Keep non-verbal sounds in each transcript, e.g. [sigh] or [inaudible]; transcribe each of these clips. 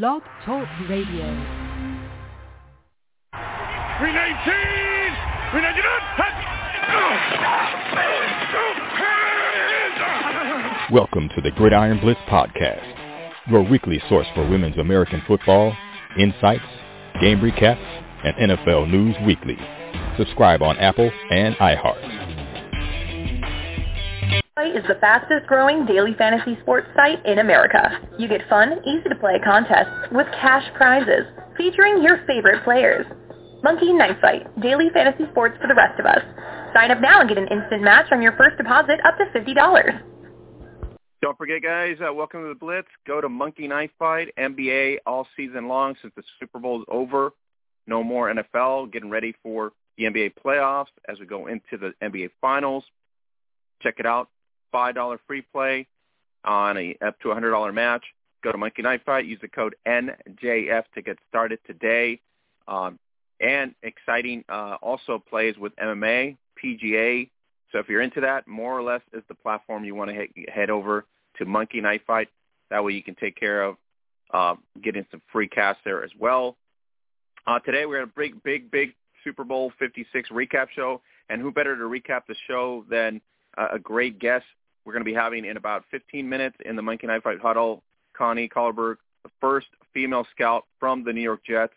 Blog Talk Radio. 319! 319! Welcome to the Gridiron Blitz Podcast, your weekly source for women's American football, insights, game recaps, and NFL news weekly. Subscribe on Apple and iHeart is the fastest growing daily fantasy sports site in America. You get fun, easy to play contests with cash prizes featuring your favorite players. Monkey Knife Fight, daily fantasy sports for the rest of us. Sign up now and get an instant match on your first deposit up to $50. Don't forget, guys, uh, welcome to the Blitz. Go to Monkey Knife Fight, NBA all season long since the Super Bowl is over. No more NFL. Getting ready for the NBA playoffs as we go into the NBA Finals. Check it out. $5 free play on a up to a $100 match. Go to Monkey Knife Fight. Use the code NJF to get started today. Um, and exciting uh, also plays with MMA, PGA. So if you're into that, more or less is the platform you want to he- head over to Monkey Knife Fight. That way you can take care of uh, getting some free cash there as well. Uh, today we're at a big, big, big Super Bowl 56 recap show. And who better to recap the show than uh, a great guest we're going to be having in about 15 minutes in the Monkey Knife Fight huddle, Connie Carberg, the first female scout from the New York Jets.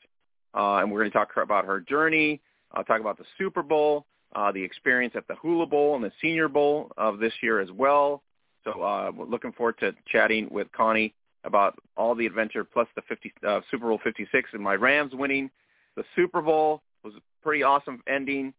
Uh, and we're going to talk about her journey, uh, talk about the Super Bowl, uh, the experience at the Hula Bowl and the Senior Bowl of this year as well. So uh, we're looking forward to chatting with Connie about all the adventure plus the 50, uh, Super Bowl 56 and my Rams winning the Super Bowl was a pretty awesome ending.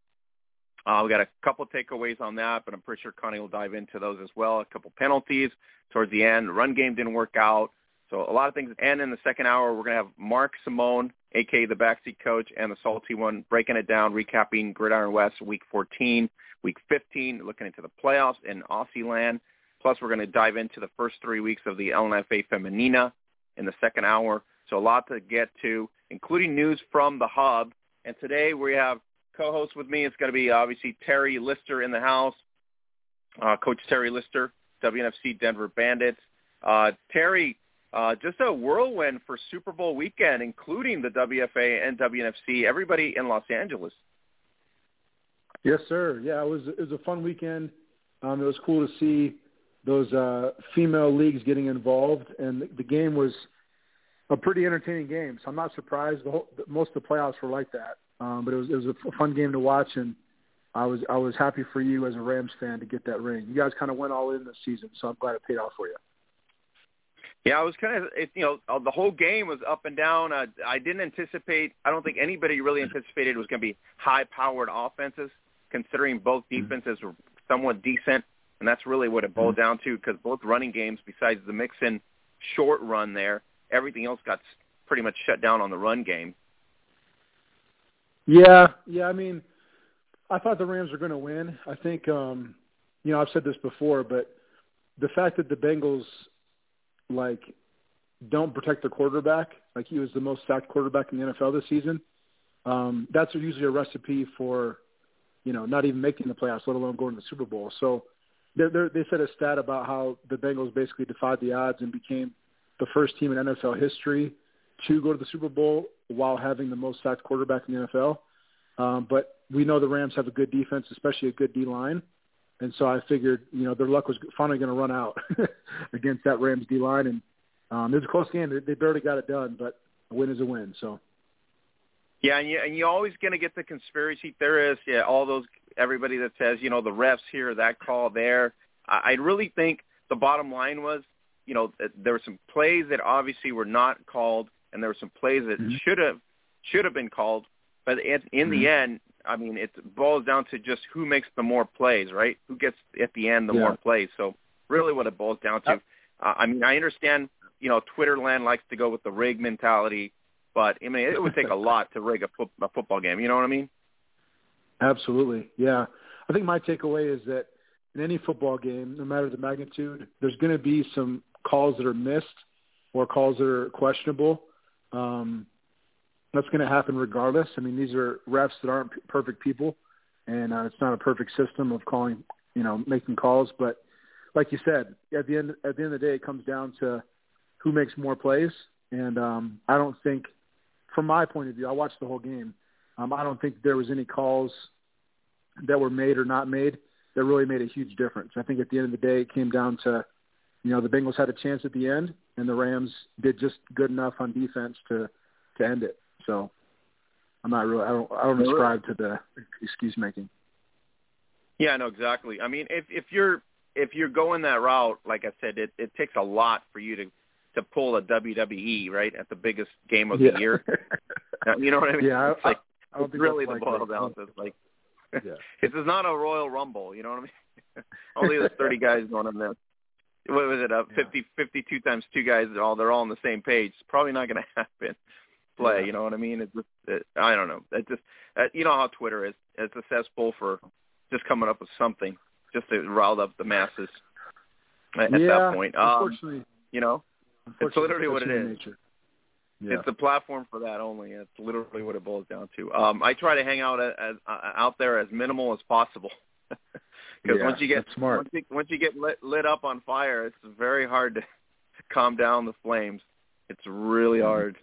Uh, we got a couple takeaways on that, but I'm pretty sure Connie will dive into those as well. A couple penalties towards the end. The run game didn't work out. So a lot of things. And in the second hour, we're going to have Mark Simone, a.k.a. the backseat coach, and the salty one, breaking it down, recapping Gridiron West Week 14, Week 15, looking into the playoffs in Aussie land. Plus, we're going to dive into the first three weeks of the LNFA Femenina in the second hour. So a lot to get to, including news from the hub. And today we have co-host with me is going to be obviously Terry Lister in the house, uh, Coach Terry Lister, WNFC Denver Bandits. Uh, Terry, uh, just a whirlwind for Super Bowl weekend, including the WFA and WNFC. Everybody in Los Angeles. Yes, sir. Yeah, it was it was a fun weekend. Um, it was cool to see those uh, female leagues getting involved, and the, the game was a pretty entertaining game. So I'm not surprised. The whole, most of the playoffs were like that. Um, but it was it was a fun game to watch, and I was I was happy for you as a Rams fan to get that ring. You guys kind of went all in this season, so I'm glad it paid off for you. Yeah, I was kind of it, you know uh, the whole game was up and down. Uh, I didn't anticipate. I don't think anybody really anticipated it was going to be high-powered offenses, considering both mm-hmm. defenses were somewhat decent, and that's really what it boiled mm-hmm. down to. Because both running games, besides the Mixon short run there, everything else got pretty much shut down on the run game. Yeah, yeah. I mean, I thought the Rams were going to win. I think, um, you know, I've said this before, but the fact that the Bengals like don't protect the quarterback, like he was the most sacked quarterback in the NFL this season, um, that's usually a recipe for, you know, not even making the playoffs, let alone going to the Super Bowl. So they're, they're, they said a stat about how the Bengals basically defied the odds and became the first team in NFL history to go to the Super Bowl while having the most sacked quarterback in the NFL. Um, but we know the Rams have a good defense, especially a good D line. And so I figured, you know, their luck was finally going to run out [laughs] against that Rams D line. And um, it was a close game. They, barely got it done, but a win is a win. So. Yeah, and you and you're always going to get the conspiracy theorists. Yeah, all those everybody that says you know the refs here, that call there. I, I really think the bottom line was, you know, there were some plays that obviously were not called, and there were some plays that mm-hmm. should have should have been called. But in, in the mm-hmm. end, I mean, it boils down to just who makes the more plays, right? Who gets at the end the yeah. more plays. So really, what it boils down to. Uh, I mean, I understand, you know, Twitter land likes to go with the rig mentality, but I mean, it would take a [laughs] lot to rig a, fo- a football game. You know what I mean? Absolutely, yeah. I think my takeaway is that in any football game, no matter the magnitude, there's going to be some calls that are missed or calls that are questionable. Um, that's going to happen regardless. I mean, these are refs that aren't perfect people, and uh, it's not a perfect system of calling, you know, making calls. But like you said, at the end at the end of the day, it comes down to who makes more plays, and um, I don't think, from my point of view, I watched the whole game. Um, I don't think there was any calls that were made or not made that really made a huge difference. I think at the end of the day, it came down to, you know, the Bengals had a chance at the end, and the Rams did just good enough on defense to to end it. So I'm not really I don't I don't ascribe to the excuse making. Yeah, no, exactly. I mean, if if you're if you're going that route, like I said, it it takes a lot for you to to pull a WWE right at the biggest game of yeah. the year. [laughs] you know what I mean? Yeah, it's like I, I don't it's think really the likely. boil down to. Like Yeah. [laughs] this is not a Royal Rumble. You know what I mean? [laughs] Only there's 30 guys going in there. What was it? Uh, Yeah. 50, 52 times two guys. They're all they're all on the same page. It's probably not going [laughs] to happen. Play. Yeah. You know what I mean? It's just it, I don't know. It just uh, you know how Twitter is. It's a cesspool for just coming up with something just to rile up the masses. At, at yeah, that point, um, unfortunately, you know, unfortunately, literally what it is. Yeah. it's a platform for that only. It's literally what it boils down to. Um, I try to hang out as, as, uh, out there as minimal as possible. [laughs] Because Yeah, once you get smart. once you, once you get lit, lit up on fire, it's very hard to, [laughs] calm down the flames. It's really Mm-hmm. hard.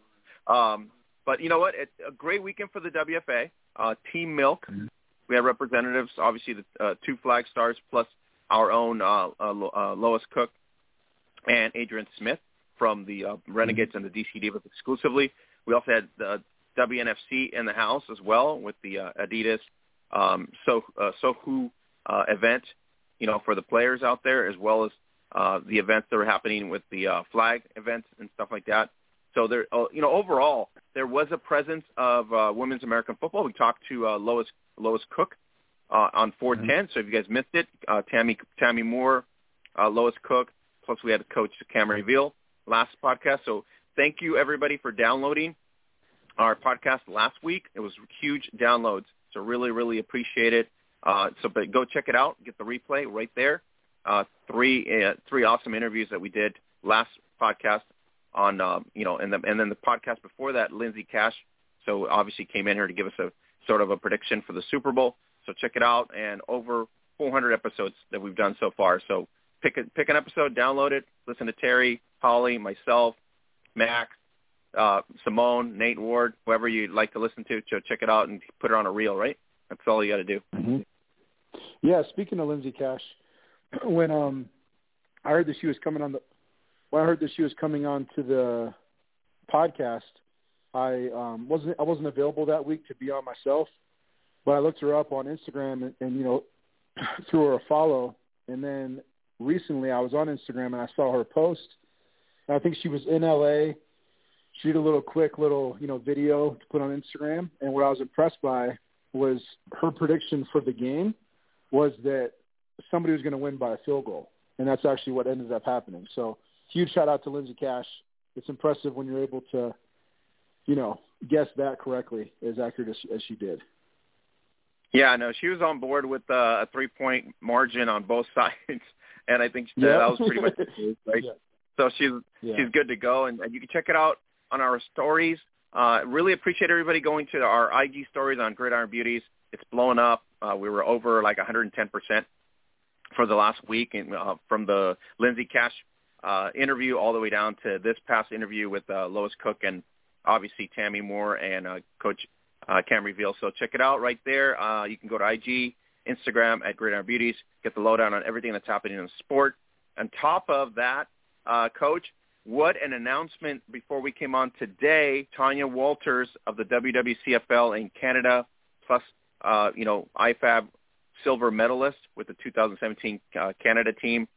Um, but you know what? It's a great weekend for the WFA. Uh, Team Milk. Mhm. We have representatives, obviously the uh, two flag stars plus our own uh, uh, uh, Lois Cook and Adrian Smith from the uh, Renegades and the DC Divas exclusively. We also had the WNFC in the house as well with the uh, Adidas um, so uh, Sohu uh, event, you know, for the players out there, as well as uh, the events that were happening with the uh, flag events and stuff like that. So there, uh, you know, overall there was a presence of uh, women's American football. We talked to uh, Lois Lois Cook uh, on 410. So if you guys missed it, uh, Tammy Tammy Moore, uh, Lois Cook, plus we had Coach Cameron Reveal last podcast. So thank you everybody for downloading our podcast last week. It was huge downloads. So really, really appreciate it. Uh, so but go check it out. Get the replay right there. Uh, three uh, three awesome interviews that we did last podcast on um, you know and the, and then the podcast before that, Lindsay Cash. So obviously came in here to give us a sort of a prediction for the Super Bowl. So check it out and over 400 episodes that we've done so far. So pick a, pick an episode, download it, listen to Terry, Holly, myself, Max, uh, Simone, Nate Ward, whoever you'd like to listen to. So check it out and put it on a reel. Right? That's all you got to do. hmm Yeah, speaking of Lindsay Cash, [clears throat] when um I heard that she was coming on the when I heard that she was coming on to the podcast, I um wasn't I wasn't available that week to be on myself, but I looked her up on Instagram and, and you know [clears throat] threw her a follow, and then recently I was on Instagram and I saw her post. I think she was in LA. She did a little quick little you know video to put on Instagram, and what I was impressed by was her prediction for the game was that somebody was going to win by a field goal, and that's actually what ended up happening. So huge shout out to Lindsay Cash. It's impressive when you're able to, you know, guess that correctly as accurate as, as she did. Yeah, no, she was on board with uh, a three-point margin on both [laughs] sides, and I think that, Yeah. that was pretty much the case, right? [laughs] Yeah. So she's Yeah. she's good to go, and, and you can check it out on our stories. Uh, really appreciate everybody going to our IG stories on Gridiron Beauties. It's blowing up. Uh, we were over like 110 percent for the last week, and uh, from the Lindsay Cash uh, interview all the way down to this past interview with uh, Lois Cook and obviously Tammy Moore and uh, Coach uh, Cam Reveal. So check it out right there. Uh, you can go to IG, Instagram at Gridiron Beauties, get the lowdown on everything that's happening in the sport. On top of that, uh, Coach, what an announcement before we came on today. Tanya Walters of the WWCFL in Canada, plus, uh, you know, IFAF silver medalist with the 2017 uh, Canada team.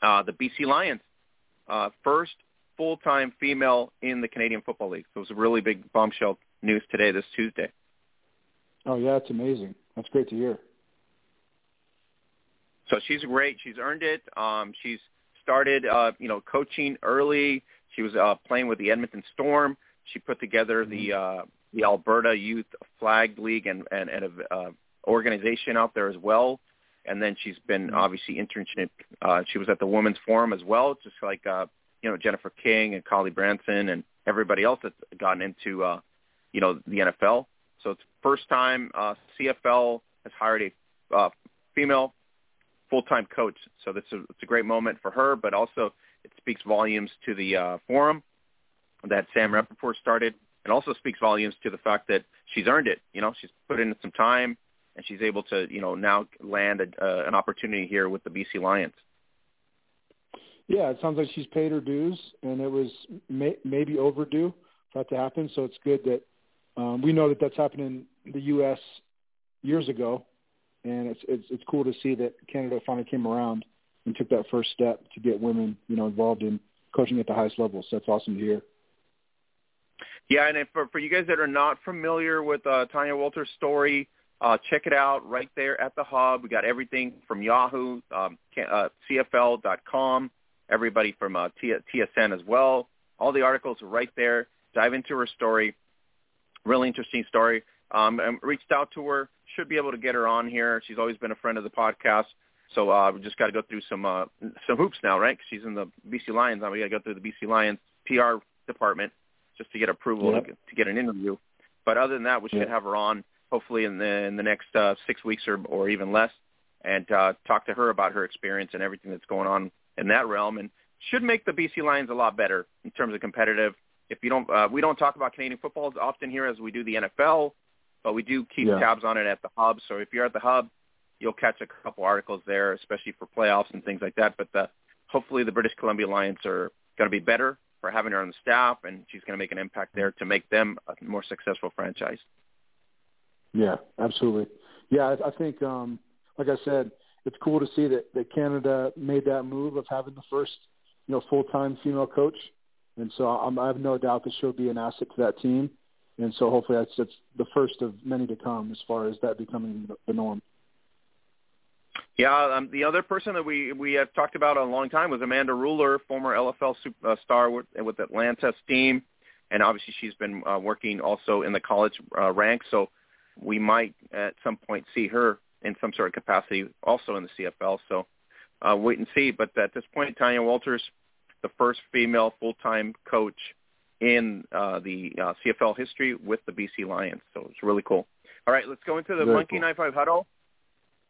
Uh, the BC Lions, uh, first full-time female in the Canadian Football League. So it was a really big bombshell news today, this Tuesday. Oh yeah, it's amazing. That's great to hear. So she's great. She's earned it. Um, she's started, uh, you know, coaching early. She was uh, playing with the Edmonton Storm. She put together the uh, the Alberta Youth Flag League and and, and a uh, organization out there as well. And then she's been obviously internship. Uh, she was at the Women's Forum as well, just like uh, you know Jennifer King and Callie Brownson and everybody else that's gotten into uh, you know the NFL. So it's first time uh, CFL has hired a uh, female full-time coach. So this is it's a great moment for her, but also it speaks volumes to the uh, forum. that Sam Rapoport started, and also speaks volumes to the fact that she's earned it. You know, she's put in some time, and she's able to, you know, now land a, uh, an opportunity here with the BC Lions. Yeah, it sounds like she's paid her dues, and it was may, maybe overdue for that to happen. So it's good that um, we know that that's happened in the U.S. years ago, and it's it's it's cool to see that Canada finally came around and took that first step to get women, you know, involved in coaching at the highest level. So that's awesome to hear. Yeah, and for for you guys that are not familiar with uh, Tanya Walter's story, uh, check it out right there at the hub. We got everything from Yahoo, um, uh, CFL.com, everybody from uh, TSN as well. All the articles are right there. Dive into her story. Really interesting story. Um, reached out to her. Should be able to get her on here. She's always been a friend of the podcast. So uh, we just got to go through some uh, some hoops now, right? She's in the BC Lions. Now we got to go through the BC Lions PR department just to get approval to, to get an interview. But other than that, we should have her on hopefully in the in the next uh, six weeks or or even less, and uh, talk to her about her experience and everything that's going on in that realm, and should make the BC Lions a lot better in terms of competitive. If you don't, uh, we don't talk about Canadian football as often here as we do the NFL, but we do keep Yeah. tabs on it at the hub. So if you're at the hub, you'll catch a couple articles there, especially for playoffs and things like that. But the, hopefully the British Columbia Lions are going to be better for having her on the staff, and she's going to make an impact there to make them a more successful franchise. Yeah, absolutely. Yeah, I, I think, um, like I said, it's cool to see that, that Canada made that move of having the first, you know, full-time female coach. And so I'm, I have no doubt that she'll be an asset to that team. And so hopefully that's, that's the first of many to come as far as that becoming the- norm. Yeah, um, the other person that we we have talked about a long time was Amanda Ruller, former LFL super, uh, star with, with Atlanta team, and obviously she's been uh, working also in the college uh, ranks. So we might at some point see her in some sort of capacity also in the CFL. So uh, wait and see. But at this point, Tanya Walters, the first female full-time coach in uh, the uh, CFL history with the BC Lions. So it's really cool. All right, let's go into the Very Monkey cool. Knife Fight huddle.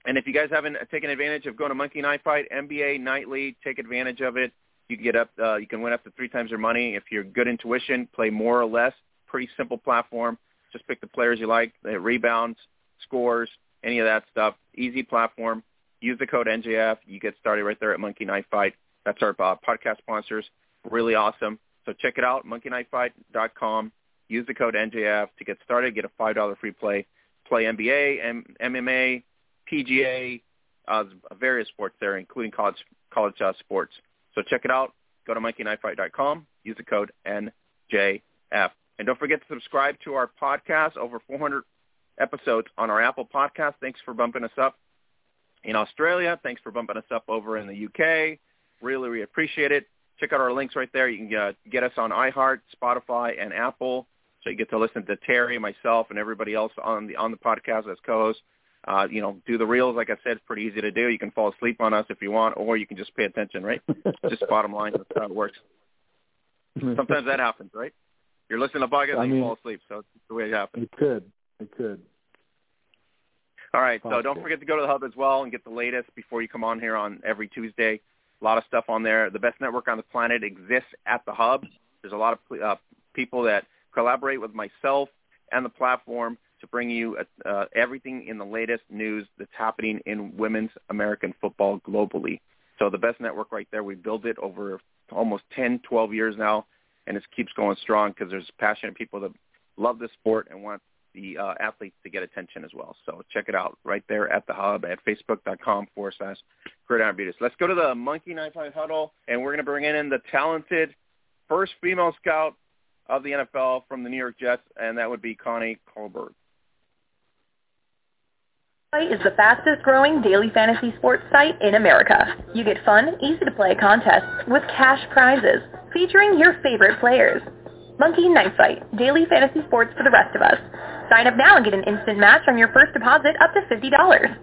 And if you guys haven't taken advantage of going to Monkey Knife Fight NBA nightly, take advantage of it. You can get up. Uh, you can win up to three times your money if you're good intuition. Play more or less. Pretty simple platform. Just pick the players you like. The rebounds, scores, any of that stuff. Easy platform. Use the code NJF. You get started right there at Monkey Knife Fight. That's our uh, podcast sponsors. Really awesome. So check it out. MonkeyKnifeFight.com. Use the code NJF to get started. Get a five dollar free play. Play NBA, M- MMA, PGA, uh, various sports there, including college college uh, sports. So check it out. Go to monkeyknifefight.com. Use the code NJF. And don't forget to subscribe to our podcast. Over 400 episodes on our Apple podcast. Thanks for bumping us up in Australia. Thanks for bumping us up over in the UK. Really, we appreciate it. Check out our links right there. You can uh, get us on iHeart, Spotify, and Apple. So you get to listen to Terry, myself, and everybody else on the on the podcast as co-hosts. Uh, you know, do the reels. Like I said, it's pretty easy to do. You can fall asleep on us if you want, or you can just pay attention, right? [laughs] just bottom line, that's how it works. Sometimes that happens, right? You're listening to podcast I and you fall asleep, so it's the way it happens. It could. It could. All right, so don't forget to go to the hub as well and get the latest before you come on here on every Tuesday. A lot of stuff on there. The best network on the planet exists at the hub. There's a lot of uh, people that collaborate with myself and the platform to bring you uh, uh, everything in the latest news that's happening in women's American football globally. So the best network right there. We built it over almost 10, 12 years now, and it keeps going strong because there's passionate people that love the sport and want the uh, athletes to get attention as well. So check it out right there at the hub at facebook.com forward slash Gridiron Beauties. Let's go to the Monkey Knife Fight Huddle, and we're going to bring in the talented first female scout of the NFL from the New York Jets, and that would be Connie. Site is the fastest growing daily fantasy sports site in America. You get fun, easy to play contests with cash prizes featuring your favorite players. Monkey Knife Fight, daily fantasy sports for the rest of us. Sign up now and get an instant match on your first deposit up to $50.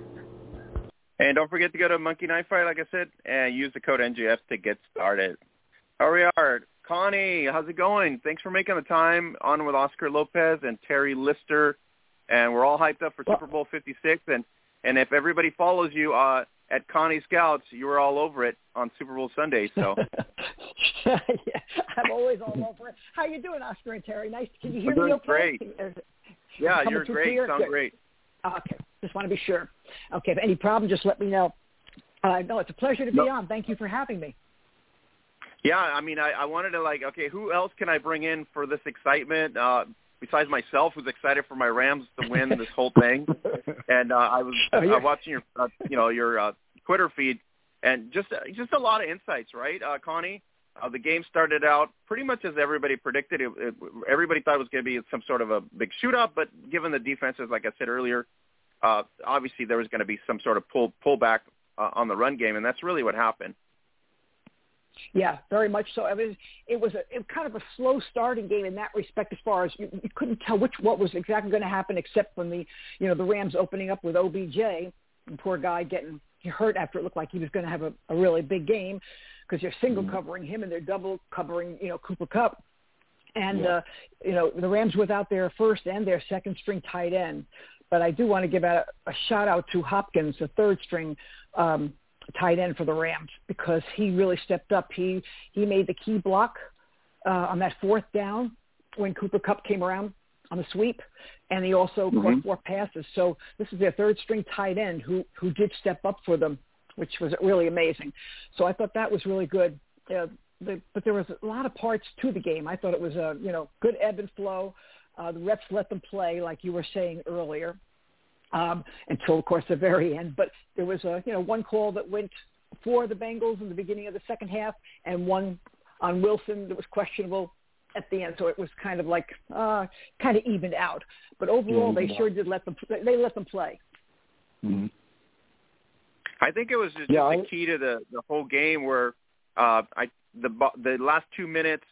And don't forget to go to Monkey Knife Fight, like I said, and use the code NJF to get started. Here we are. Connie, how's it going? Thanks for making the time on with Oscar Lopez and Terry Lister. And we're all hyped up for Super Bowl 56. And, and if everybody follows you, uh, at Connie Scouts, you were all over it on Super Bowl Sunday. So [laughs] [laughs] yeah, I'm always all over it. How you doing, Oscar and Terry? Nice. Can you hear I'm me okay? Great. Yeah, you're great. Clear? Sound Good. great. Okay, just want to be sure. Okay, if any problem, just let me know. Uh, no, it's a pleasure to be No. on. Thank you for having me. Yeah, I mean, I, I wanted to like, okay, who else can I bring in for this excitement? Uh, besides myself, who's excited for my Rams to win this whole thing. [laughs] And uh, I was Oh, uh, watching your, uh, you know, your uh, Twitter feed, and just uh, just a lot of insights, right, uh, Connie? Uh, the game started out pretty much as everybody predicted. It, it, everybody thought it was going to be some sort of a big shootout, but given the defenses, like I said earlier, uh, obviously there was going to be some sort of pull pullback uh, on the run game, and that's really what happened. Yeah, very much so. It was it was a it kind of a slow starting game in that respect, as far as you, you couldn't tell which what was exactly going to happen, except from the you know the Rams opening up with OBJ, and poor guy getting hurt after it looked like he was going to have a, a really big game because they're single covering him and they're double covering you know Cooper Kupp, and Yeah. uh, you know the Rams without their first and their second string tight end. But I do want to give a, a shout out to Hopkins, the third string um, tight end for the Rams, because he really stepped up. He he made the key block uh, on that fourth down when Cooper Kupp came around on the sweep, and he also caught four passes. So this is their third string tight end who who did step up for them, which was really amazing. So I thought that was really good. Uh, the, but there was a lot of parts to the game. I thought it was a you know good ebb and flow. Uh, the reps let them play, like you were saying earlier, um, until of course the very end. But there was a you know one call that went for the Bengals in the beginning of the second half, and one on Wilson that was questionable at the end. So it was kind of like uh, kind of evened out. But overall, Yeah, they sure did let them. They let them play. Mhm. I think it was just, Yeah, the key to the the whole game where uh I the the last two minutes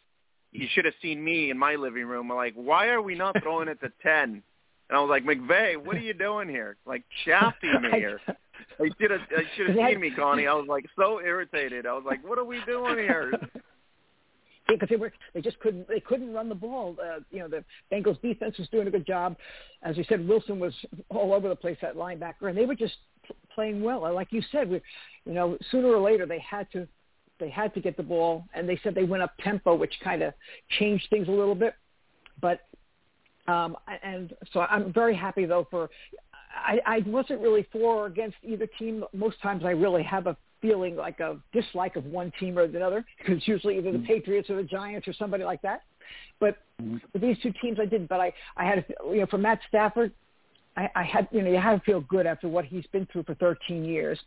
you should have seen me in my living room. I'm like, why are we not [laughs] throwing it to ten? And I was like, McVay, what are you doing here? Like shafting me [laughs] here. I should have I should have seen me, Connie. I was like so irritated. I was like, what are we doing here? [laughs] because they were they just couldn't they couldn't run the ball. Uh, you know, the Bengals defense was doing a good job. As you said, Wilson was all over the place at linebacker, and they were just playing well. Like you said, we, you know, sooner or later they had to they had to get the ball, and they said they went up tempo, which kind of changed things a little bit. But um, and so I'm very happy though for. I, I wasn't really for or against either team. Most times I really have a feeling like a dislike of one team or the other because usually either the Patriots or the Giants or somebody like that. But with these two teams, I didn't. But I, I had, a, you know, for Matt Stafford, I, I had, you know, you had to feel good after what he's been through for 13 years,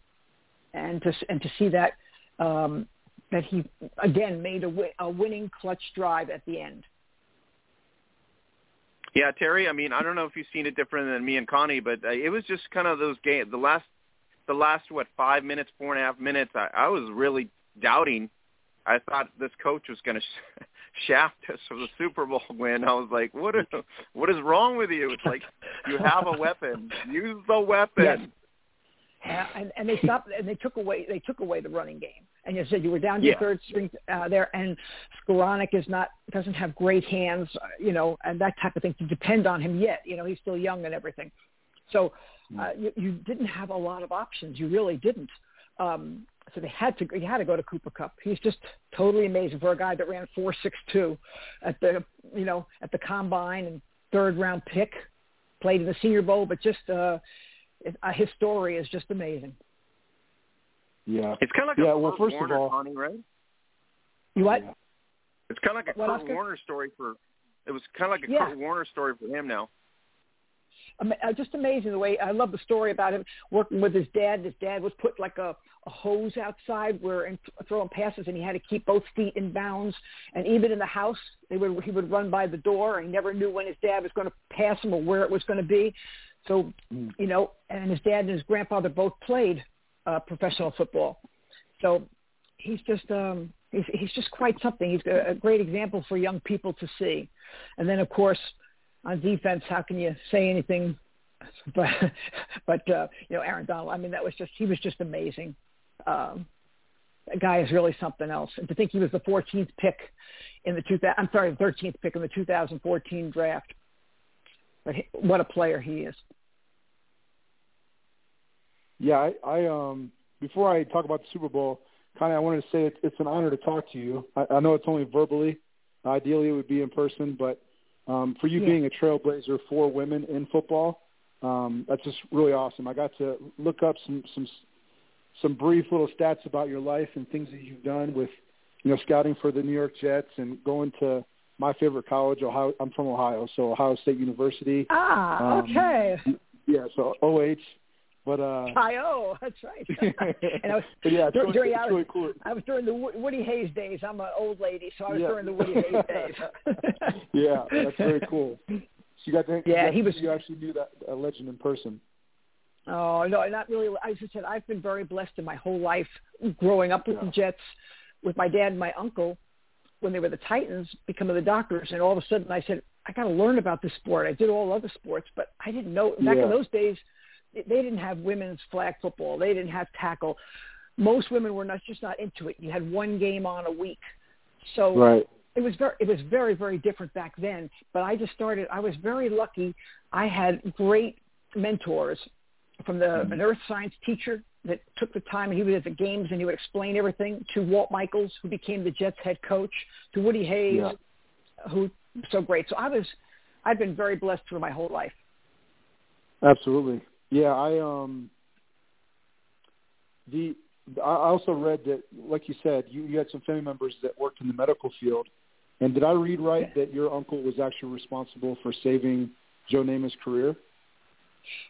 and to and to see that um, that he again made a, wi- a winning clutch drive at the end. Yeah, Terry. I mean, I don't know if you've seen it different than me and Connie, but uh, it was just kind of those game. The last, the last what five minutes, four and a half minutes. I, I was really doubting. I thought this coach was going to sh- [laughs] shaft us for the Super Bowl [laughs] win. I was like, what? Is, what is wrong with you? It's like you have a weapon. Use the weapon. Yes. And, and they stopped and they took away they took away the running game. And you said you were down to your third string uh, there, and Skoranek is not doesn't have great hands, uh, you know, and that type of thing to depend on him yet. You know, he's still young and everything. So uh, you, you didn't have a lot of options. You really didn't. Um, so they had to you had to go to Cooper Kupp. He's just totally amazing for a guy that ran four six two at the you know at the combine and third round pick, played in the Senior Bowl, but just uh, uh, his story is just amazing. Yeah. It's kind of like Yeah, a well, Kurt first of Warner, all- Connie, right? You what? Yeah. It's kind of like a What, Kurt Oscar? Warner story for. It was kind of like a Yeah. Kurt Warner story for him now. Uh, just amazing the way I love the story about him working with his dad. His dad was put like a, a hose outside where and throwing passes, and he had to keep both feet in bounds. And even in the house, they would he would run by the door, and he never knew when his dad was going to pass him or where it was going to be. So you know, and his dad and his grandfather both played uh, professional football. So he's just um, he's he's just quite something. He's a, great example for young people to see. And then of course on defense, how can you say anything? [laughs] But but uh, you know, Aaron Donald. I mean, that was just he was just amazing. Um, that guy is really something else. And to think he was the 14th pick in the 2000, I'm sorry, the 13th pick in the 2014 draft. But he, what a player he is. Yeah, I, I um before I talk about the Super Bowl, Connie, I wanted to say it's, it's an honor to talk to you. I, I know it's only verbally. Ideally, it would be in person, but um, for you Yeah. being a trailblazer for women in football, um, that's just really awesome. I got to look up some some some brief little stats about your life and things that you've done with, you know, scouting for the New York Jets and going to my favorite college, Ohio. I'm from Ohio, so Ohio State University. Ah, Um, okay. Yeah, so OH. But uh, I-O, that's right. [laughs] and I was, but yeah, it's dur- really, during it's our- really cool. I was during the Woody Hayes days. I'm an old lady, so I was Yeah. during the Woody Hayes days. [laughs] [laughs] yeah, that's very cool. So you got to, Yeah, you got, he was- You actually knew that a legend in person. Oh no, not really. As I said, I've been very blessed in my whole life, growing up with Yeah. the Jets, with my dad and my uncle, when they were the Titans, becoming the Doctors, and all of a sudden I said, I got to learn about this sport. I did all other sports, but I didn't know. Back Yeah. in those days, they didn't have women's flag football. They didn't have tackle. Most women were not just not into it. You had one game on a week, so Right. it was very it was very very different back then but i just started i was very lucky i had great mentors from the an earth science teacher that took the time he was at the games and he would explain everything to walt michaels who became the jets head coach to woody hayes Yeah. who so great so i was i've been very blessed through my whole life Absolutely. Yeah, I um the I also read that, like you said, you, you had some family members that worked in the medical field. And did I read right that your uncle was actually responsible for saving Joe Namath's career?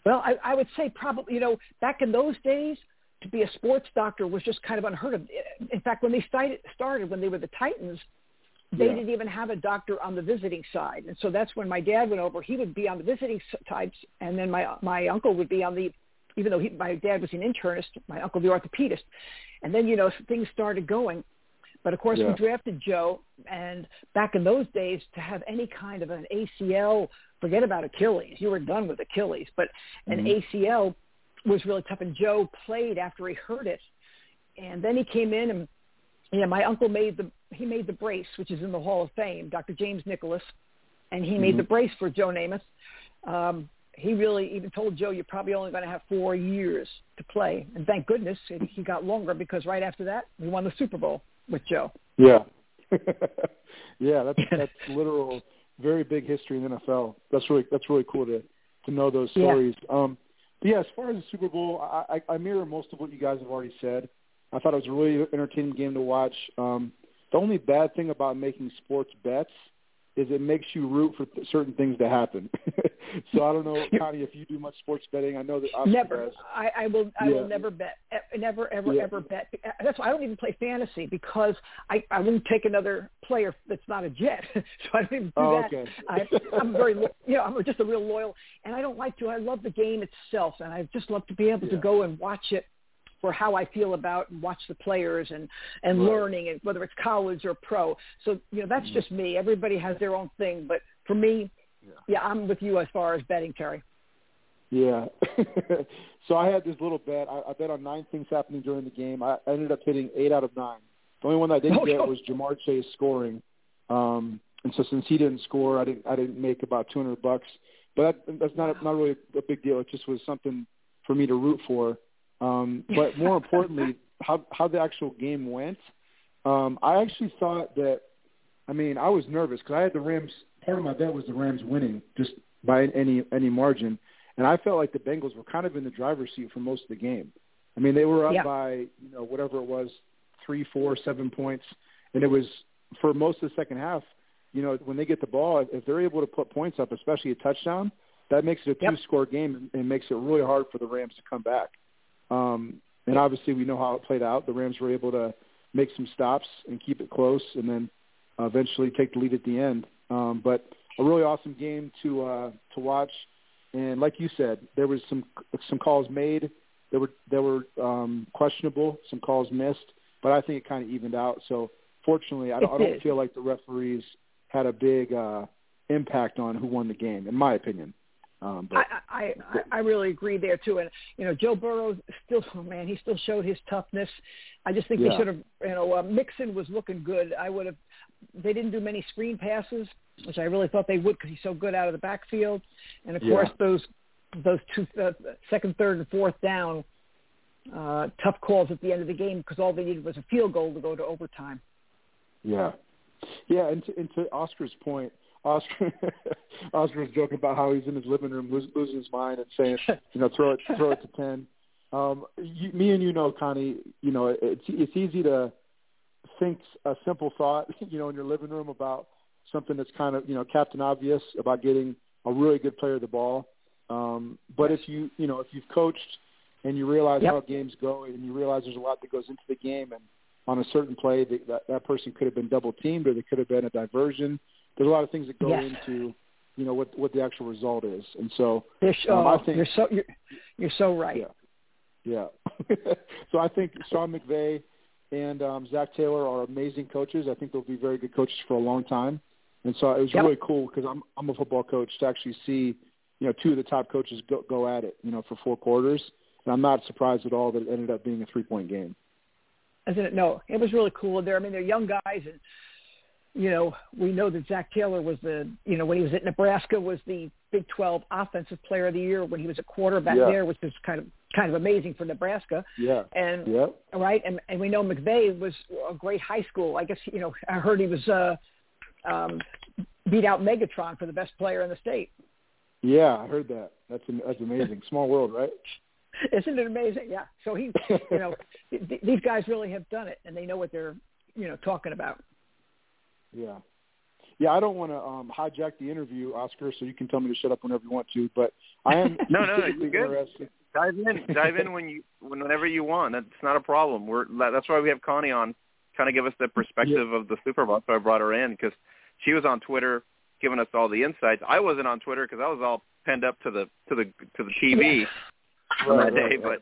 Well, I, I would say probably, you know, back in those days, to be a sports doctor was just kind of unheard of. In fact, when they started, started when they were the Titans, they Yeah. didn't even have a doctor on the visiting side, and so that's when my dad went over. He would be on the visiting types, and then my my uncle would be on the. Even though he, my dad was an internist, my uncle the orthopedist, and then you know things started going. But of course, Yeah. we drafted Joe, and back in those days, to have any kind of an ACL, forget about Achilles. You were done with Achilles, but an Mhm. ACL was really tough. And Joe played after he hurt it, and then he came in and yeah, my uncle made the he made the brace, which is in the Hall of Fame, Dr. James Nicholas, and he made Mhm. the brace for Joe Namath. Um, he really even told Joe, "You're probably only going to have four years to play," and thank goodness he got longer because right after that we won the Super Bowl with Joe. Yeah. [laughs] yeah, that's that's literal very big history in the NFL. That's really that's really cool to to know those Yeah. stories. Um but yeah, as far as the Super Bowl, I, I, I mirror most of what you guys have already said. I thought it was a really entertaining game to watch. Um, the only bad thing about making sports bets is it makes you root for th- certain things to happen. [laughs] so I don't know, Connie, if you do much sports betting. I know that Oscar Never. I, I will. I Yeah. will never bet. Never, ever, Yeah. ever bet. That's why I don't even play fantasy because I I won't take another player that's not a Jet. [laughs] so I don't even do Oh, that. okay. I, I'm very, lo- you know, I'm just a real loyal, and I don't like to. I love the game itself, and I just love to be able to go and watch it for how I feel about and watch the players and and Right. learning and whether it's college or pro. So you know that's Mhm. just me. Everybody has their own thing, but for me, Yeah. yeah, I'm with you as far as betting, Terry. Yeah. [laughs] so I had this little bet. I, I bet on nine things happening during the game. I, I ended up hitting eight out of nine. The only one that I didn't Oh, get no. was Ja'Marr Chase scoring. Um, and so since he didn't score, I didn't I didn't make about two hundred bucks. But that, that's not not really a big deal. It just was something for me to root for. Um, [laughs] but more importantly, how how the actual game went. Um, I actually thought that. I mean, I was nervous because I had the Rams. Part of my bet was the Rams winning just by any any margin, and I felt like the Bengals were kind of in the driver's seat for most of the game. I mean, they were up Yeah. by you know whatever it was, three, four, seven points, and it was for most of the second half. You know, when they get the ball, if they're able to put points up, especially a touchdown, that makes it a Yep. two-score game and, and makes it really hard for the Rams to come back. Um, and obviously, we know how it played out. The Rams were able to make some stops and keep it close, and then uh, eventually take the lead at the end. Um, but a really awesome game to uh, to watch. And like you said, there was some some calls made. There were there were um, questionable, some calls missed, but I think it kind of evened out. So fortunately, I don't, I don't feel like the referees had a big uh, impact on who won the game, in my opinion. Um, but I, I I really agree there too, and you know Joe Burrow still, oh man, he still showed his toughness. I just think Yeah. they should have, you know, uh, Mixon was looking good. I would have. They didn't do many screen passes, which I really thought they would because he's so good out of the backfield, and of Yeah. course those those two uh, second, third, and fourth down. uh, tough calls at the end of the game because all they needed was a field goal to go to overtime. Yeah, yeah, and to, and to Oscar's point, Oscar [laughs] Oscar was joking about how he's in his living room losing, losing his mind and saying, [laughs] you know, throw it throw it to ten. Um, you, me and you know, Connie, you know, it's it's easy to think a simple thought, [laughs] you know, in your living room about something that's kind of, you know, captain obvious about getting a really good player the ball. Um, but yes. if you, you know, if you've coached and you realize yep. how games go and you realize there's a lot that goes into the game and on a certain play that that, that person could have been double teamed or there could have been a diversion. There's a lot of things that go yes. into you know what what the actual result is. And so you're, um, I think you're so you're, you're so right. Yeah. Yeah. [laughs] so I think Sean McVay and um, Zac Taylor are amazing coaches. I think they'll be very good coaches for a long time. And so it was yep. really cool because I'm I'm a football coach to actually see you know two of the top coaches go go at it you know for four quarters. And I'm not surprised at all that it ended up being a three point game. Isn't it? No, it was really cool. There, I mean, they're young guys, and you know, we know that Zac Taylor was the, you know, when he was at Nebraska, was the Big 12 Offensive Player of the Year when he was a quarterback yeah. there, which is kind of kind of amazing for Nebraska. Yeah. And yeah. right, and and we know McVay was a great high school. I guess you know, I heard he was uh, um, beat out Megatron for the best player in the state. Yeah, I heard that. That's that's amazing. Small world, right? [laughs] Isn't it amazing? Yeah. So he, you know, [laughs] th- these guys really have done it, and they know what they're, you know, talking about. Yeah. Yeah, I don't want to um, hijack the interview, Oscar, so you can tell me to shut up whenever you want to. But I am no, [laughs] no, no, you're good. interested. Dive in, dive in when you, whenever you want. That's not a problem. We're that's why we have Connie on, kind of give us the perspective yeah. of the Super Bowl. So I brought her in because she was on Twitter giving us all the insights. I wasn't on Twitter because I was all penned up to the to the to the TV yeah. [laughs] on right, that day, right, but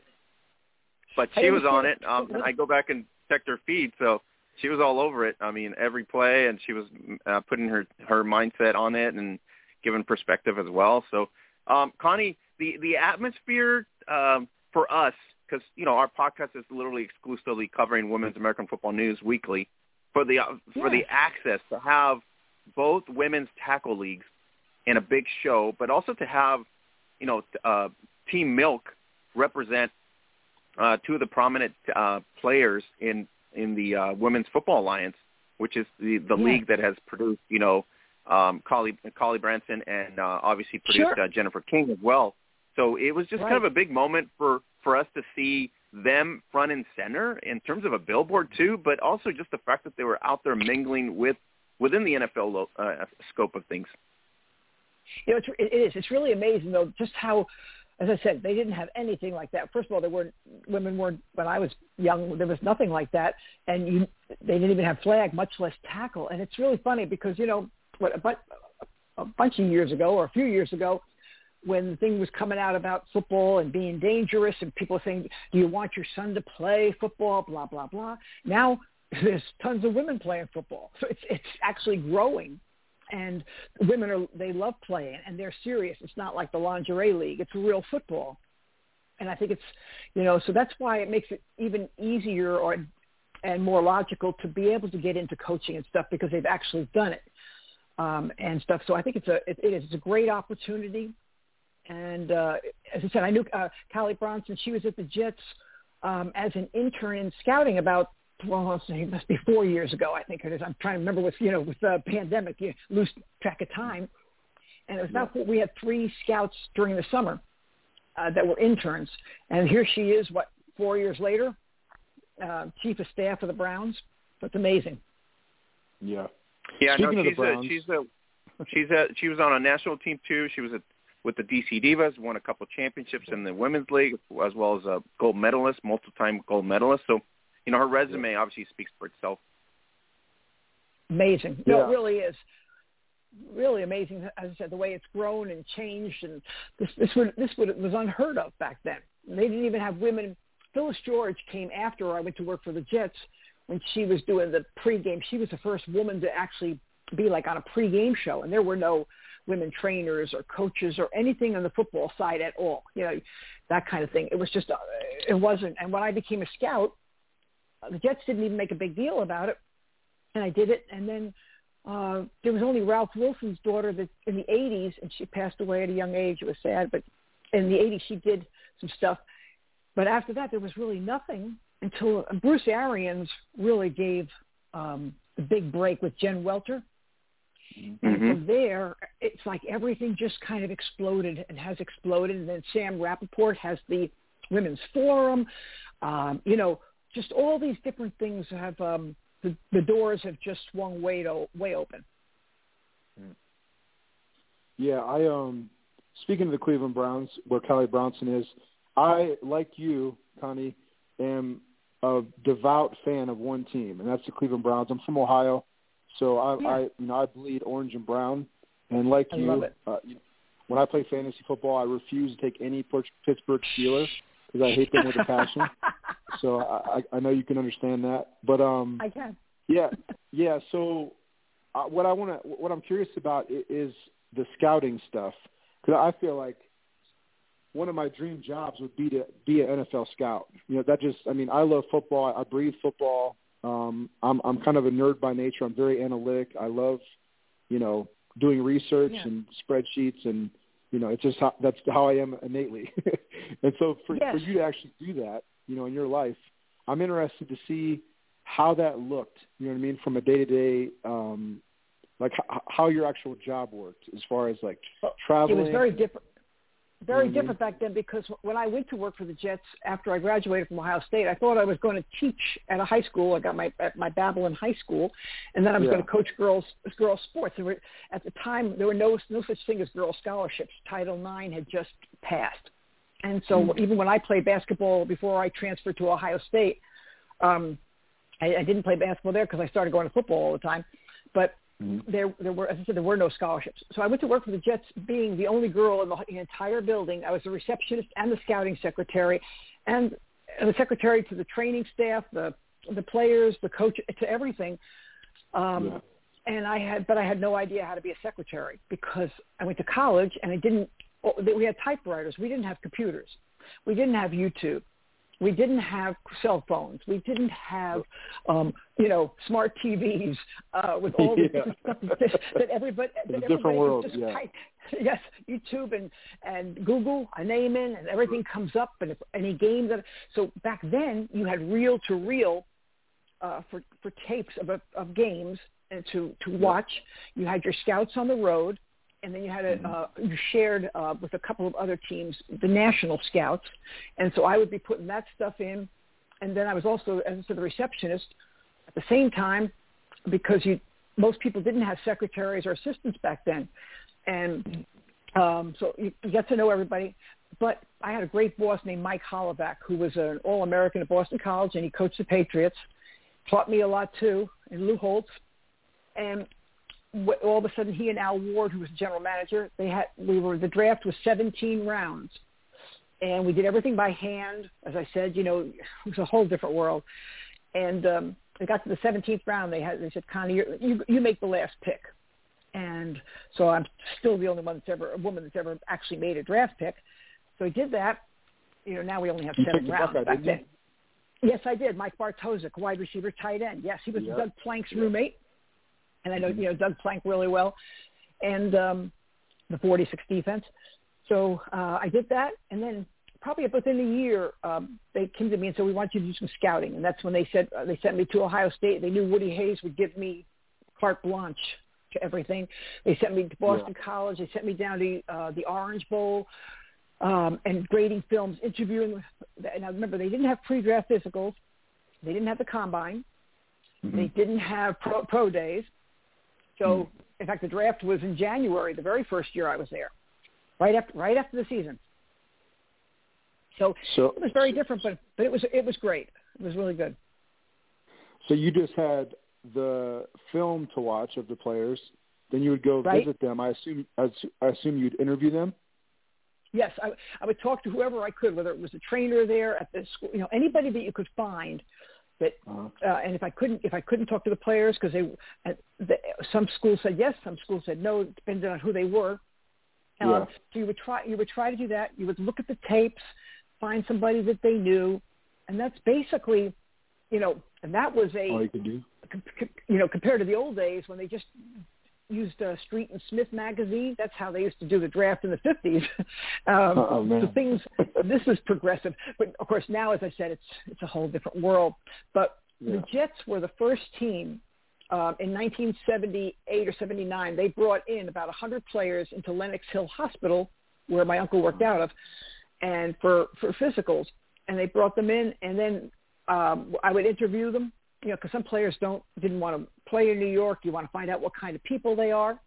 but she was on it. Um, and I go back and check her feed, so she was all over it. I mean, every play, and she was uh, putting her her mindset on it and giving perspective as well. So, um, Connie, the the atmosphere um, for us, because you know our podcast is literally exclusively covering women's American football news weekly. For the uh, for the access to have both women's tackle leagues in a big show, but also to have you know uh, Team Milk represent uh, two of the prominent uh, players in in the uh, Women's Football Alliance, which is the the yeah. league that has produced you know um, Callie Callie Brownson and uh, obviously produced Sure. uh, Jennifer King as well. So it was just kind of a big moment for for us to see them front and center in terms of a billboard too, but also just the fact that they were out there mingling with within the NFL lo- uh, scope of things. You know, it's, it is. It's really amazing though, just how, as I said, they didn't have anything like that. First of all, there weren't women weren't when I was young. There was nothing like that, and you they didn't even have flag, much less tackle. And it's really funny because you know what a, bu- a bunch of years ago or a few years ago. When the thing was coming out about football and being dangerous, and people saying, "Do you want your son to play football?" Blah blah blah. Now [laughs] there's tons of women playing football, so [laughs] it's it's actually growing and women are they love playing and they're serious. It's not like the lingerie league. It's real football. And I think it's you know, so that's why it makes it even easier or and more logical to be able to get into coaching and stuff because they've actually done it. Um, and stuff. So I think it's a it, it is it's a great opportunity. And uh, as I said, I knew uh, Callie Brownson. She was at the Jets um, as an intern in scouting about well, let's say it must be four years ago, I think it is. I'm trying to remember with you know with the pandemic, you lose track of time. And it was about we had three scouts during the summer uh, that were interns, and here she is, what four years later, uh, chief of staff of the Browns. That's amazing. Yeah. Yeah, Speaking no, of the she's a, she's a she's a she was on a national team too. She was a, with the DC Divas, won a couple championships in the women's league, as well as a gold medalist, multiple time gold medalist. So, you know, her resume obviously speaks for itself. Amazing. No, Yeah. it really is. Really amazing. As I said, the way it's grown and changed, and this this would this would was unheard of back then. They didn't even have women. Phyllis George came after I went to work for the Jets when she was doing the pregame. She was the first woman to actually be like on a pregame show, and there were no women trainers or coaches or anything on the football side at all. You know, that kind of thing. It was just uh, it wasn't. And when I became a scout, the Jets didn't even make a big deal about it and I did it. And then uh, there was only Ralph Wilson's daughter that in the 80s, and she passed away at a young age. It was sad, but in the 80s she did some stuff. but after that, there was really nothing until Bruce Arians really gave um, the big break with Jen Welter. Mm-hmm. And from there, it's like everything just kind of exploded and has exploded. And then Sam Rapoport has the Women's Forum. Um, you know, just all these different things have um, the, the doors have just swung way to, way open. Yeah, I um speaking of the Cleveland Browns, where Callie Brownson is, I like you, Connie, am a devout fan of one team, and that's the Cleveland Browns. I'm from Ohio, so I, yeah. I you know I bleed orange and brown, and like I you, uh, when I play fantasy football, I refuse to take any Pittsburgh Steelers because I hate them with a passion. [laughs] so I, I know you can understand that, but um, I can. yeah, [laughs] yeah. So uh, what I want to, what I'm curious about is the scouting stuff because I feel like one of my dream jobs would be to be an NFL scout. You know, that just I mean, I love football. I breathe football. Um, I'm I'm kind of a nerd by nature. I'm very analytic. I love, you know, doing research yeah. and spreadsheets and you know, it's just how, that's how I am innately. [laughs] and so for yes. for you to actually do that, you know, in your life, I'm interested to see how that looked. You know what I mean, from a day to day um like how, how your actual job worked as far as like traveling. It was very different. Very mm-hmm. different back then because when I went to work for the Jets after I graduated from Ohio State, I thought I was going to teach at a high school. I got my at my Babylon High School, and then I was Yeah. going to coach girls girls sports. There were, at the time, there were no no such thing as girls scholarships. Title IX had just passed, and so Mm. even when I played basketball before I transferred to Ohio State, um, I, I didn't play basketball there because I started going to football all the time. But Mhm. there there were as I said there were no scholarships. So I went to work for the Jets, being the only girl in the entire building. I was the receptionist and the scouting secretary, and the secretary to the training staff, the the players, the coach, to everything. Um, Yeah. And I had, but I had no idea how to be a secretary because I went to college and I didn't. Oh, We had typewriters. We didn't have computers. We didn't have YouTube. We didn't have cell phones. We didn't have, um, you know, smart TVs uh, with all the Yeah. different stuff that, that everybody It's a different world, just yeah. type. [laughs] Yes, YouTube and and Google, a name in, and everything comes up, and if any game that. So back then, you had reel to reel uh, for for tapes of of games and to to watch. You had your scouts on the road, and then you had a uh, you shared uh, with a couple of other teams the national scouts, and so I would be putting that stuff in, and then I was also as I said the receptionist at the same time because you most people didn't have secretaries or assistants back then, and um, so you, you get to know everybody. But I had a great boss named Mike Holovak, who was an All-American at Boston College, and he coached the Patriots. Taught me a lot too, and Lou Holtz. And all of a sudden, he and Al Ward, who was the general manager, they had we were the draft was 17 rounds, and we did everything by hand. As I said, you know, [laughs] it was a whole different world. And um, they got to the 17th round. They had they said, Connie, you're, you you make the last pick. And so I'm still the only one that's ever a woman that's ever actually made a draft pick. So I did that. You know, now we only have You seven rounds Buckeye, back then. Yes, I did. Mike Bartoszek, wide receiver, tight end. Yes, he was Yep. Doug Plank's Yep. roommate, and I know you know Doug Plank really well, and um, the 46 defense. So uh, I did that, and then probably within a year, um, they came to me and said, "We want you to do some scouting," and that's when they said uh, they sent me to Ohio State. They knew Woody Hayes would give me carte blanche to everything. They sent me to Boston College. They sent me down to uh, the Orange Bowl um, and grading films, interviewing. And I remember they didn't have pre-draft physicals. They didn't have the combine. Mm-hmm. They didn't have pro, pro days. So, in fact, the draft was in January, the very first year I was there, right after right after the season. So, So it was very different, but but it was it was great. It was really good. So you just had the film to watch of the players, then you would go Right. visit them. I assume I assume you'd interview them. Yes, I, I would talk to whoever I could, whether it was a trainer there at the school, you know, anybody that you could find. That uh, and if I couldn't if I couldn't talk to the players because they, uh, the, some schools said yes, some schools said no, depending on who they were. Um, Yeah. So you would try you would try to do that. You would look at the tapes, find somebody that they knew, and that's basically, you know, and that was a All you could do. com- com- you know, compared to the old days when they just used uh, Street and Smith magazine. That's how they used to do the draft in the 50s. [laughs] um, oh. So things, this is progressive. But of course now, as I said, it's it's a whole different world. But Yeah. the Jets were the first team um, in 1978 or 79. They brought in about 100 players into Lenox Hill Hospital, where my uncle worked out of, and for for physicals. And they brought them in, and then um, I would interview them. You know, because some players don't didn't want to play in New York. You want to find out what kind of people they are,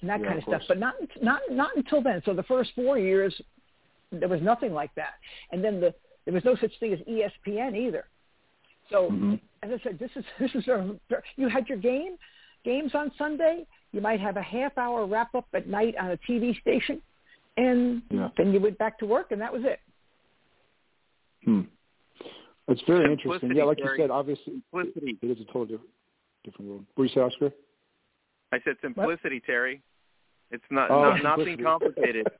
and that Yeah, kind of of stuff. But not not not until then. So the first four years, there was nothing like that. And then the there was no such thing as ESPN either. So Mhm. as I said, this is [laughs] this is a, you had your game games on Sunday. You might have a half hour wrap up at night on a TV station, and Yeah. then you went back to work, and that was it. Hmm. It's very interesting. Yeah, like you Gary. said, obviously Simplicity. it is a totally different, different world. What do you say, Oscar? I said simplicity, Terry. It's not, Oh, not nothing complicated. [laughs]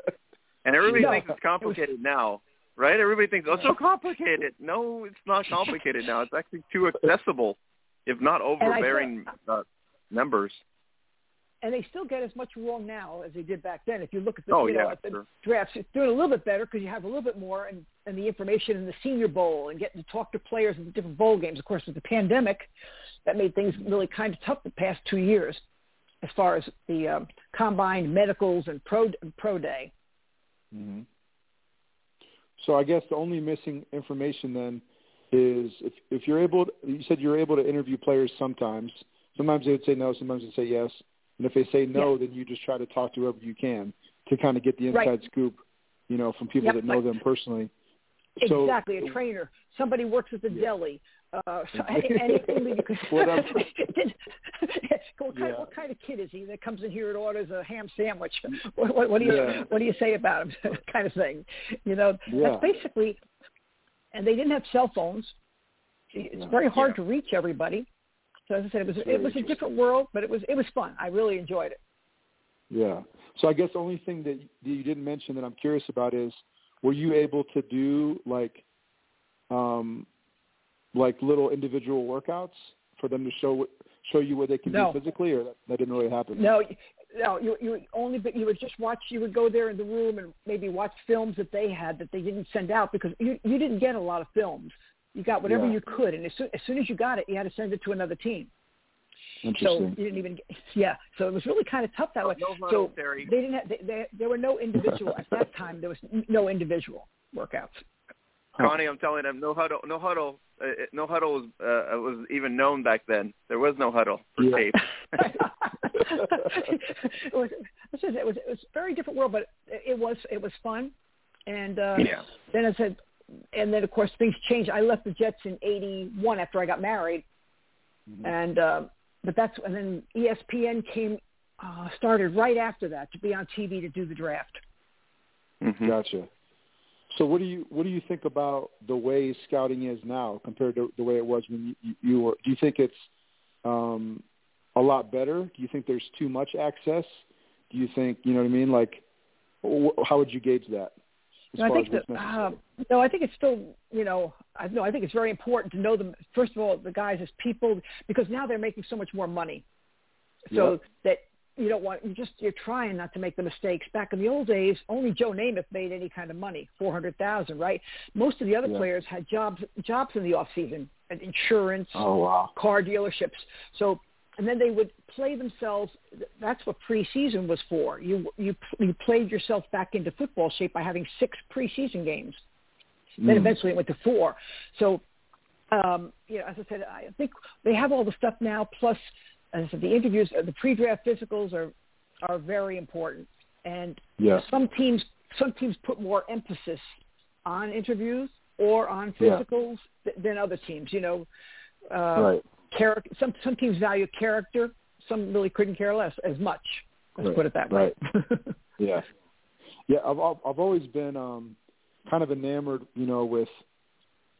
And everybody No, thinks it's complicated now, right? Everybody thinks, oh, it's so complicated. No, it's not [laughs] complicated now. It's actually too accessible, if not overbearing uh, numbers. And they still get as much wrong now as they did back then. If you look at the, Oh, you know, yeah, the sure. drafts, it's doing a little bit better because you have a little bit more and, and the information in the Senior Bowl and getting to talk to players in the different bowl games. Of course, with the pandemic, that made things really kind of tough the past two years as far as the um, combined medicals and pro and pro day. hmm So I guess the only missing information then is if if you're able, to, you said you're able to interview players sometimes. Sometimes they would say no, sometimes they would say yes. And if they say no, then you just try to talk to whoever you can to kind of get the inside Right. scoop, you know, from people Yep, that know them personally. So- exactly, a trainer. Somebody works at the Yeah. deli. Uh, so, [laughs] anything that you could. [laughs] [laughs] What, kind, Yeah. what kind of kid is he that comes in here and orders a ham sandwich? What, what, what do you Yeah. What do you say about him? kind of thing. You know, that's basically. And they didn't have cell phones. It's very hard to reach everybody. So as I said, it was it was a different world, but it was it was fun. I really enjoyed it. Yeah. So I guess the only thing that you didn't mention that I'm curious about is, were you able to do like, um, like little individual workouts for them to show show you what they can No. do physically, or that, that didn't really happen? No, no, you you would only but you would just watch. You would go there in the room and maybe watch films that they had that they didn't send out because you you didn't get a lot of films. You got whatever Yeah. you could, and as soon, as soon as you got it, you had to send it to another team. So you didn't even get, [laughs] yeah. So it was really kind of tough that way. No huddle, so Terry. they didn't have they, they, there were no individual at that time. There was no individual workouts. Connie, I'm telling them, no huddle, no huddle, uh, no huddle was uh, was even known back then. There was no huddle for Yeah. tape. it was [laughs] [laughs] it was it was it was a very different world, but it was it was fun. And uh, Yeah. then I said, and then of course things changed. I left the Jets in '81 after I got married, Mm-hmm. and uh, but that's and then ESPN came uh, started right after that to be on TV to do the draft. Mhm. Gotcha. So what do you what do you think about the way scouting is now compared to the way it was when you, you, you were? Do you think it's um, a lot better? Do you think there's too much access? Do you think you know what I mean? Like, wh- how would you gauge that? As No, I think that uh, no, I think it's still you know I no, I think it's very important to know them first of all the guys as people because now they're making so much more money, so Yep. that you don't want you just you're trying not to make the mistakes. Back in the old days, only Joe Namath made any kind of money, four hundred thousand, right? Most of the other Yeah. players had jobs jobs in the off season, and insurance, oh wow. car dealerships. So, and then they would play themselves. That's what preseason was for. You you you played yourself back into football shape by having six preseason games. Then Mm. eventually it went to four. So, um, you know, as I said, I think they have all the stuff now. Plus, as I said, the interviews, the pre-draft physicals are are very important. And Yeah. some teams some teams put more emphasis on interviews or on Yeah. physicals th- than other teams. You know, uh, Right. Character. Some some teams value character. Some really couldn't care less as much. Let's Right, put it that way. [laughs] Yeah. Yeah, I've I've always been um kind of enamored, you know, with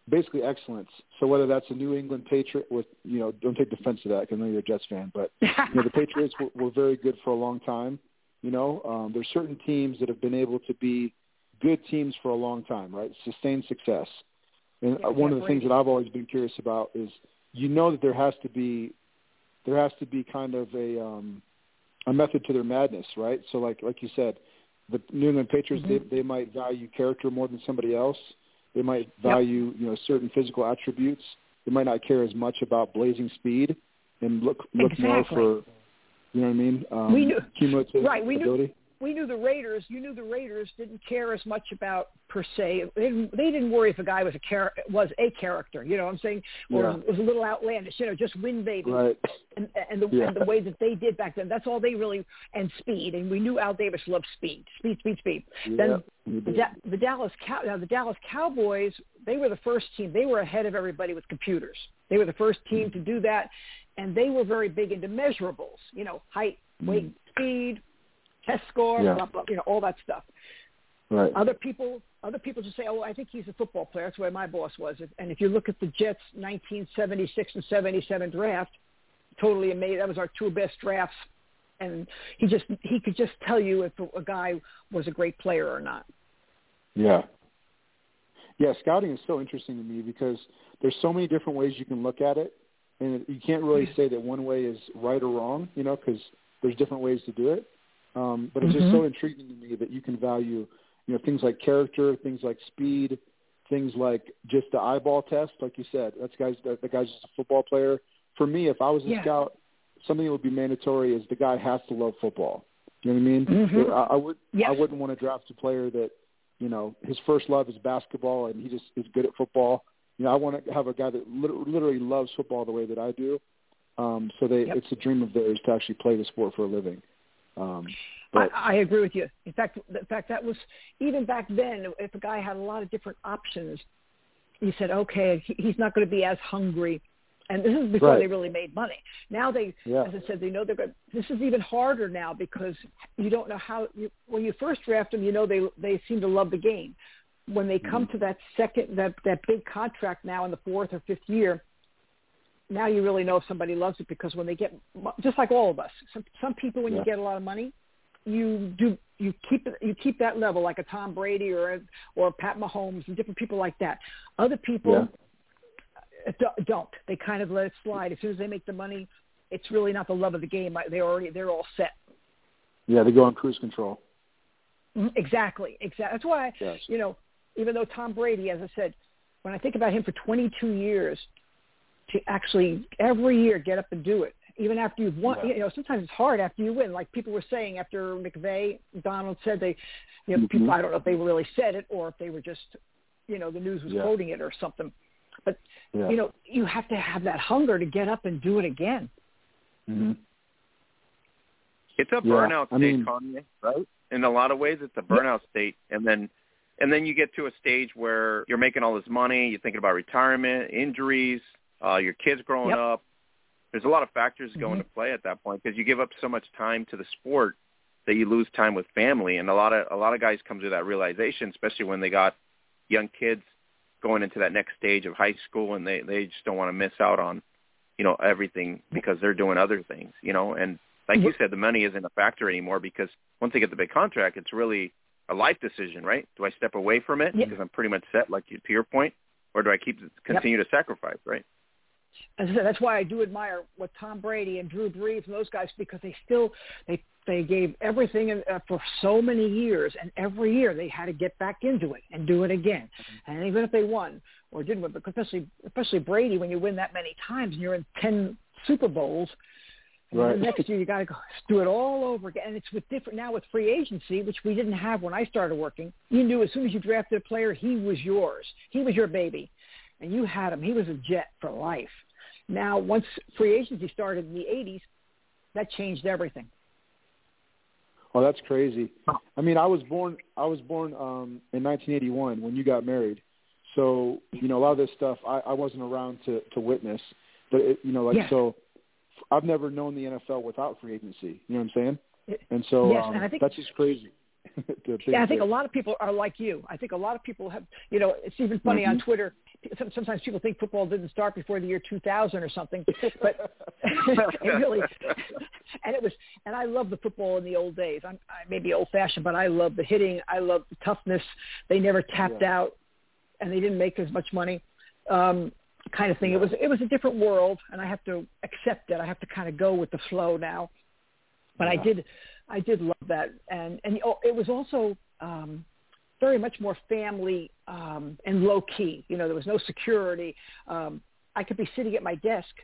basically excellence. So whether that's a New England Patriot with, you know, don't take offense to that because I know you're a Jets fan, but [laughs] you know, the Patriots were, were very good for a long time. You know, um, there's certain teams that have been able to be good teams for a long time, right? Sustained success. And Yeah, uh, one of the things that I've always been curious about is, you know, that there has to be, there has to be kind of a, um, a method to their madness, right? So like like you said, the New England Patriots Mhm. they they might value character more than somebody else. They might value you know certain physical attributes. They might not care as much about blazing speed and look look more for you know what I mean. Um, We knew- cumulative right, we knew- ability. We knew the Raiders. You knew the Raiders didn't care as much about per se. They didn't, they didn't worry if a guy was a char- was a character. You know what I'm saying? Or Yeah. was a little outlandish. You know, just win baby. Right. And and the Yeah. and the way that they did back then. That's all they really and speed. And we knew Al Davis loved speed, speed, speed, speed. Yeah, then the, da- the Dallas Cow- now the Dallas Cowboys, they were the first team. They were ahead of everybody with computers. They were the first team to do that, and they were very big into measurables. You know, height, weight, mm-hmm. speed, test score, Yeah. blah, blah, you know, all that stuff. Right. Other people, other people just say, "Oh, I think he's a football player." That's where my boss was. And if you look at the Jets' 1976 and 77 draft, totally amazing. That was our two best drafts, and he just he could just tell you if a guy was a great player or not. Yeah. Yeah, scouting is so interesting to me because there's so many different ways you can look at it, and you can't really hmm. say that one way is right or wrong, you know, because there's different ways to do it. Um, but it's just so intriguing to me that you can value, you know, things like character, things like speed, things like just the eyeball test, like you said. That's guys. The, the guy's just a football player. For me, if I was a Yeah. scout, something that would be mandatory is the guy has to love football. You know what I mean? Mhm. I, I would. Yes. I wouldn't want to draft a player that you know, his first love is basketball and he just is good at football. You know, I want to have a guy that literally loves football the way that I do. Um, so they, Yep. it's a dream of theirs to actually play the sport for a living. Um, I, but I agree with you. In fact, in fact, that was even back then. If a guy had a lot of different options, you said, okay, he, he's not going to be as hungry. And this is before Right. they really made money. Now they, Yeah. as I said, they know they're going. This is even harder now because you don't know how. You, when you first draft them, you know they they seem to love the game. When they come to that second that that big contract now in the fourth or fifth year, now you really know if somebody loves it because when they get just like all of us, some some people when Yeah. you get a lot of money, you do you keep you keep that level like a Tom Brady or a, or a Pat Mahomes and different people like that. Other people Yeah. uh, do- don't. They kind of let it slide as soon as they make the money. It's really not the love of the game. They already they're all set. yeah, they go on cruise control. Mhm, Exactly, exactly. That's why Yes. you know, even though Tom Brady, as I said, when I think about him for 22 years, to actually every year get up and do it, even after you've won. Yeah. You know, sometimes it's hard after you win. Like people were saying after McVay, Donald said they, you know, Mhm. people. I don't know if they really said it or if they were just, you know, the news was Yeah. quoting it or something. But Yeah. you know, you have to have that hunger to get up and do it again. hmm It's a Yeah, burnout I state, mean- Kanye, right? In a lot of ways, it's a burnout state, and then and then you get to a stage where you're making all this money, you're thinking about retirement, injuries, uh, your kids growing Yep. up. There's a lot of factors that go Mhm. into play at that point because you give up so much time to the sport that you lose time with family, and a lot of a lot of guys come to that realization, especially when they got young kids going into that next stage of high school, and they they just don't want to miss out on you know everything because they're doing other things, you know, and like you said, the money isn't a factor anymore because once they get the big contract, it's really a life decision, right? Do I step away from it Yeah. because I'm pretty much set, like you, to your point, or do I keep continue to sacrifice, right? As I said, that's why I do admire what Tom Brady and Drew Brees and those guys because they still they they gave everything in, uh, for so many years, and every year they had to get back into it and do it again. And even if they won or didn't win, because especially especially Brady, when you win that many times and you're in ten Super Bowls, Right. next year you got to go do it all over again. And it's with different now with free agency, which we didn't have when I started working. You knew as soon as you drafted a player, he was yours. He was your baby, and you had him. He was a jet for life. Now, once free agency started in the '80s, that changed everything. Oh, that's crazy. I mean, I was born. I was born um, in 1981 when you got married. So you know, a lot of this stuff I, I wasn't around to to witness. But it, you know, like Yeah. so, I've never known the NFL without free agency. You know what I'm saying? And so Yes, um, and I think- that's just crazy. [laughs] Yeah, I think a lot of people are like you. I think a lot of people have, you know, it's even funny on Mhm. Twitter. Some- Sometimes people think football didn't start before the year 2000 or something, [laughs] but [laughs] it really, [laughs] and it was, and I love the football in the old days. I'm I may be old fashioned, but I love the hitting. I love the toughness. They never tapped Yeah. out, and they didn't make as much money, um, kind of thing. It was it was a different world, and I have to accept it. I have to kind of go with the flow now. But I did, I did love that, and and oh, it was also um, very much more family um, and low key. You know, there was no security. Um, I could be sitting at my desk,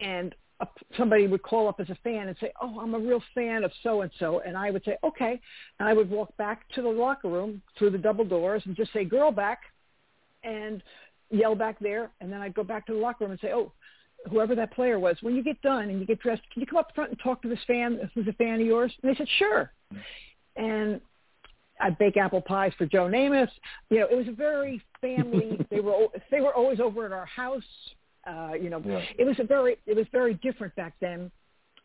and a, somebody would call up as a fan and say, "Oh, I'm a real fan of so and so," and I would say, "Okay," and I would walk back to the locker room through the double doors and just say, "Girl, back," and yell back there, and then I'd go back to the locker room and say, "Oh." Whoever that player was, when you get done and you get dressed, can you come up front and talk to this fan who's a fan of yours? And they said, sure. And I'd bake apple pies for Joe Namath. You know, it was a very family. [laughs] they were they were always over at our house. Uh, you know, Yeah. it was a very it was very different back then.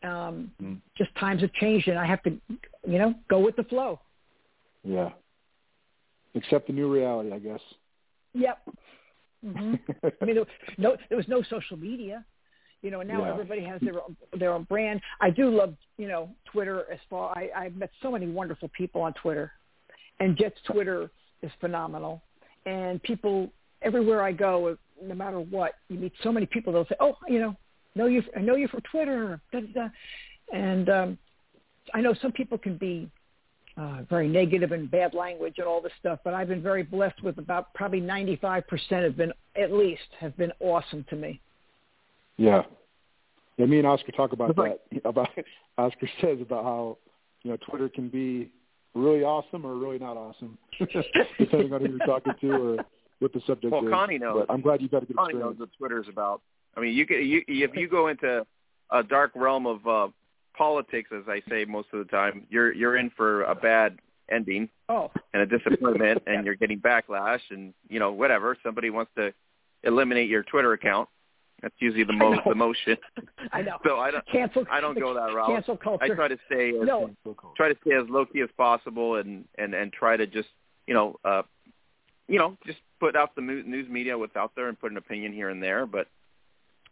Um, Mm. Just times have changed, and I have to, you know, go with the flow. Yeah. Accept the new reality, I guess. Yep. hmm [laughs] I mean, there, no, there was no social media, you know, and now Yeah. everybody has their own, their own brand. I do love, you know, Twitter as far. I, I've met so many wonderful people on Twitter, and Jets Twitter is phenomenal. And people everywhere I go, no matter what, you meet so many people. They'll say, "Oh, you know, know you, I know you from Twitter," da, da, da. and um, I know some people can be uh, very negative and bad language and all this stuff, but I've been very blessed with about probably 95% have been, at least, have been awesome to me. Yeah. Yeah, me and Oscar talk about It's like- that. [laughs] About Oscar says about how you know Twitter can be really awesome or really not awesome, [laughs] depending on who you're talking to or what the subject Well, is. Connie knows. But I'm glad you've had a good Connie knows experience. what Twitter's about. I mean, you could you if you go into a dark realm of uh, politics, as I say most of the time, you're you're in for a bad ending Oh, and a disappointment, and you're getting backlash, and you know whatever. Somebody wants to eliminate your Twitter account. That's usually the most the motion. [laughs] I know. So I don't cancel. I don't go that route. Cancel culture. I try to stay as no, try to stay as low key as possible and and and try to just you know uh you know just put out the news media what's out there and put an opinion here and there but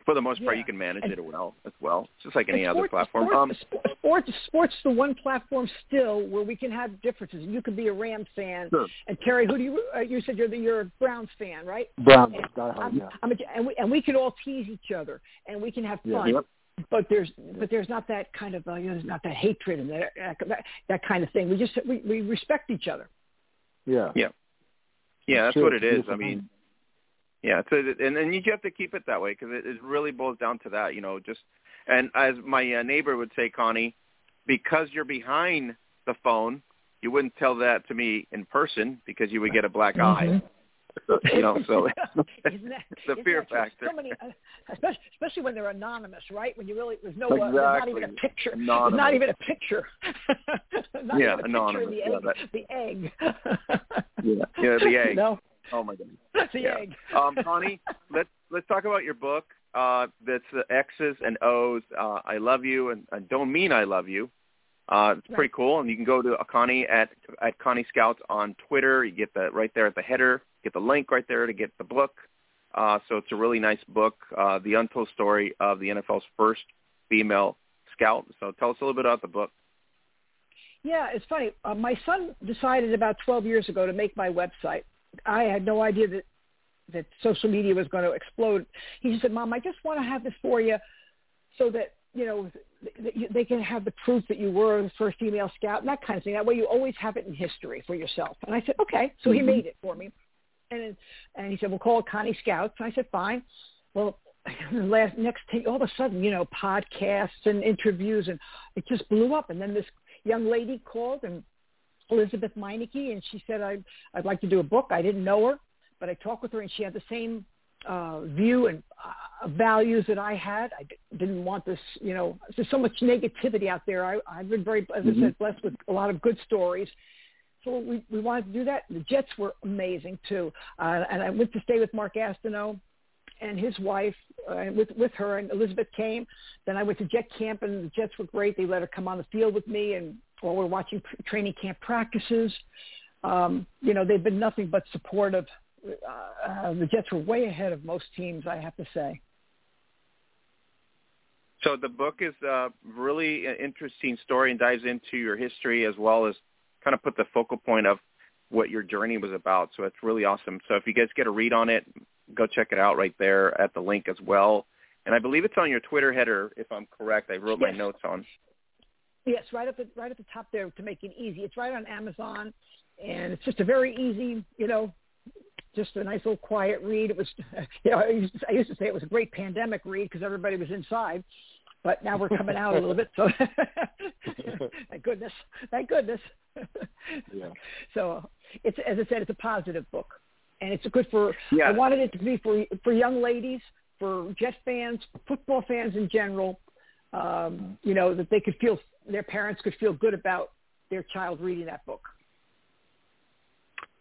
for the most part you can manage And- it well as well just like any And other platform Sports, um sports, sports, sports, the one platform still where we can have differences. You can be a Rams fan, Sure. and Terry, who do you? Uh, you said you're the you're a Browns fan, right? Brown, And die I'm, yeah. I'm a, and we and we can all tease each other, and we can have Yeah. fun. Yep. But there's but there's not that kind of uh, you know there's not that hatred and that, that that kind of thing. We just we, we respect each other. Yeah. yeah yeah that's Sure, what it's it a is beautiful i mean thing. Yeah so and and you just have to keep it that way because it, it really boils down to that you know just and as my uh, neighbor would say connie because you're behind the phone you wouldn't tell that to me in person because you would get a black eye Mhm. So, you know so [laughs] [laughs] Isn't that, the fear factor. So many, uh, especially, especially when they're anonymous, right? When you really there's no uh, there's not even a picture. Anonymous. not even a picture. [laughs] not Yeah, even a anonymous. Picture of the egg. that- the egg. Yeah. Yeah, the egg. Oh my goodness the Yeah. egg. [laughs] um, Connie, let's let's talk about your book. Uh, that's the X's and O's. Uh, I love you, and I don't mean I love you. Uh, it's pretty cool, and you can go to Connie at at Connie Scouts on Twitter. You get that right there at the header. Get the link right there to get the book. Uh, so it's a really nice book, uh, the untold story of the NFL's first female scout. So tell us a little bit about the book. Yeah, it's funny. Uh, my son decided about 12 years ago to make my website. I had no idea that that social media was going to explode. He just said, "Mom, I just want to have this for you, so that you know that you- they can have the proof that you were the first female scout and that kind of thing. That way, you always have it in history for yourself." And I said, "Okay." So he mm-hmm. made it for me, and and he said, "We'll call it Connie Scouts." And I said, "Fine." Well, [laughs] the last next thing, all of a sudden, you know, podcasts and interviews, and it just blew up. And then this young lady called and Elizabeth Meineke, and she said I'd I'd like to do a book. I didn't know her, but I talked with her, and she had the same uh, view and uh, values that I had. I d- didn't want this, you know. There's so much negativity out there. I, I've been very, as I said, blessed with a lot of good stories. So we we wanted to do that. The Jets were amazing too, uh, and I went to stay with Mark Astano and his wife uh, with with her and Elizabeth came. Then I went to Jet Camp and the Jets were great. They let her come on the field with me and while we're watching training camp practices. Um, you know, they've been nothing but supportive. Uh, uh, the Jets were way ahead of most teams, I have to say. So the book is a really an interesting story and dives into your history as well as kind of put the focal point of what your journey was about. So it's really awesome. So if you guys get a read on it, go check it out right there at the link as well. And I believe it's on your Twitter header, if I'm correct. I wrote my notes on. Yes, right at the right at the top there to make it easy. It's right on Amazon, and it's just a very easy, you know, just a nice little quiet read. It was, [laughs] you know, I used to, I used to say it was a great pandemic read because everybody was inside, but now we're coming out a little bit. So, [laughs] thank goodness, thank goodness. [laughs] yeah. So it's as I said, it's a positive book, and it's good for. Yeah. I wanted it to be for for young ladies, for Jet fans, football fans in general. Um, you know that they could feel their parents could feel good about their child reading that book.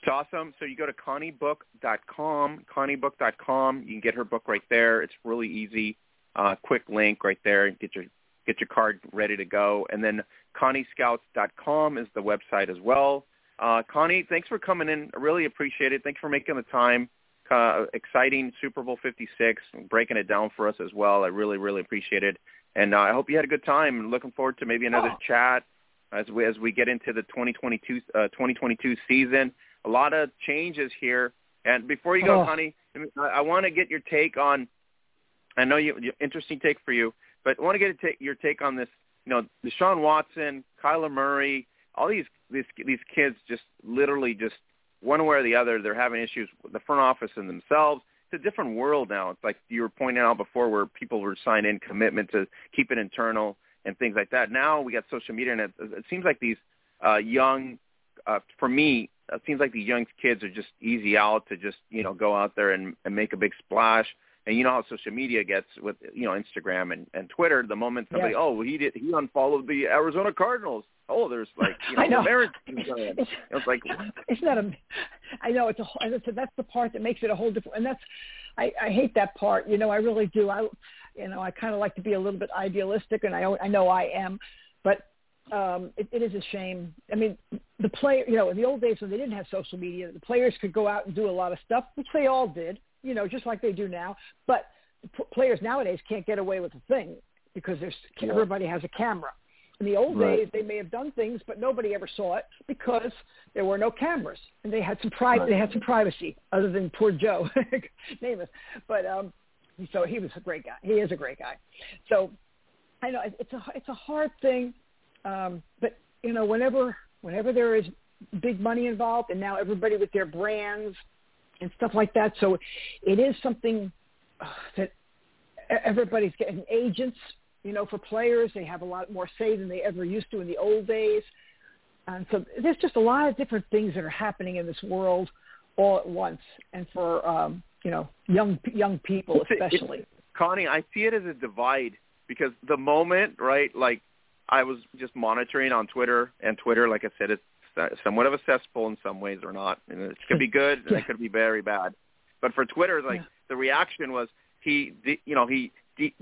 It's awesome. So you go to conniebook.com, conniebook.com. You can get her book right there. It's really easy. Uh, quick link right there. Get your get your card ready to go. And then conniescouts.com is the website as well. Uh, Connie, thanks for coming in. I really appreciate it. Thanks for making the time. Uh, exciting Super Bowl 56, breaking it down for us as well. I really, really appreciate it. And uh, I hope you had a good time. Looking forward to maybe another Oh. chat as we as we get into the 2022 uh, 2022 season. A lot of changes here. And before you go, Oh. Connie, I, I want to get your take on. I know you, you interesting take for you, but I want to get a your take on this. You know, Deshaun Watson, Kyler Murray, all these these these kids just literally just one way or the other, they're having issues with the front office and themselves. It's a different world now. It's like you were pointing out before, where people were signing in commitment to keep it internal and things like that. Now we got social media, and it, it seems like these uh, young, uh, for me, it seems like the young kids are just easy out to just you know go out there and, and make a big splash. And you know how social media gets with you know Instagram and, and Twitter. The moment somebody, Yes. oh, he did, he unfollowed the Arizona Cardinals. Oh, there's like you [laughs] know, I know. marriage. going. It's- It's like? Isn't that a? I know it's a. As I said, that's the part that makes it a whole different. And that's, I, I hate that part. You know, I really do. I, you know, I kind of like to be a little bit idealistic, and I, I know I am, but um, it, it is a shame. I mean, the player. You know, in the old days when they didn't have social media, the players could go out and do a lot of stuff, which they all did. You know, just like they do now. But p- players nowadays can't get away with a thing because there's Yeah. everybody has a camera. In the old Right. days, they may have done things, but nobody ever saw it because there were no cameras, and they had some pri- Right. They had some privacy, other than poor Joe [laughs] Namath. But um, so he was a great guy. He is a great guy. So I know it's a it's a hard thing, um, but you know, whenever whenever there is big money involved, and now everybody with their brands and stuff like that, so it is something uh, that everybody's getting agents you know, for players. They have a lot more say than they ever used to in the old days. And so there's just a lot of different things that are happening in this world all at once. And for, um, you know, young young people It's a- it's- especially. Connie, I see it as a divide because the moment, right, like I was just monitoring on Twitter, and Twitter, like I said, it's somewhat of a cesspool in some ways or not. And it could be [laughs] good, and Yeah. it could be very bad. But for Twitter, like Yeah. the reaction was he, you know, he de-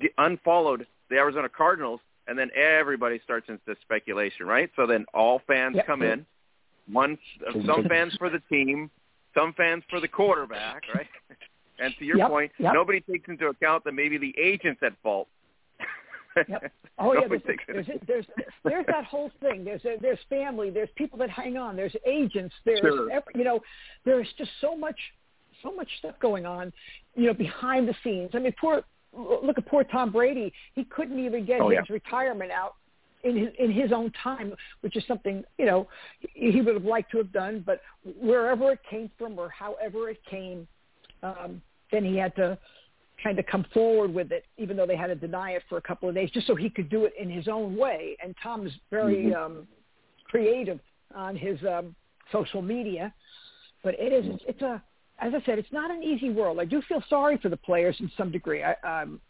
de- unfollowed the Arizona Cardinals, and then everybody starts into speculation, right? So then all fans Yep. come in. One, some fans for the team, some fans for the quarterback, right? And to your Yep, point, yep. nobody takes into account that maybe the agent's at fault. Yep. Oh yeah, [laughs] there's, there's, there's there's that whole thing. There's there's family. There's people that hang on. There's agents. There's Sure. every, you know, there's just so much so much stuff going on, you know, behind the scenes. I mean, poor look at poor Tom Brady. He couldn't even get Oh, his yeah. retirement out in his in his own time, which is something you know he would have liked to have done. But wherever it came from or however it came, um, then he had to kind of come forward with it, even though they had to deny it for a couple of days, just so he could do it in his own way. And Tom is very Mhm. um, creative on his um, social media, but it is it's a as I said, it's not an easy world. I do feel sorry for the players in some degree. I um,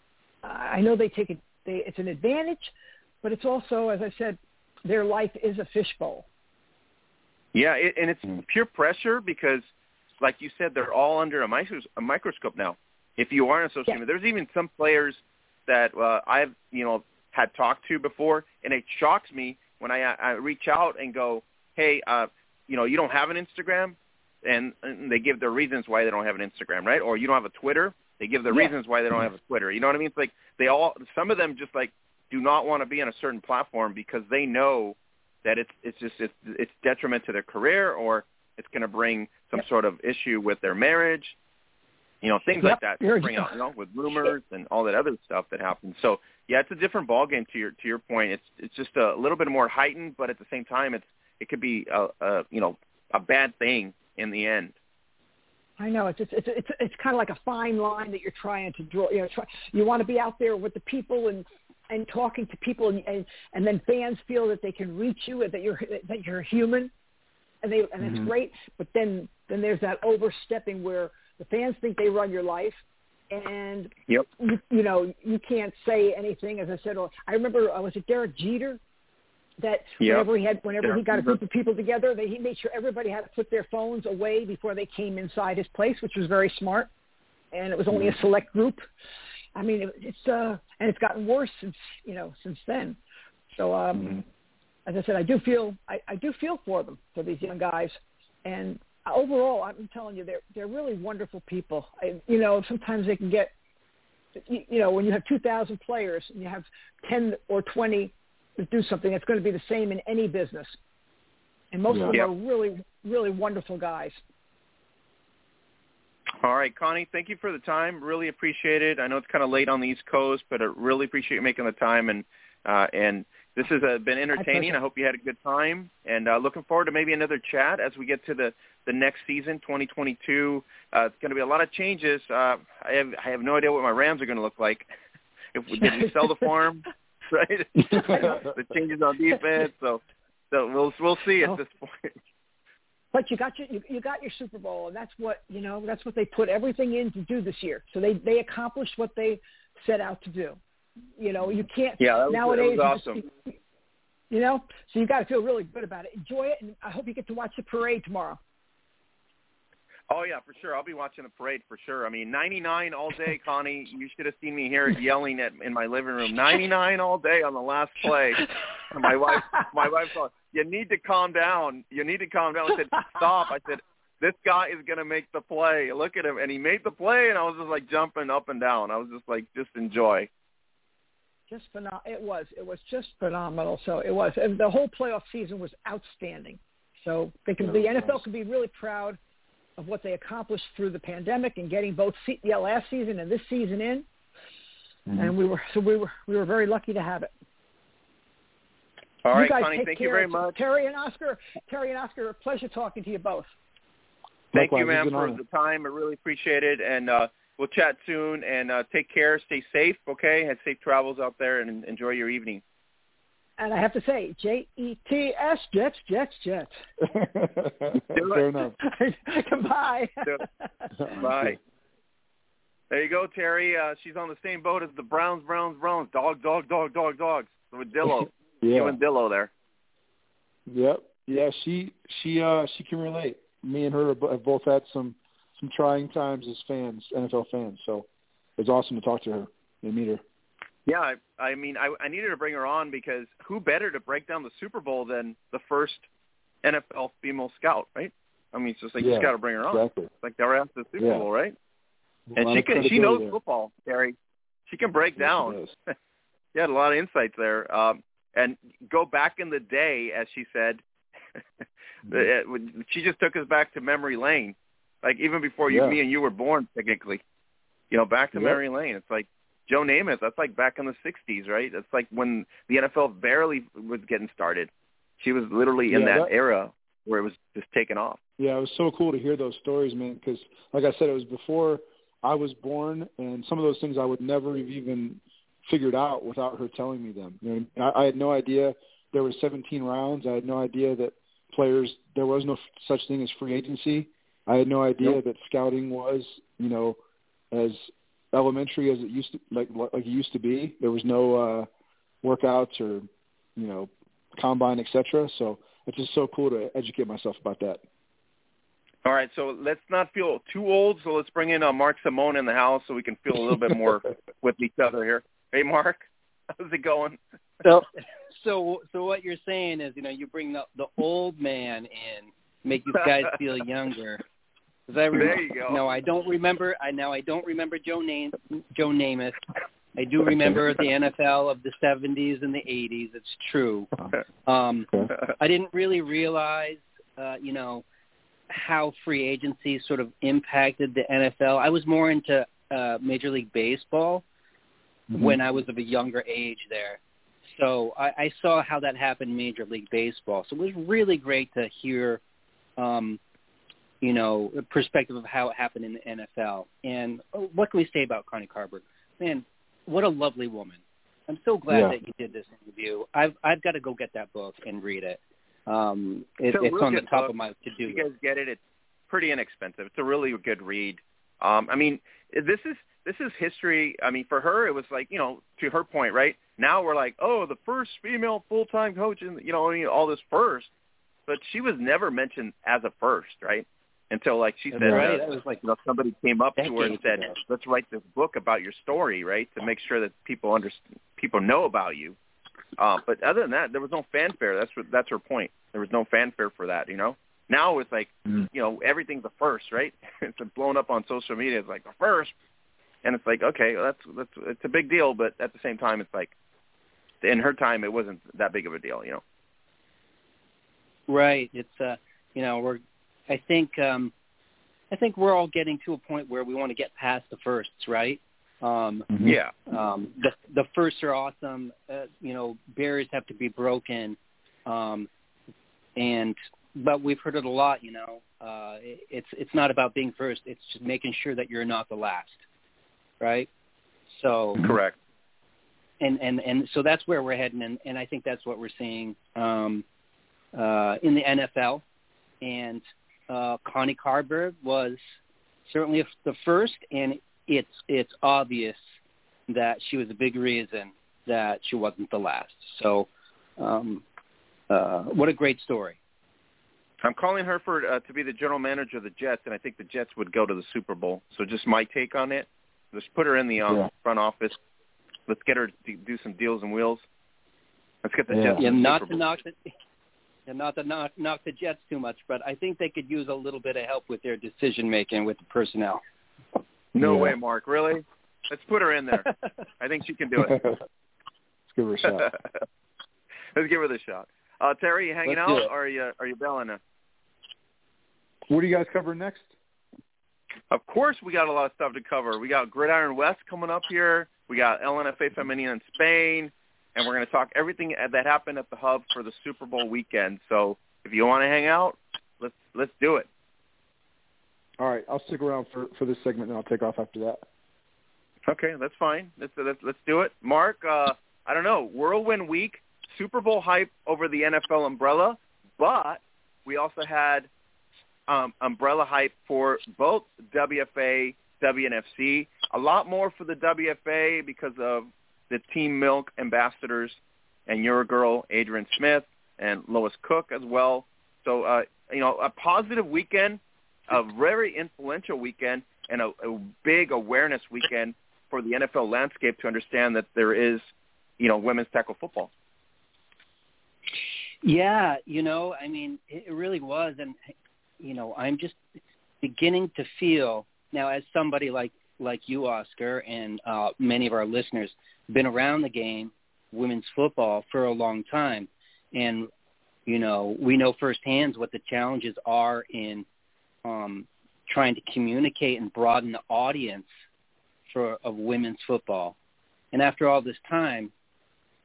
I know they take it. They, it's an advantage, but it's also, as I said, their life is a fishbowl. Yeah, it, and it's pure pressure because, like you said, they're all under a, micros- a microscope now. If you are on social Yeah. media, there's even some players that uh, I've you know had talked to before, and it shocks me when I, I reach out and go, "Hey, uh, you know, you don't have an Instagram," and, and they give their reasons why they don't have an Instagram, right? Or you don't have a Twitter, they give their Yeah. reasons why they don't have a Twitter. You know what I mean? It's like they all, some of them just like do not want to be on a certain platform because they know that it's it's just it's, it's detriment to their career or it's going to bring some Yep. sort of issue with their marriage. you know, things Yep, like that you're- bring out, you know, with rumors and all that other stuff that happens. So yeah, it's a different ballgame to your to your point. It's it's just a little bit more heightened, but at the same time, it's it could be a, a you know a bad thing in the end. I know it's it's it's it's, it's kind of like a fine line that you're trying to draw. You know, try, you want to be out there with the people and and talking to people, and and, and then fans feel that they can reach you, and that you're that you're human, and they and it's Mhm. great. But then then there's that overstepping where the fans think they run your life, and Yep. you, you know you can't say anything. As I said, I remember uh, was it Derek Jeter that Yep. whenever he had whenever he got a group of people together, they, he made sure everybody had to put their phones away before they came inside his place, which was very smart. And it was only a select group. I mean, it, it's uh, and it's gotten worse since you know since then. So um, Mhm. as I said, I do feel I, I do feel for them for these young guys, and overall, I'm telling you, they're they're really wonderful people. I, you know, sometimes they can get, you, you know, when you have 2,000 players and you have 10 or 20 that do something, it's going to be the same in any business. And most of them are really, really wonderful guys. All right, Connie, thank you for the time. Really appreciate it. I know it's kind of late on the East Coast, but I really appreciate you making the time. And uh, and this has uh, been entertaining. pleasure. I hope you had a good time. And uh, looking forward to maybe another chat as we get to the the next season, 2022. Uh, it's going to be a lot of changes. Uh, I have I have no idea what my Rams are going to look like. [laughs] If we, did we sell the farm, [laughs] [laughs] right? [laughs] the changes on defense. So so we'll we'll see at this point. But you got your you, you got your Super Bowl, and that's what you know. That's what they put everything in to do this year. So they they accomplished what they set out to do. You know, you can't Yeah, that was- that nowadays. was you awesome. you know, so you got to feel really good about it. Enjoy it, and I hope you get to watch the parade tomorrow. Oh yeah, for sure. I'll be watching the parade for sure. I mean, 99 all day, Connie. You should have seen me here yelling at in my living room. 99 all day on the last play. And my wife, my wife thought, "You need to calm down. You need to calm down." I said, "Stop." I said, "This guy is going to make the play. Look at him." And he made the play, and I was just like jumping up and down. I was just like, just enjoy. Just phenomenal. It was. It was just phenomenal. So it was, and the whole playoff season was outstanding. So they can, the NFL can be really proud of what they accomplished through the pandemic and getting both se- yeah, last season and this season in. Mhm. And we were so we were we were very lucky to have it. All you right, guys Connie. Thank care. you very much. Terry and Oscar. Terry and Oscar, a pleasure talking to you both. Thank you, Likewise, ma'am, for the time. I really appreciate it, and uh, we'll chat soon. And uh, take care. Stay safe. Okay. Have safe travels out there, and enjoy your evening. And I have to say, J E T S Jets Jets Jets. [laughs] Fair enough. [laughs] Goodbye. [laughs] Bye. There you go, Terry. Uh, she's on the same boat as the Browns, Browns, Browns. Dog, dog, dog, dog, dogs. With Dillo. yeah. You Yeah. and Dillo there. Yep. Yeah. She she uh she can relate. Me and her have bo- have both had some some trying times as fans, NFL fans. So it's awesome to talk to her and meet her. Yeah, I, I mean, I, I needed to bring her on because who better to break down the Super Bowl than the first NFL female scout, right? I mean, it's just like you just got to bring her on. Exactly. Like they're after the Super Yeah. Bowl, right? And she can, she knows there. football, Terry. She can break Yes, she down. does. [laughs] You had a lot of insights there. Um, and go back in the day, as she said, [laughs] she just took us back to memory lane. Like even before you, Yeah. me and you were born, technically. You know, back to Yep. memory lane. It's like Joe Namath. That's like back in the '60s, right? That's like when the NFL barely was getting started. She was literally in Yeah, that, that- era where it was just taking off. Yeah, it was so cool to hear those stories, man. Because, like I said, it was before I was born, and some of those things I would never have even figured out without her telling me them. You know, I, mean? I, I had no idea there was 17 rounds. I had no idea that players there was no such thing as free agency. I had no idea Nope. that scouting was, you know, as elementary as it used to like like it used to be. There was no uh workouts or, you know, combine, etc. So it's just so cool to educate myself about that. All right, so let's not feel too old. So let's bring in uh, Mark Simon in the house so we can feel a little bit more [laughs] with each other here. Hey, Mark, [laughs] how's it going? So, [laughs] so, so what you're saying is, you know, you bring the the old man in, make these guys feel younger. I There you go. No, I don't remember. I now I don't remember Joe Name Joe Namath. I do remember the NFL of the 70s and the 80s. It's true. [laughs] Um, I didn't really realize, uh, you know, how free agency sort of impacted the NFL. I was more into uh, Major League Baseball mm-hmm. when I was of a younger age there. So I, I saw how that happened in Major League Baseball. So it was really great to hear, um, you know, the perspective of how it happened in the NFL. And oh, what can we say about Connie Carberg? Man, what a lovely woman. I'm so glad yeah. that you did this interview. I've I've got to go get that book and read it. Um, it it's, it's on the top book. of my to do. You guys get it? It's pretty inexpensive. It's a really good read. Um, I mean, this is this is history. I mean, for her, it was like you know, to her point, right? Now we're like, oh, the first female full time coach, and you know, all this first, but she was never mentioned as a first, right? Until like she said, right. uh, that was like you know, somebody came up to her and said, ago. let's write this book about your story, right, to make sure that people understand, people know about you. Uh, but other than that, there was no fanfare. That's what, that's her point. There was no fanfare for that, you know. Now it's like, mm. you know, everything's the first, right? [laughs] it's blown up on social media. It's like the first, and it's like, okay, well, that's that's it's a big deal, but at the same time, it's like, in her time, it wasn't that big of a deal, you know. Right. It's uh, you know, we're, I think, um, I think we're all getting to a point where we want to get past the firsts, right? Um, mm-hmm. Yeah. Um, the the firsts are awesome. Uh, you know, barriers have to be broken, um, and but we've heard it a lot. You know, uh, it, it's it's not about being first. It's just making sure that you're not the last, right? So correct. And and and so that's where we're heading, and, and I think that's what we're seeing um, uh, in the NFL. And uh, Connie Carberg was certainly the first, and it's it's obvious that she was a big reason that she wasn't the last. So, um, uh, what a great story! I'm calling her for uh, to be the general manager of the Jets, and I think the Jets would go to the Super Bowl. So, just my take on it. Let's put her in the um, yeah. front office. Let's get her to do some deals and wheels. Let's get the yeah. Jets. Yeah, not to knock the, and not to knock, knock the Jets too much, but I think they could use a little bit of help with their decision making with the personnel. No yeah. way, Mark. Really? Let's put her in there. I think she can do it. [laughs] Let's give her a shot. [laughs] Let's give her the shot. Uh, Terry, you hanging Let's out, or are you are you bailing? What do you guys cover next? Of course, we got a lot of stuff to cover. We got Gridiron West coming up here. We got LNFA Femenina in Spain, and we're going to talk everything that happened at the hub for the Super Bowl weekend. So if you want to hang out, let's let's do it. All right, I'll stick around for for this segment, and I'll take off after that. Okay, that's fine. Let's let's, let's do it. Mark, uh, I don't know, Whirlwind Week, Super Bowl hype over the NFL umbrella, but we also had um, umbrella hype for both WFA, WNFC. A lot more for the WFA because of the Team Milk ambassadors and your girl Adrienne Smith and Lois Cook as well. So uh, you know, a positive weekend a very influential weekend and a, a big awareness weekend for the NFL landscape to understand that there is, you know, women's tackle football. Yeah, you know, I mean, it really was, and you know, I'm just beginning to feel now as somebody like like you, Oscar, and uh, many of our listeners, been around the game, women's football for a long time, and you know, we know firsthand what the challenges are in um, trying to communicate and broaden the audience for of women's football. And after all this time,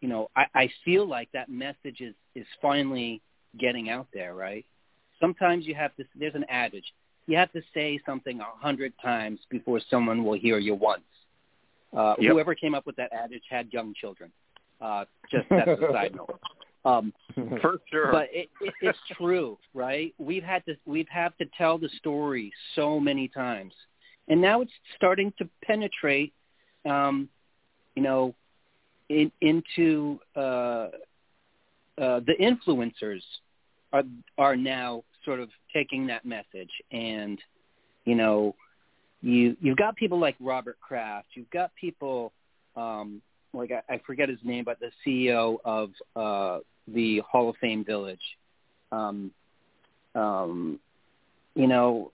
you know, I, I feel like that message is is finally getting out there, right? Sometimes you have to. There's an adage. You have to say something a hundred times before someone will hear you once. Uh, yep. Whoever came up with that adage had young children. Uh, just that's a side note. Um, [laughs] For sure. But it, it, it's true, right? We've had to we've had to tell the story so many times, and now it's starting to penetrate, um, you know, in, into uh, uh, the influencers are are now sort of taking that message, and you know, you you've got people like Robert Kraft, you've got people um, like I, I forget his name, but the CEO of uh, the Hall of Fame Village. Um, um, you know,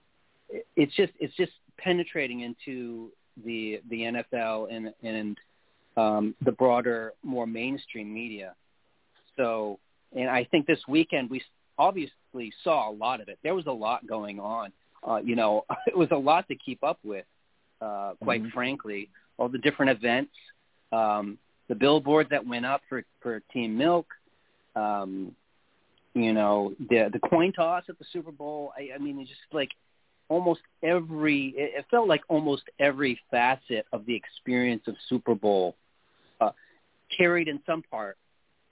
it, it's just it's just penetrating into the the NFL and and um, the broader, more mainstream media. So, and I think this weekend we obviously saw a lot of it. There was a lot going on. Uh, you know, [laughs] it was a lot to keep up with. Uh, quite mm-hmm. frankly, all the different events, um, the billboards that went up for for Team Milk, um, you know, the the coin toss at the Super Bowl. I, I mean, it's just like almost every. It felt like almost every facet of the experience of Super Bowl uh, carried in some part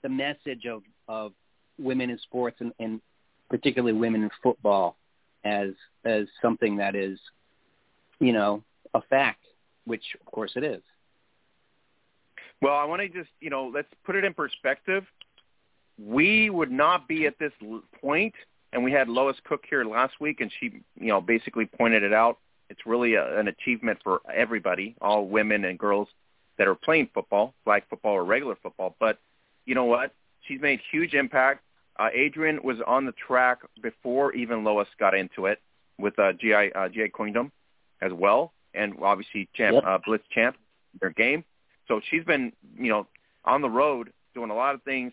the message of of women in sports and, and particularly women in football as as something that is, you know, a fact, which of course it is. Well, I want to just, you know, let's put it in perspective. We would not be at this point, and we had Lois Cook here last week, and she, you know, basically pointed it out. It's really a, an achievement for everybody, all women and girls that are playing football, flag football or regular football. But you know what? She's made huge impact. Uh, Adrienne was on the track before even Lois got into it with uh, GI uh, GI Kingdom as well, and obviously champ yep. uh, Blitz champ their game. So she's been you know on the road doing a lot of things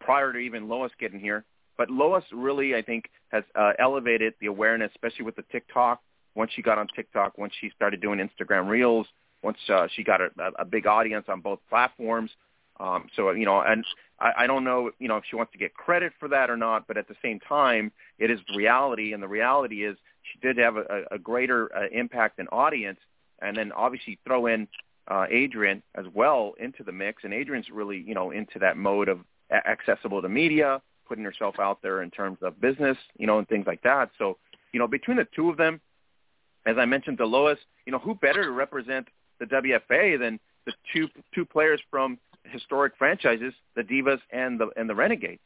prior to even Lois getting here. But Lois really, I think, has uh, elevated the awareness, especially with the TikTok. Once she got on TikTok, once she started doing Instagram Reels, once uh, she got a, a big audience on both platforms, um, so you know, and I, I don't know, you know, if she wants to get credit for that or not. But at the same time, it is reality, and the reality is she did have a, a greater uh, impact and audience. And then obviously throw in uh, Adrienne as well into the mix, and Adrienne's really you know into that mode of accessible to media, putting herself out there in terms of business, you know, and things like that. So you know, between the two of them, as I mentioned to Lois, you know, who better to represent the WFA than the two two players from historic franchises, the Divas and the and the Renegades.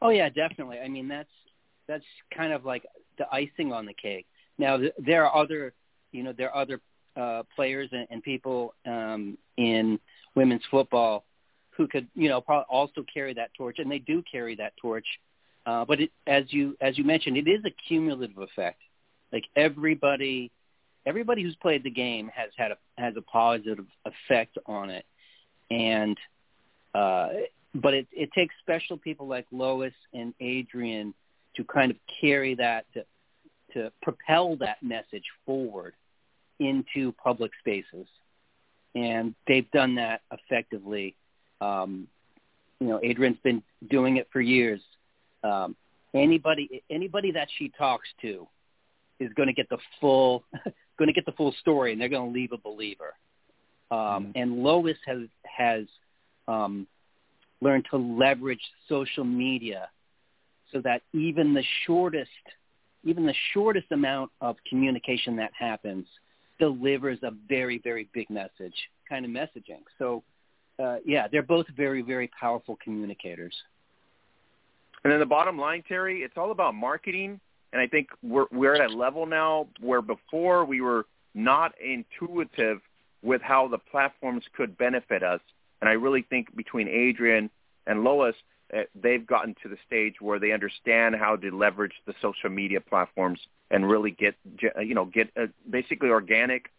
Oh yeah, definitely. I mean, that's that's kind of like the icing on the cake. Now there are other, you know, there are other uh, players and, and people um, in women's football who could, you know, probably also carry that torch, and they do carry that torch. Uh, but it, as you as you mentioned, it is a cumulative effect. Like everybody everybody who's played the game has had a has a positive effect on it, and uh, but it it takes special people like Lois and Adrienne to kind of carry that to to propel that message forward into public spaces, and they've done that effectively. Um, you know, Adrienne's been doing it for years. Um, anybody anybody that she talks to is going to get the full [laughs] going to get the full story, and they're going to leave a believer. Um, mm-hmm. And Lois has has um, learned to leverage social media so that even the shortest even the shortest amount of communication that happens delivers a very very big message kind of messaging. So uh, yeah, they're both very very powerful communicators. And then the bottom line, Terry, it's all about marketing and I think we're we're at a level now where before we were not intuitive with how the platforms could benefit us. And I really think between Adrienne and Lois, uh, they've gotten to the stage where they understand how to leverage the social media platforms and really get you know get a basically organic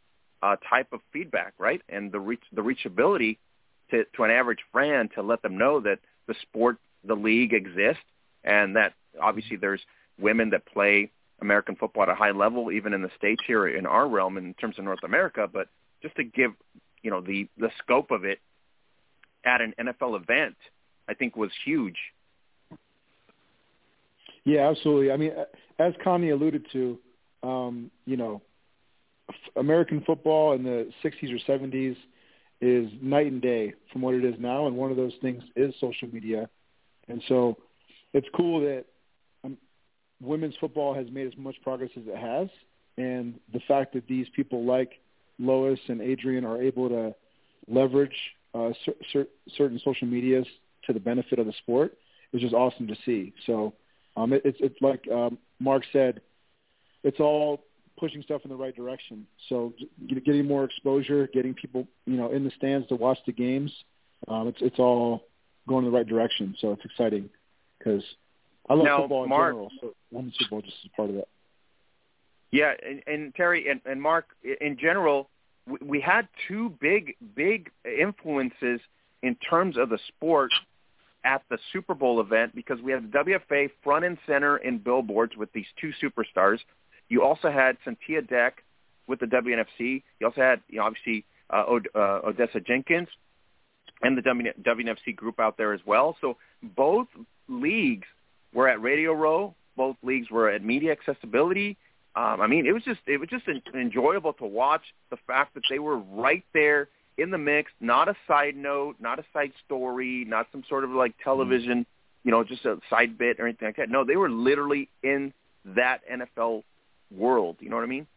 uh, type of feedback, right? And the reach the reachability to to an average fan to let them know that the sport, the league exists, and that obviously there's women that play American football at a high level, even in the states here in our realm in terms of North America. But just to give you know the the scope of it at an NFL event, I think was huge. Yeah, absolutely. I mean, as Connie alluded to, um, you know, American football in the 60s or 70s is night and day from what it is now, and one of those things is social media. And so it's cool that women's football has made as much progress as it has, and the fact that these people like Lois and Adrienne are able to leverage uh, cer- certain social medias to the benefit of the sport is just awesome to see. So um, it, it's it's like um, Mark said, it's all pushing stuff in the right direction. So getting more exposure, getting people you know in the stands to watch the games, um, it's it's all going in the right direction. So it's exciting because I love now, football in Mark, general, so women's football just is part of that. Yeah, and, and Terry and, and Mark, in general, we, we had two big, big influences in terms of the sport at the Super Bowl event because we had the WFA front and center in billboards with these two superstars. You also had Santia Deck with the WNFC. You also had, you know, obviously uh, Od- uh, Odessa Jenkins and the w- WNFC group out there as well. So both leagues were at Radio Row. Both leagues were at Media Accessibility. Um, I mean, it was just it was just enjoyable to watch the fact that they were right there in the mix, not a side note, not a side story, not some sort of like television, you know, just a side bit or anything like that. No, they were literally in that NFL world. You know what I mean?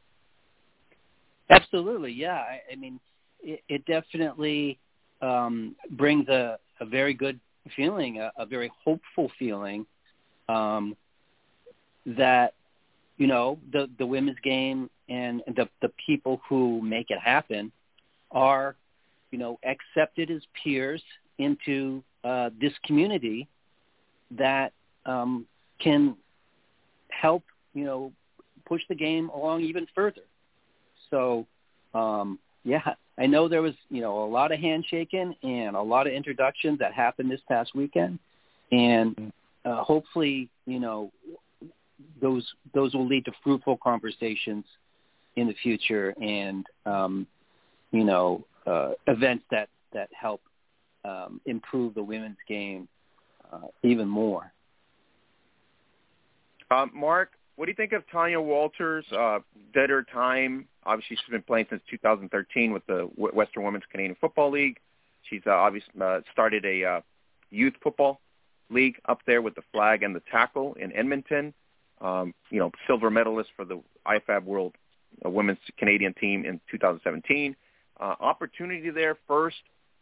Absolutely, yeah. I, I mean, it, it definitely um, brings a, a very good feeling, a, a very hopeful feeling um, that you know the the women's game and the the people who make it happen are you know accepted as peers into uh, this community that um, can help you know push the game along even further. So um, yeah, I know there was you know a lot of handshaking and a lot of introductions that happened this past weekend, and uh, hopefully you know those those will lead to fruitful conversations in the future and um, you know uh, events that that help um, improve the women's game uh, even more. Um, Mark, what do you think of Tanya Walters? Uh, dead her time. Obviously, she's been playing since 2013 with the Western Women's Canadian Football League. She's uh, obviously uh, started a uh, youth football league up there with the flag and the tackle in Edmonton. Um, you know, silver medalist for the IFAF World uh, Women's Canadian team in 2017. Uh, opportunity there first.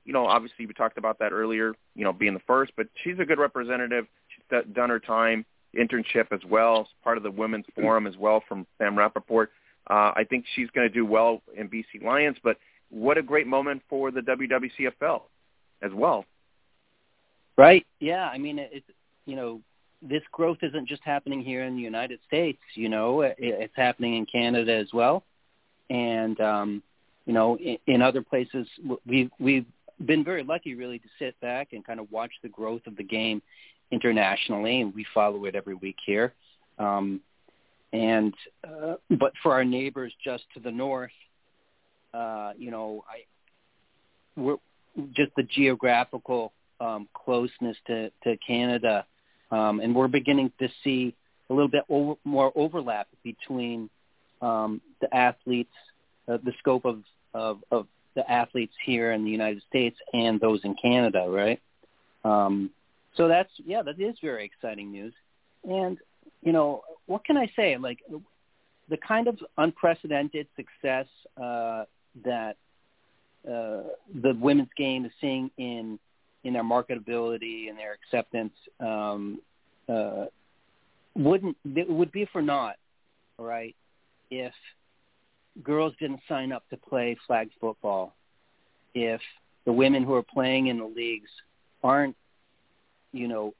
You know, obviously we talked about that earlier. You know, being the first, but she's a good representative. She's done her time internship as well, part of the women's forum as well from Sam Rapoport. Uh, I think she's going to do well in BC Lions, but what a great moment for the WWCFL as well. Right. Yeah. I mean, it's you know, this growth isn't just happening here in the United States. You know, it, it's happening in Canada as well, and um, you know, in, in other places we've we've been very lucky, really, to sit back and kind of watch the growth of the game internationally, and we follow it every week here. Um, and uh, but for our neighbors just to the north, uh, you know, I we're just the geographical um, closeness to, to Canada, um, and we're beginning to see a little bit over, more overlap between um, the athletes, uh, the scope of, of, of the athletes here in the United States and those in Canada, right? Um, so that's yeah, that is very exciting news. And you know, what can I say? Like the kind of unprecedented success uh, that uh, the women's game is seeing in in their marketability and their acceptance um, uh, wouldn't it would be for naught, right? If girls didn't sign up to play flag football, if the women who are playing in the leagues aren't you know,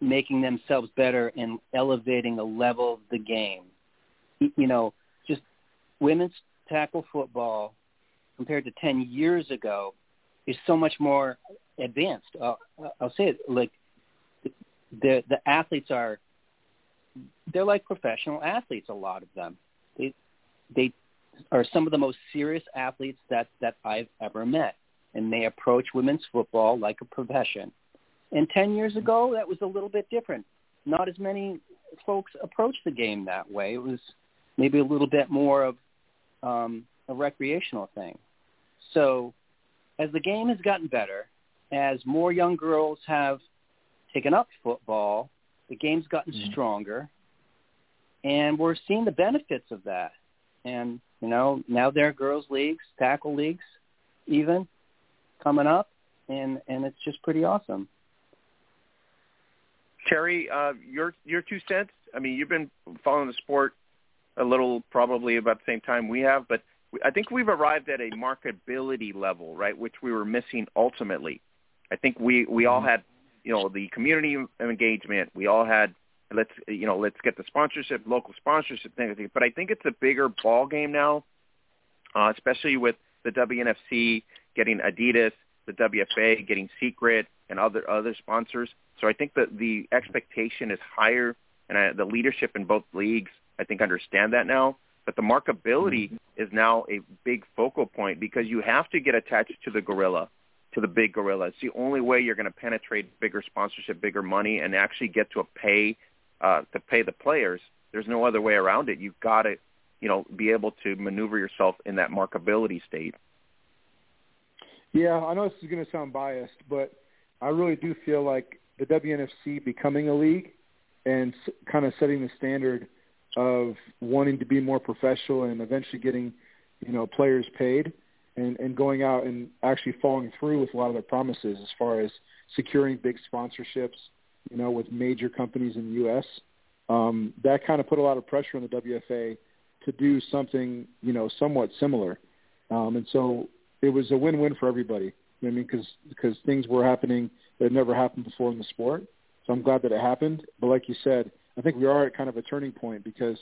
making themselves better and elevating the level of the game. You know, just women's tackle football compared to 10 years ago is so much more advanced. Uh, I'll say it like the the athletes are they're like professional athletes. A lot of them they they are some of the most serious athletes that that I've ever met, and they approach women's football like a profession. And 10 years ago, that was a little bit different. Not as many folks approached the game that way. It was maybe a little bit more of um, a recreational thing. So as the game has gotten better, as more young girls have taken up football, the game's gotten mm-hmm. stronger, and we're seeing the benefits of that. And you know, now there are girls' leagues, tackle leagues, even coming up, and and it's just pretty awesome. Terry, uh, your your two cents. I mean, you've been following the sport a little, probably about the same time we have, but I think we've arrived at a marketability level, right, which we were missing ultimately. I think we we all mm-hmm. had, you know, the community engagement. We all had let's you know let's get the sponsorship, local sponsorship, things. But I think it's a bigger ball game now, uh, especially with the WNFC getting Adidas, the WFA getting Secret, and other other sponsors. So I think that the expectation is higher, and I, the leadership in both leagues I think understand that now. But the markability mm-hmm. is now a big focal point because you have to get attached to the gorilla, to the big gorilla. It's the only way you're going to penetrate bigger sponsorship, bigger money, and actually get to a pay uh, to pay the players. There's no other way around it. You've got to, you know, be able to maneuver yourself in that markability state. Yeah, I know this is going to sound biased, but I really do feel like the WNFC becoming a league and kind of setting the standard of wanting to be more professional and eventually getting, you know, players paid and, and going out and actually following through with a lot of their promises as far as securing big sponsorships, you know, with major companies in the U.S. Um, that kind of put a lot of pressure on the WFA to do something, you know, somewhat similar. Um, and so it was a win-win for everybody. I mean, because because things were happening that had never happened before in the sport. So I'm glad that it happened. But like you said, I think we are at kind of a turning point because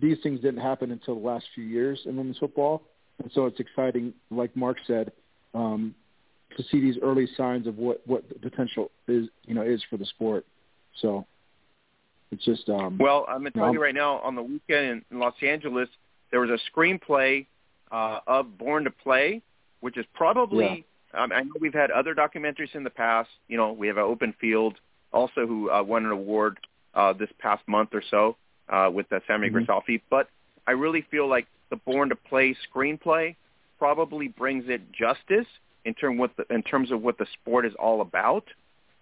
these things didn't happen until the last few years in women's football, and so it's exciting, like Mark said, um, to see these early signs of what what the potential is, you know, is for the sport. So it's just um, well, I'm gonna tell you right now. On the weekend in Los Angeles, there was a screenplay uh, of Born to Play, which is probably. Yeah. Um, I know we've had other documentaries in the past. You know, we have an Open Field also who uh, won an award uh, this past month or so uh, with uh, Sammy mm-hmm. Grisafi. But I really feel like the Born to Play screenplay probably brings it justice in term what the, in terms of what the sport is all about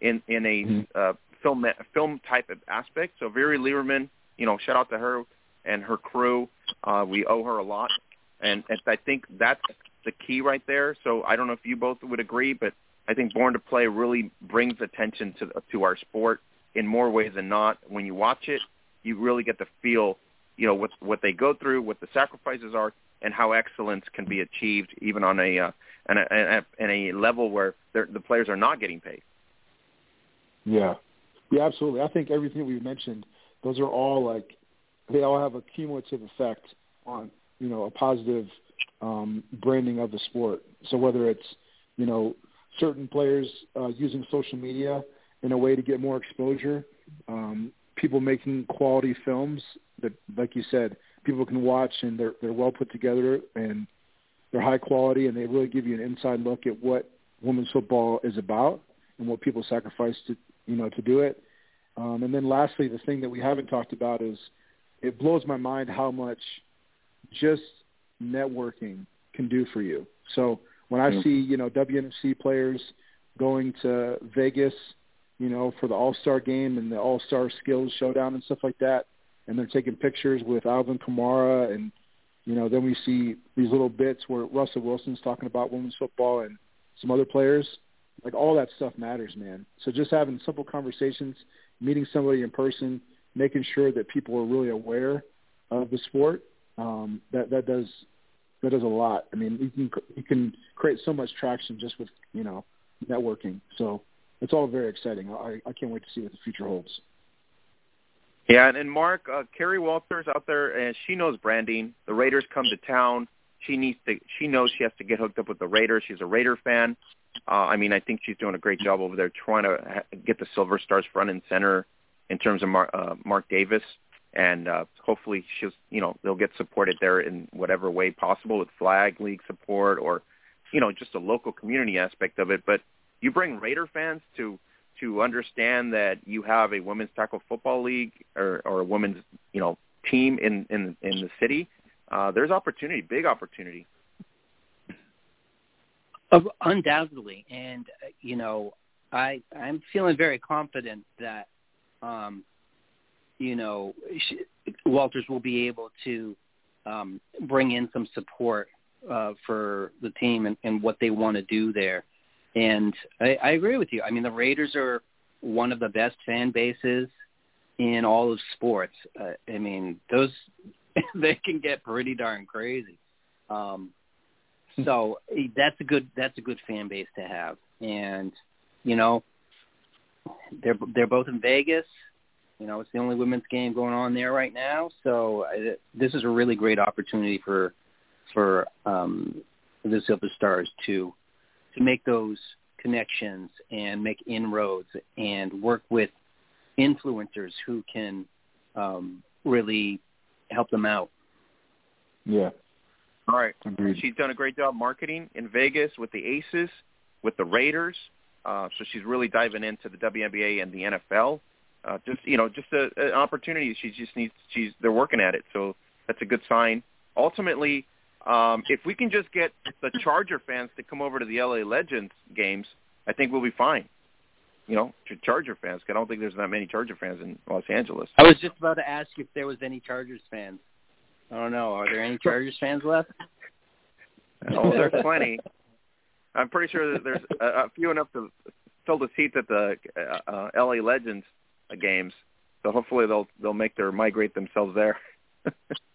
in in a mm-hmm. uh, film film type of aspect. So Viri Lieberman, you know, shout out to her and her crew. Uh, we owe her a lot, and, and I think that's the key right there. So I don't know if you both would agree, but I think Born to Play really brings attention to to our sport in more ways than not. When you watch it, you really get to feel, you know, what what they go through, what the sacrifices are, and how excellence can be achieved, even on a uh, a, a level where the players are not getting paid. Yeah, yeah, absolutely. I think everything we've mentioned, those are all like they all have a cumulative effect on you know a positive um, branding of the sport. So whether it's you know certain players uh, using social media in a way to get more exposure. Um, people making quality films that, like you said, people can watch and they're they're well put together and they're high quality and they really give you an inside look at what women's football is about and what people sacrifice to you know to do it. Um, and then lastly, the thing that we haven't talked about is it blows my mind how much just networking can do for you. So when I mm-hmm. see you know WNFC players going to Vegas you know, for the All Star game and the All Star Skills Showdown and stuff like that. And they're taking pictures with Alvin Kamara, and you know, then we see these little bits where Russell Wilson's talking about women's football and some other players. Like all that stuff matters, man. So just having simple conversations, meeting somebody in person, making sure that people are really aware of the sport, um, that that does that does a lot. I mean, you can you can create so much traction just with you know networking. So it's all very exciting. I, I can't wait to see what the future holds. Yeah, and, and Mark, uh, Carrie Walters out there, and she knows branding. The Raiders come to town. She needs to. She knows she has to get hooked up with the Raiders. She's a Raider fan. Uh, I mean, I think she's doing a great job over there trying to get the Silver Stars front and center in terms of Mar- uh, Mark Davis, and uh, hopefully she'll, you know, they'll get supported there in whatever way possible with flag league support or, you know, just a local community aspect of it. But you bring Raider fans to to understand that you have a women's tackle football league or, or a women's you know team in in in the city. Uh, there's opportunity, big opportunity. undoubtedly, and uh, you know, I I'm feeling very confident that um, you know she, Walters will be able to um, bring in some support uh, for the team and, and what they want to do there. And I, I agree with you. I mean, the Raiders are one of the best fan bases in all of sports. Uh, I mean, those [laughs] they can get pretty darn crazy. Um, so that's a good that's a good fan base to have. And you know, they're they're both in Vegas. You know, it's the only women's game going on there right now. So I, this is a really great opportunity for for um, the Silver Stars to to make those connections and make inroads and work with influencers who can um, really help them out. Yeah. All right. Agreed. She's done a great job marketing in Vegas with the Aces, with the Raiders. Uh, so she's really diving into the WNBA and the NFL. Uh, just you know, just a, an opportunity. She just needs. She's they're working at it. So that's a good sign. Ultimately, um, if we can just get the Charger fans to come over to the LA Legends games, I think we'll be fine. You know, Charger fans. I don't think there's that many Charger fans in Los Angeles. I was just about to ask if there was any Chargers fans. I don't know. Are there any Chargers fans left? Oh, there's plenty. I'm pretty sure that there's a, a few enough to fill the seats at the uh, uh, LA Legends games. So hopefully they'll they'll make their migrate themselves there. [laughs]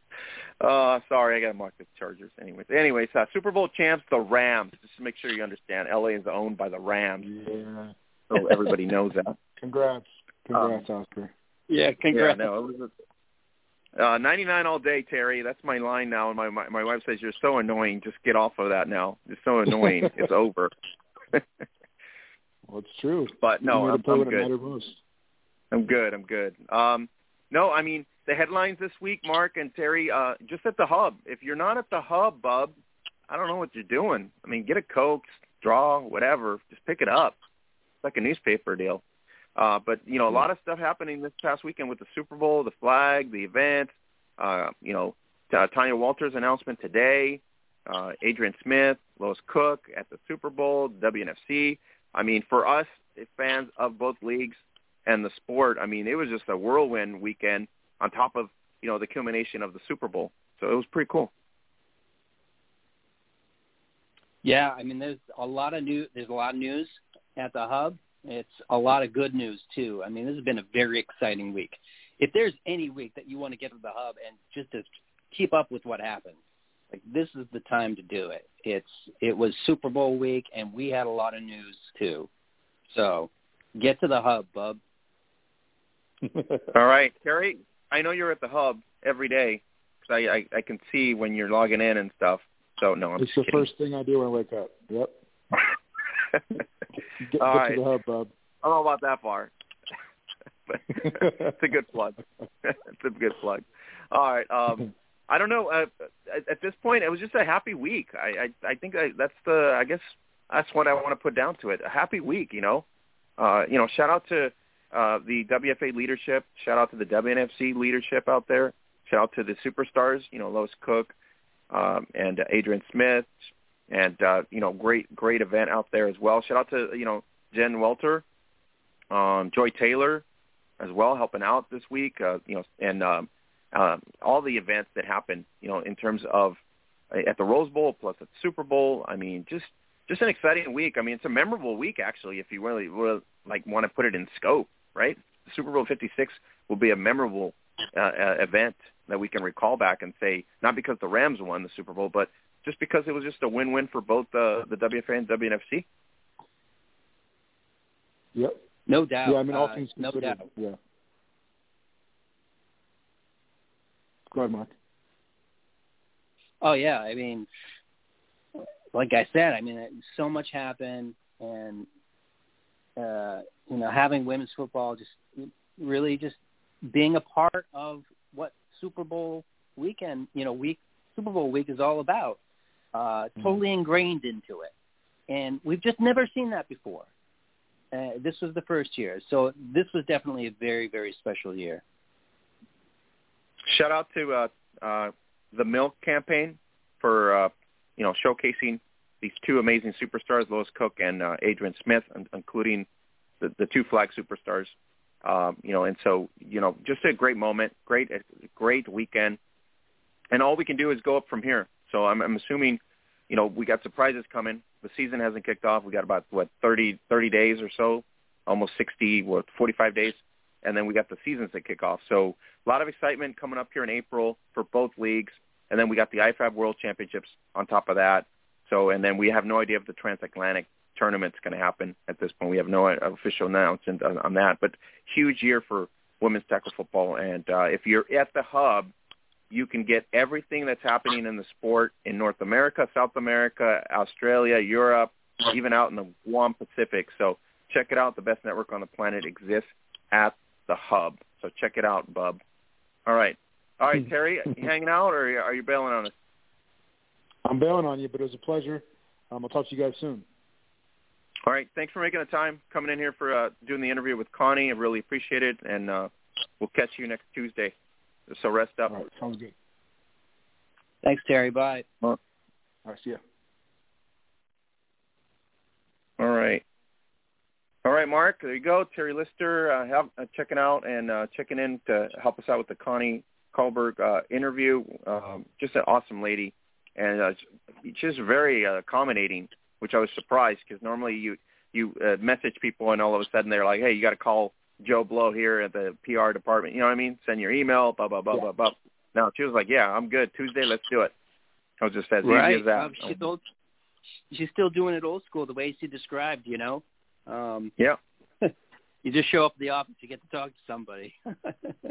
uh sorry, I got to mark the Chargers. Anyways, anyways, uh, Super Bowl champs, the Rams. Just to make sure you understand, LA is owned by the Rams. Yeah. So everybody knows that. [laughs] Congrats. Congrats, Oscar. Yeah, congrats. Yeah, no, it was a, uh, 99 all day, Terry. That's my line now. And my, my my wife says you're so annoying. Just get off of that now. It's so annoying. [laughs] it's over. well, it's true. But no, I'm, play I'm good. I'm good. I'm good. Um, no, I mean the headlines this week, Mark and Terry. Uh, just at the hub. If you're not at the hub, bub, I don't know what you're doing. I mean, get a Coke, draw, whatever. Just pick it up. It's like a newspaper deal. Uh, but you know, a lot of stuff happening this past weekend with the Super Bowl, the flag, the event. Uh, you know, uh, Tanya Walters' announcement today. Uh, Adrienne Smith, Lois Cook at the Super Bowl, WNFC. I mean, for us fans of both leagues and the sport, I mean, it was just a whirlwind weekend on top of you know the culmination of the Super Bowl. So it was pretty cool. Yeah, I mean, there's a lot of new. There's a lot of news at the hub. It's a lot of good news too. I mean, this has been a very exciting week. If there's any week that you want to get to the hub and just to keep up with what happens, like this is the time to do it. It's it was Super Bowl week and we had a lot of news too. So get to the hub, bub. [laughs] All right, Terry. I know you're at the hub every day because I, I I can see when you're logging in and stuff. So no, I'm it's just the kidding. first thing I do when I wake up. Yep. [laughs] Get, get right. to the hub, bub. I don't know about that far, but [laughs] it's a good plug. it's a good plug. All right. Um, I don't know. Uh, at, at this point, it was just a happy week. I I, I think I, that's the. I guess that's what I want to put down to it. A happy week. You know. Uh, you know. Shout out to uh, the WFA leadership. Shout out to the WNFC leadership out there. Shout out to the superstars. You know, Lois Cook um, and uh, Adrienne Smith, and uh, you know, great great event out there as well. Shout out to you know Jen Welter, um, Joy Taylor, as well, helping out this week. Uh, you know, and um, um, all the events that happen. You know, in terms of uh, at the Rose Bowl plus at the Super Bowl. I mean, just just an exciting week. I mean, it's a memorable week actually, if you really, really like want to put it in scope, right? Super Bowl 56 will be a memorable uh, uh, event that we can recall back and say, not because the Rams won the Super Bowl, but just because it was just a win-win for both uh, the WFA and WNFC. Yep. No doubt. Yeah, I mean, all uh, things no considered. doubt. Yeah. Go ahead, Mark. Oh yeah, I mean, like I said, I mean, so much happened, and uh, you know, having women's football just really just being a part of what Super Bowl weekend, you know, week Super Bowl week is all about. Uh, totally ingrained into it, and we've just never seen that before. Uh, this was the first year, so this was definitely a very, very special year. Shout out to uh, uh, the Milk campaign for uh, you know showcasing these two amazing superstars, Lois Cook and uh, Adrienne Smith, including the, the two flag superstars. Um, you know, and so you know, just a great moment, great, great weekend, and all we can do is go up from here. So I'm, I'm assuming, you know, we got surprises coming. The season hasn't kicked off. We got about what 30, 30 days or so, almost 60, what 45 days, and then we got the seasons that kick off. So a lot of excitement coming up here in April for both leagues, and then we got the IFAF World Championships on top of that. So, and then we have no idea if the transatlantic tournament's going to happen at this point. We have no official announcement on, on that, but huge year for women's tackle football. And uh, if you're at the hub, you can get everything that's happening in the sport in North America, South America, Australia, Europe, even out in the Guam Pacific. So check it out. The best network on the planet exists at the hub. So check it out, bub. All right. All right, Terry, you hanging out or are you bailing on us? I'm bailing on you, but it was a pleasure. Um, I'll talk to you guys soon. All right. Thanks for making the time, coming in here for uh, doing the interview with Connie. I really appreciate it, and uh, we'll catch you next Tuesday. So rest up. All right. Sounds good. Thanks, Terry. Bye. All right. See ya. All right. All right, Mark. There you go. Terry Lister uh, have, uh, checking out and uh, checking in to help us out with the Connie Carberg uh, interview. Um, just an awesome lady, and uh, just very uh, accommodating, which I was surprised because normally you you uh, message people and all of a sudden they're like, hey, you got to call Joe Blow here at the PR department. You know what I mean? Send your email, blah blah blah Yeah. blah blah. No, she was like, yeah, I'm good. Tuesday, let's do it. I was just as right. easy as that. Um, she's, old, she's still doing it old school, the way she described. You know. Um, yeah. [laughs] you just show up at the office, you get to talk to somebody. [laughs]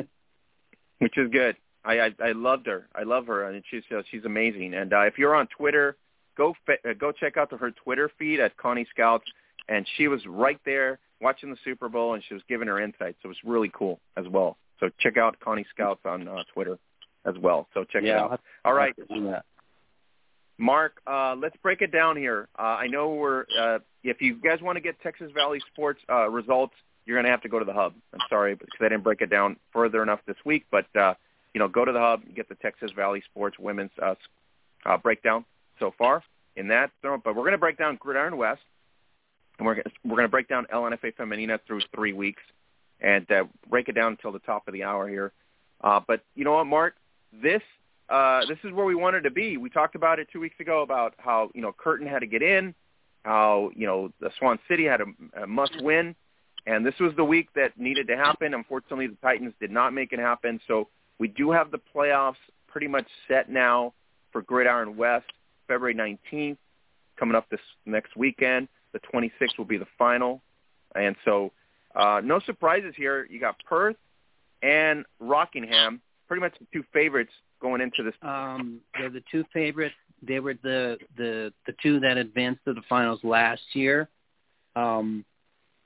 which is good. I, I I loved her. I love her, and she's uh, she's amazing. And uh, if you're on Twitter, go fe- uh, go check out her Twitter feed at Connie Scouts, and she was right there watching the Super Bowl, and she was giving her insights. So it was really cool as well. So check out Connie Scouts on uh, Twitter as well. So check yeah. it out. All right, have to do. Mark, uh, let's break it down here. Uh, I know we're uh, if you guys want to get Texas Valley sports uh, results, you're going to have to go to the hub. I'm sorry because I didn't break it down further enough this week, but uh, you know, go to the hub, get the Texas Valley sports women's uh, uh, breakdown so far in that. But we're going to break down Gridiron West, and we're gonna, we're going to break down LNFA Femenina through three weeks, and uh, break it down until the top of the hour here. Uh, but you know what, Mark, this uh, this is where we wanted to be. We talked about it two weeks ago about how you know Curtin had to get in, how you know the Swan City had a, a must win, and this was the week that needed to happen. Unfortunately, the Titans did not make it happen. So we do have the playoffs pretty much set now for Gridiron West, February 19th, coming up this next weekend. The 26th will be the final, and so uh, no surprises here. You got Perth and Rockingham, pretty much the two favorites going into this Um, they're the two favorites. They were the the the two that advanced to the finals last year, um,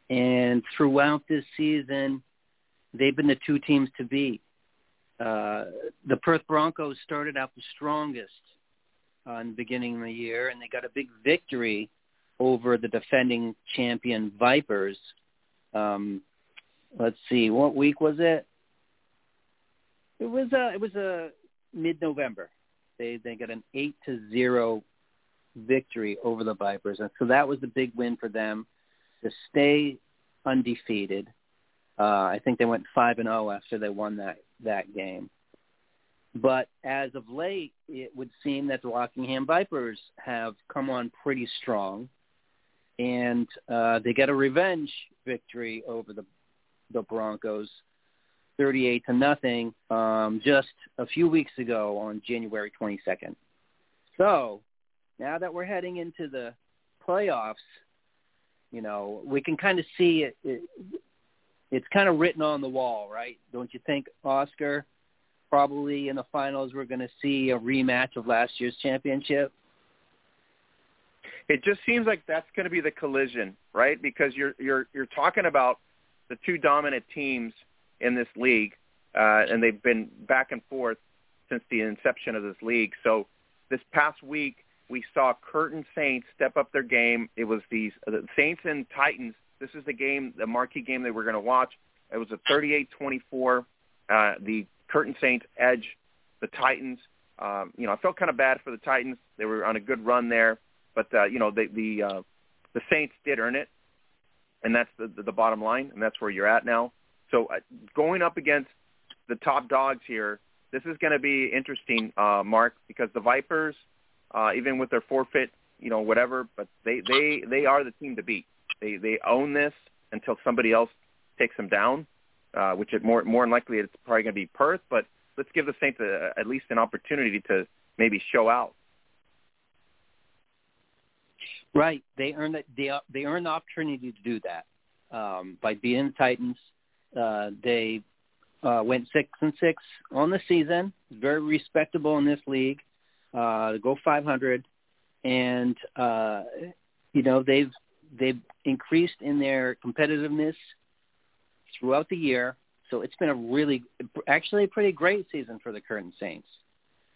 and throughout this season, they've been the two teams to beat. Uh, the Perth Broncos started out the strongest uh, in the beginning of the year, and they got a big victory over the defending champion Vipers. Um, let's see, what week was it? It was a it was a mid November. They they got an eight to zero victory over the Vipers, and so that was the big win for them to stay undefeated. Uh, I think they went five and zero after they won that that game. But as of late, it would seem that the Rockingham Vipers have come on pretty strong, and uh, they get a revenge victory over the the Broncos, thirty-eight to nothing, um, just a few weeks ago on January twenty-second. So now that we're heading into the playoffs, you know we can kind of see it, it it's kind of written on the wall, right? Don't you think, Oscar? Probably in the finals, we're going to see a rematch of last year's championship. it just seems like that's going to be the collision, right? Because you're you're you're talking about the two dominant teams in this league, uh, and they've been back and forth since the inception of this league. So this past week, we saw Curtin Saints step up their game. It was these the Saints and Titans. This is the game, the marquee game that we're going to watch. It was a 38-24. Uh, the Curtin Saints edge the Titans. Um, you know, I felt kind of bad for the Titans. They were on a good run there, but uh, you know, the the uh, the Saints did earn it, and that's the, the the bottom line, and that's where you're at now. So uh, going up against the top dogs here, this is going to be interesting, uh, Mark, because the Vipers, uh, even with their forfeit, you know, whatever, but they they they are the team to beat. They they own this until somebody else takes them down, uh, which it more more than likely it's probably going to be Perth, but let's give the Saints a, at least an opportunity to maybe show out. Right. They earned the, they they earned the opportunity to do that um, by beating the Titans. Uh, they uh, went six and six on the season. Very respectable in this league. Uh, go 500, and uh, you know they've they've increased in their competitiveness throughout the year. So it's been a really, actually a pretty great season for the Curtin Saints.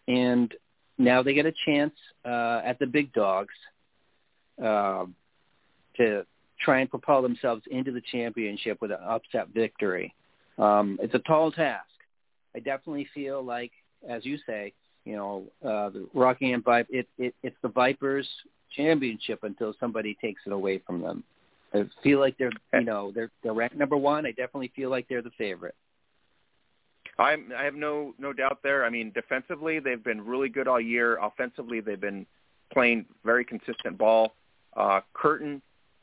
And now they get a chance uh, at the big dogs uh, to try and propel themselves into the championship with an upset victory. Um, it's a tall task. I definitely feel like, as you say, you know, uh, the Rockingham Vipe, it, it, it's the Vipers championship until somebody takes it away from them. I feel like they're, you know, they're they're ranked number one. I definitely feel like they're the favorite. I'm, I have no no doubt there. I mean, defensively they've been really good all year. Offensively they've been playing very consistent ball. Uh, Curtin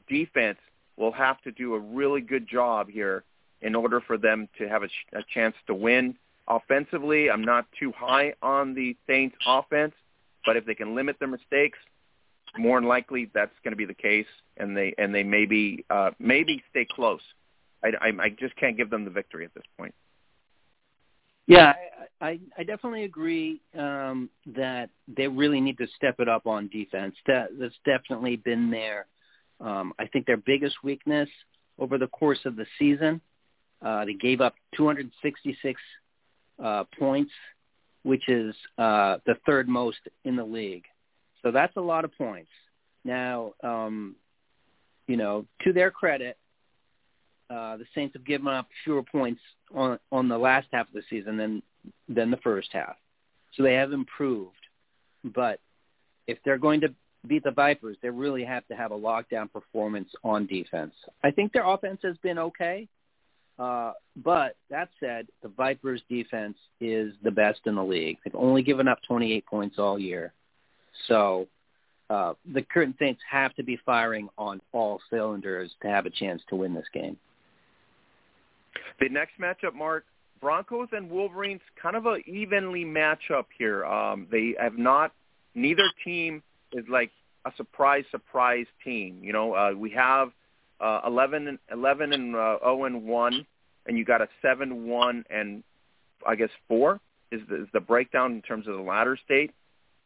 defense will have to do a really good job here in order for them to have a, a chance to win. Offensively, I'm not too high on the Saints offense, but if they can limit their mistakes, more than likely that's going to be the case, and they and they maybe uh, maybe stay close. I, I, I just can't give them the victory at this point. Yeah, I, I definitely agree um, that they really need to step it up on defense. That that's definitely been their, um, I think their biggest weakness over the course of the season. Uh, they gave up 266 uh, points, which is uh, the third most in the league. So that's a lot of points. Now, um, you know, to their credit, uh, the Saints have given up fewer points on on the last half of the season than than the first half, so they have improved. But if they're going to beat the Vipers, they really have to have a lockdown performance on defense. I think their offense has been okay, uh, but that said, the Vipers' defense is the best in the league. They've only given up 28 points all year. So uh, the Curtin Saints have to be firing on all cylinders to have a chance to win this game. The next matchup, Mark, Broncos and Wolverines, kind of a evenly matchup here. Um, they have not, neither team is like a surprise, surprise team. You know, uh, we have uh, 11, 11 and uh, 0 and 1, and you got a 7, 1 and I guess 4 is the, is the breakdown in terms of the latter state.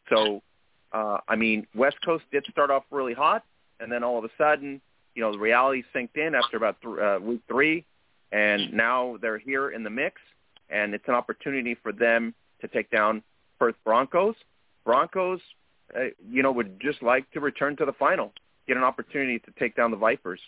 So uh, I mean, West Coast did start off really hot, and then all of a sudden, you know, the reality sinked in after about th- uh, week three, and now they're here in the mix, and it's an opportunity for them to take down Perth Broncos. Broncos, uh, you know, would just like to return to the final, get an opportunity to take down the Vipers.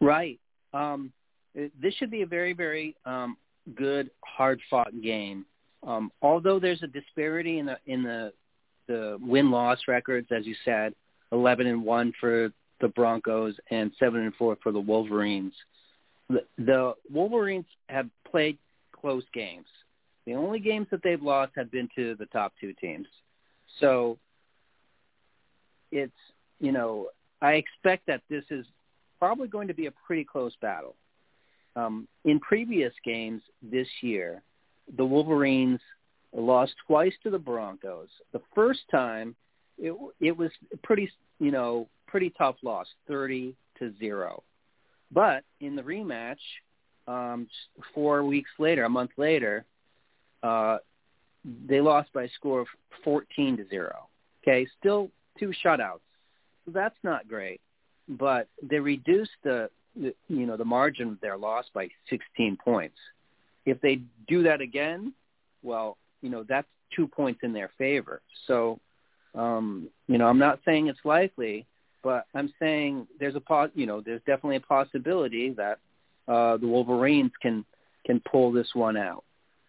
Right. Um, this should be a very, very um, good, hard-fought game um, although there's a disparity in the in the the win loss records, as you said, 11 and one for the Broncos and seven and four for the Wolverines. The, the Wolverines have played close games. The only games that they've lost have been to the top two teams. So it's you know I expect that this is probably going to be a pretty close battle. Um, in previous games this year, the Wolverines lost twice to the Broncos. The first time, it it was pretty you know pretty tough loss, thirty to zero. But in the rematch, um, four weeks later, a month later, uh, they lost by a score of fourteen to zero. Okay, still two shutouts. So that's not great, but they reduced the, the you know the margin of their loss by 16 points. If they do that again, well, you know, that's two points in their favor. So, um, you know, I'm not saying it's likely, but I'm saying there's a pos- you know, there's definitely a possibility that uh, the Wolverines can can pull this one out.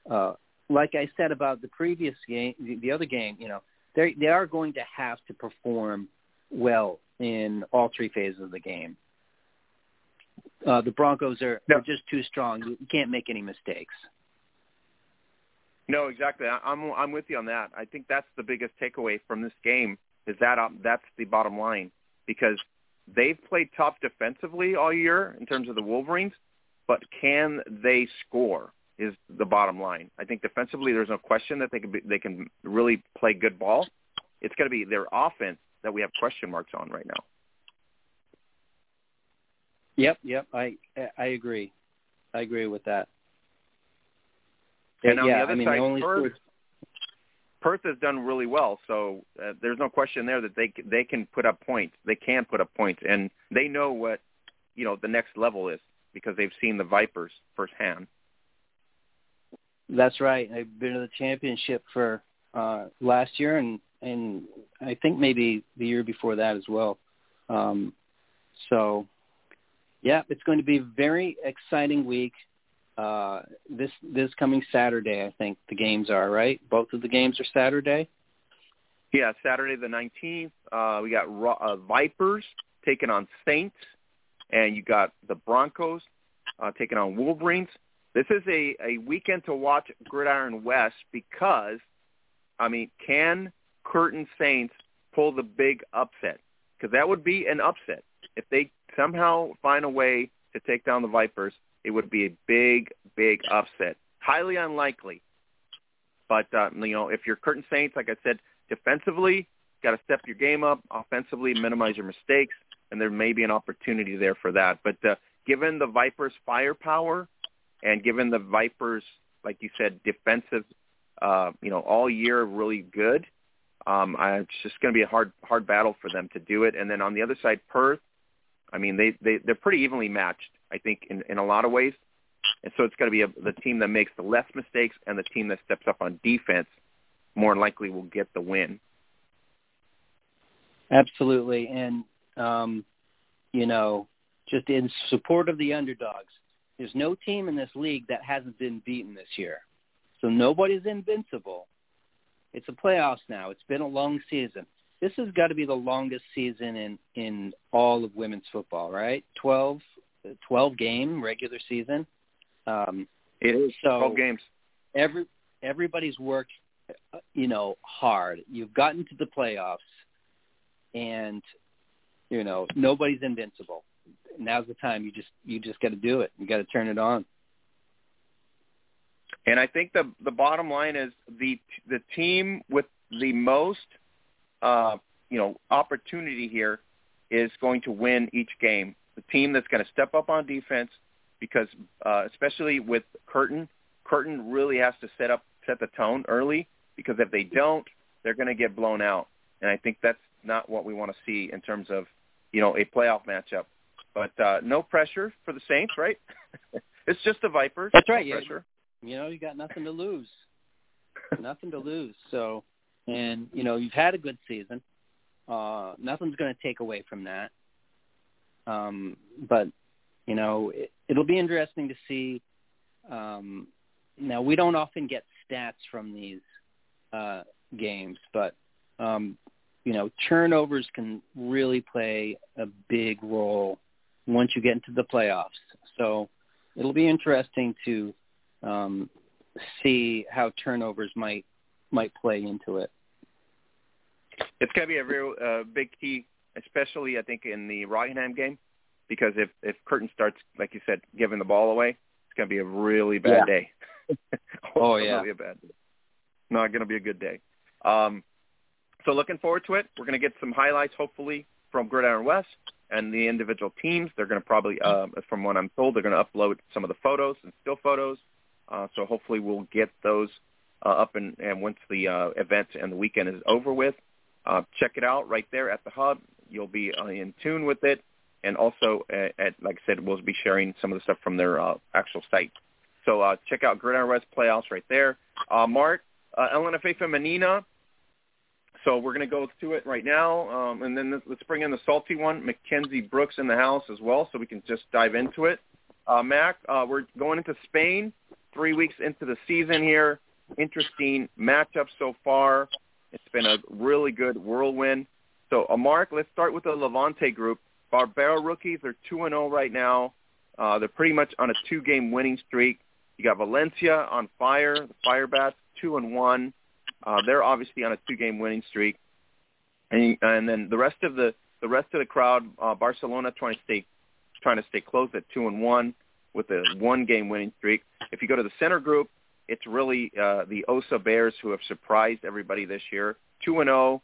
Uh, like I said about the previous game, the, the other game, you know, they they are going to have to perform well in all three phases of the game uh, the Broncos are, no. are just too strong. You can't make any mistakes. No, exactly. I'm I'm with you on that. I think that's the biggest takeaway from this game is that um, that's the bottom line because they've played tough defensively all year in terms of the Wolverines, but can they score is the bottom line. I think defensively there's no question that they can be, they can really play good ball. It's going to be their offense that we have question marks on right now. Yep, yep. I I agree. I agree with that. And on yeah, the other I mean, side, the only Perth, Perth has done really well, so uh, there's no question there that they they can put up points. They can put up points, and they know what you know the next level is because they've seen the Vipers firsthand. That's right. I've been to the championship for uh, last year, and and I think maybe the year before that as well. Um, so, yeah, it's going to be a very exciting week. Uh, this this coming Saturday, I think the games are right. Both of the games are Saturday. Yeah, Saturday the nineteenth. Uh, we got uh, Vipers taking on Saints, and you got the Broncos uh, taking on Wolverines. This is a a weekend to watch Gridiron West because, I mean, can Curtin Saints pull the big upset? Because that would be an upset if they somehow find a way to take down the Vipers it would be a big, big upset. Highly unlikely. But, uh, you know, if you're Curtin Saints, like I said, defensively, got to step your game up. Offensively, minimize your mistakes, and there may be an opportunity there for that. But uh, given the Vipers' firepower and given the Vipers, like you said, defensive, uh, you know, all year really good, um, I, it's just going to be a hard, hard battle for them to do it. And then on the other side, Perth, I mean, they, they, they're pretty evenly matched. I think, in, in a lot of ways. And so it's got to be a, the team that makes the less mistakes and the team that steps up on defense more likely will get the win. Absolutely. And, um, you know, just in support of the underdogs, there's no team in this league that hasn't been beaten this year. So nobody's invincible. It's a playoffs now. It's been a long season. This has got to be the longest season in in all of women's football, right? 12 12 game regular season. Um, it is so 12 games. Every everybody's worked, you know, hard. You've gotten to the playoffs, and you know nobody's invincible. Now's the time. You just you just got to do it. You got to turn it on. And I think the the bottom line is the the team with the most uh, you know opportunity here is going to win each game the team that's going to step up on defense because uh, especially with Curtin, Curtin really has to set up set the tone early because if they don't, they're going to get blown out. And I think that's not what we want to see in terms of you know a playoff matchup. But uh, no pressure for the Saints, right? [laughs] it's just the Vipers. That's right. No pressure. You know, you got nothing to lose. nothing to lose. So, and you know, you've had a good season. Uh, nothing's going to take away from that. Um, but you know, it, it'll be interesting to see. Um, now we don't often get stats from these uh, games, but um, you know, turnovers can really play a big role once you get into the playoffs. So it'll be interesting to um, see how turnovers might might play into it. It's going to be a real uh, big key especially I think in the Rockingham game, because if if Curtin starts, like you said, giving the ball away, it's going to be a really bad yeah. day. [laughs] oh yeah, really a bad day. Not going to be a good day. Um, so looking forward to it. We're going to get some highlights, hopefully, from Gridiron West and the individual teams. They're going to probably, uh, from what I'm told, they're going to upload some of the photos and still photos. Uh, so hopefully we'll get those uh, up and, and once the uh, event and the weekend is over with. Uh, check it out right there at the hub. You'll be uh, in tune with it, and also, at, at, like I said, we'll be sharing some of the stuff from their uh, actual site. So uh, check out Gridiron West Playoffs right there. Uh, Mark, uh, LNFA Femenina. So we're going to go to it right now, um, and then let's bring in the salty one, Mackenzzie Brooks in the house as well, so we can just dive into it. Uh, Mac, uh, we're going into Spain, three weeks into the season here. Interesting matchup so far. It's been a really good whirlwind. So, Mark, let's start with the Levante group. Barbera rookies are 2 and 0 right now. Uh, they're pretty much on a two-game winning streak. You got Valencia on fire, the Firebats, 2 and 1. Uh, they're obviously on a two-game winning streak. And, and then the rest of the the rest of the crowd, uh, Barcelona trying to stay trying to stay close at 2 and 1 with a one-game winning streak. If you go to the center group, it's really uh, the Osa Bears who have surprised everybody this year. 2 and 0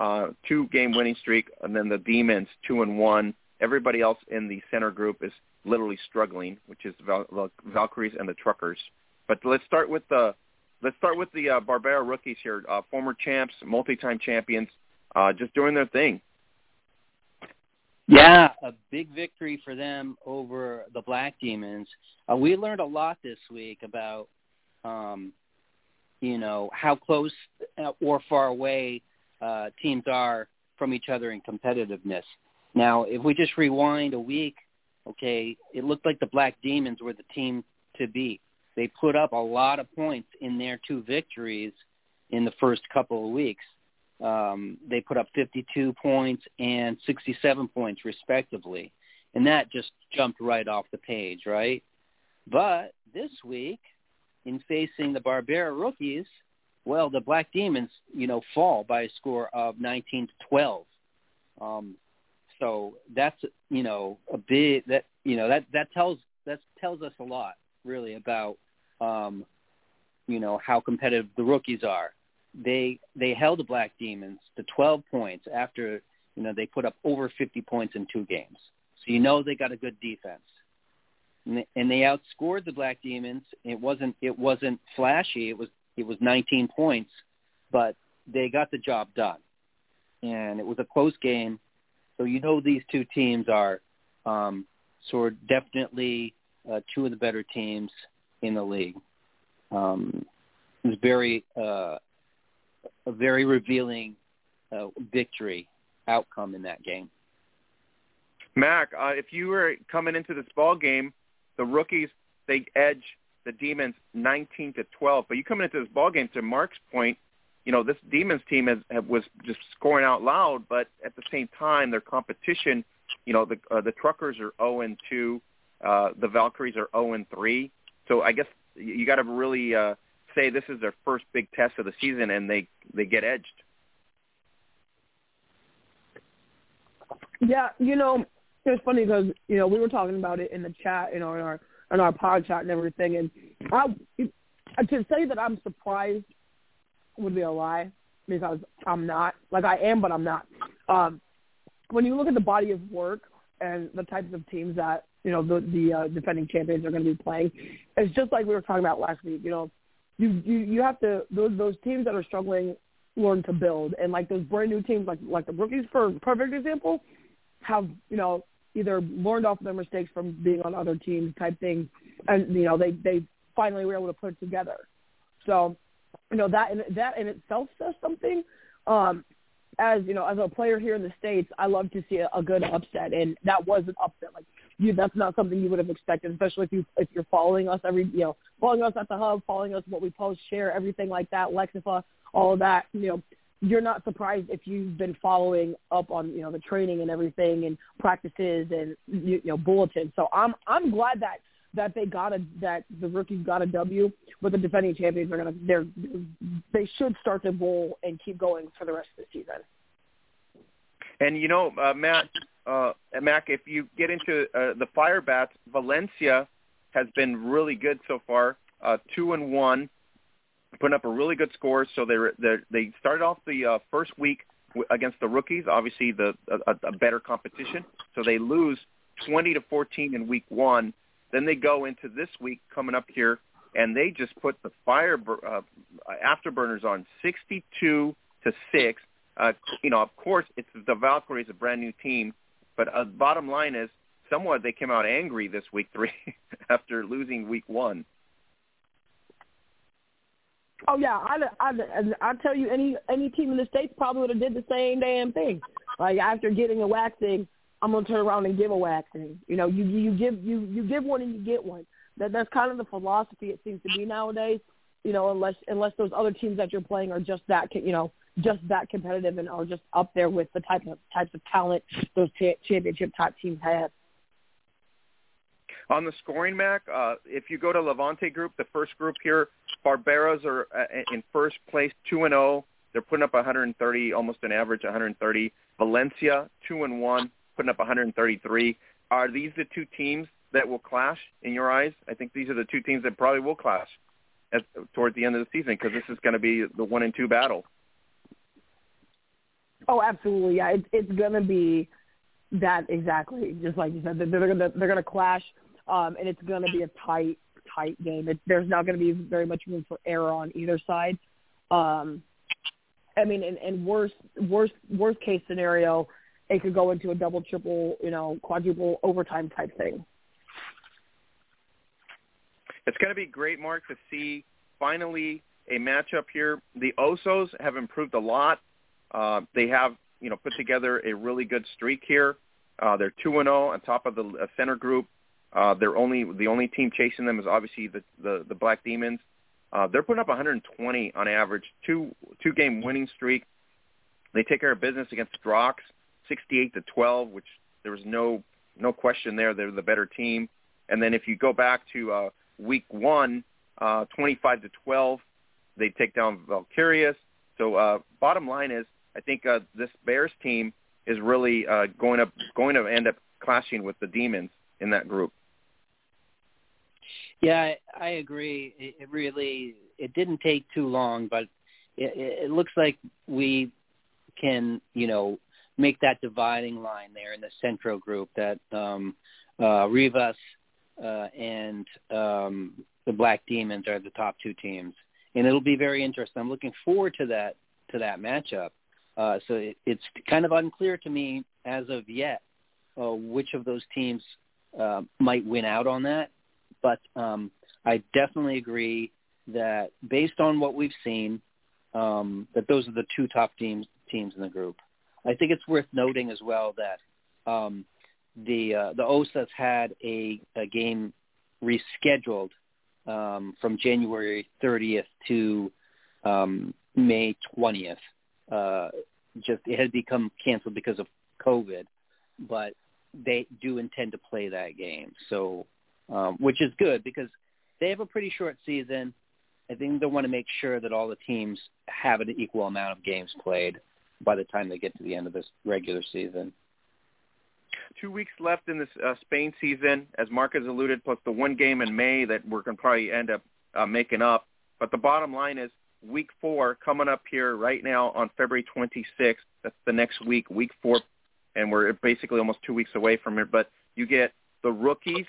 uh, two game winning streak, and then the Demons two and one. Everybody else in the center group is literally struggling, which is Val- Val- Valkyries and the Truckers. But let's start with the let's start with the uh, Barbera rookies here, uh, former champs, multi-time champions, uh, just doing their thing. Yeah, a big victory for them over the Black Demons. Uh, we learned a lot this week about, um, you know, how close uh, or far away uh, teams are from each other in competitiveness. Now, if we just rewind a week, okay, it looked like the Black Demons were the team to beat. They put up a lot of points in their two victories in the first couple of weeks. Um, they put up 52 points and 67 points respectively. And that just jumped right off the page, right? But this week, in facing the Barbera rookies, well, the Black Demons, you know, fall by a score of 19 to 12. Um, so that's you know a big that you know that that tells that tells us a lot really about um, you know how competitive the rookies are they they held the Black Demons to 12 points after you know they put up over 50 points in two games. So you know they got a good defense, and they, outscored the Black Demons. It wasn't it wasn't flashy. It was it was 19 points, but they got the job done, and it was a close game. So you know these two teams are um, sort of definitely uh, two of the better teams in the league. Um, it was very uh, a very revealing uh, victory outcome in that game. Mac, uh, if you were coming into this ball game, the rookies they edge the Demons 19 to 12. But you coming into this ball game, to Mark's point, you know this Demons team has, have, was just scoring out loud, but at the same time, their competition, you know, the uh, the Truckers are 0 and 2, uh, the Valkyries are 0 and 3. So I guess you got to really uh, say this is their first big test of the season and they they get edged. Yeah, you know, it's funny because you know we were talking about it in the chat, you know, in our in our pod chat and everything, and I to say that I'm surprised would be a lie because I'm not. Like I am, but I'm not. Um, when you look at the body of work and the types of teams that you know the the uh, defending champions are going to be playing, it's just like we were talking about last week. You know, you you you have to those those teams that are struggling learn to build and like those brand new teams like like the rookies for perfect example have you know either learned off their mistakes from being on other teams type thing and you know they they finally were able to put it together. So you know that in, that in itself says something. Um as you know as a player here in the states i love to see a, a good upset and that was an upset. Like you that's not something you would have expected, especially if you if you're following us every you know following us at the hub, following us what we post, share everything like that, Lexifa, all of that. You know, you're not surprised if you've been following up on you know the training and everything and practices and you, know bulletins. So I'm I'm glad that that they got a that the rookies got a W, but the defending champions are gonna they're they should start to bowl and keep going for the rest of the season. And you know, uh, Matt, uh, Mac, if you get into uh, the Fire Bats, Valencia has been really good so far, uh, two and one, putting up a really good score. So they they started off the uh, first week against the rookies, obviously the a, a better competition. So they lose 20 to 14 in week one. Then they go into this week coming up here, and they just put the fire uh, afterburners on 62 to six. Uh, you know, of course, it's the Valkyries, a brand new team, but uh, bottom line is, somewhat they came out angry this week three [laughs] after losing week one. Oh yeah, I I I tell you, any any team in the states probably would have did the same damn thing. Like after getting a waxing, I'm gonna turn around and give a waxing. You know, you you give you you give one and you get one. That that's kind of the philosophy it seems to be nowadays. You know, unless unless those other teams that you're playing are just that you know just that competitive and are just up there with the type of types of talent those championship type teams have. On the scoring, Mac, uh, if you go to Levante Group, the first group here, Barberas are uh, in first place, two and zero. Oh. They're putting up 130, almost an average 130. Valencia, two and one, putting up 133. Are these the two teams that will clash in your eyes? I think these are the two teams that probably will clash at, towards the end of the season because this is going to be the one and two battle. Oh, absolutely. Yeah, it's it's gonna be that exactly, just like you said. They're gonna they're gonna clash, um, and it's gonna be a tight tight game. It, there's not going to be very much room for error on either side. Um, I mean, and, and worst worst worst case scenario, it could go into a double, triple, you know, quadruple overtime type thing. It's going to be great, Mark, to see finally a matchup here. The Osos have improved a lot. Uh, they have, you know, put together a really good streak here. Uh, they're two and zero oh on top of the uh, center group. Uh, they're only the only team chasing them is obviously the the, the Black Demons. Uh, they're putting up 120 on average, two two game winning streak. They take care of business against Dracs, 68 to 12, which there was no no question there. They're the better team. And then if you go back to uh, week one, uh, 25 to 12, they take down Valkyries. So uh, bottom line is, I think uh, this Bears team is really uh, going to going to end up clashing with the Demons in that group. Yeah, I, I agree. It, it really it didn't take too long, but it, it looks like we can, you know, make that dividing line there in the Centro group that um, uh, Rivas uh, and um, the Black Demons are the top two teams, and it'll be very interesting. I'm looking forward to that to that matchup. Uh, so it, it's kind of unclear to me as of yet uh, which of those teams uh, might win out on that. But um, I definitely agree that based on what we've seen, um, that those are the two top teams teams in the group. I think it's worth noting as well that um, the uh, the OSAs had a, a game rescheduled um, from January 30th to um, May 20th. Uh, just it had become canceled because of COVID, but they do intend to play that game. So, um, which is good because they have a pretty short season. I think they want to make sure that all the teams have an equal amount of games played by the time they get to the end of this regular season. Two weeks left in this uh, Spain season, as Mark has alluded, plus the one game in May that we're going to probably end up uh, making up. But the bottom line is week four coming up here right now on February 26th. That's the next week, week four, and we're basically almost two weeks away from it. But you get the rookies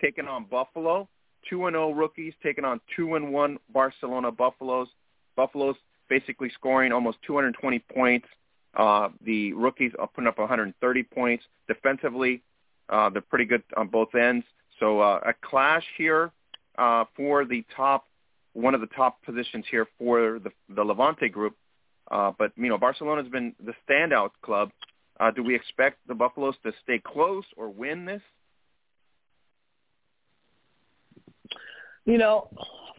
taking on Buffalo, two and zero oh rookies taking on two and one Barcelona Buffaloes. Buffaloes basically scoring almost 220 points. Uh, the rookies are putting up 130 points. Defensively, uh, they're pretty good on both ends. So uh, a clash here uh, for the top, one of the top positions here for the, the Levante group. Uh, but you know, Barcelona has been the standout club. Uh, do we expect the Buffaloes to stay close or win this? You know,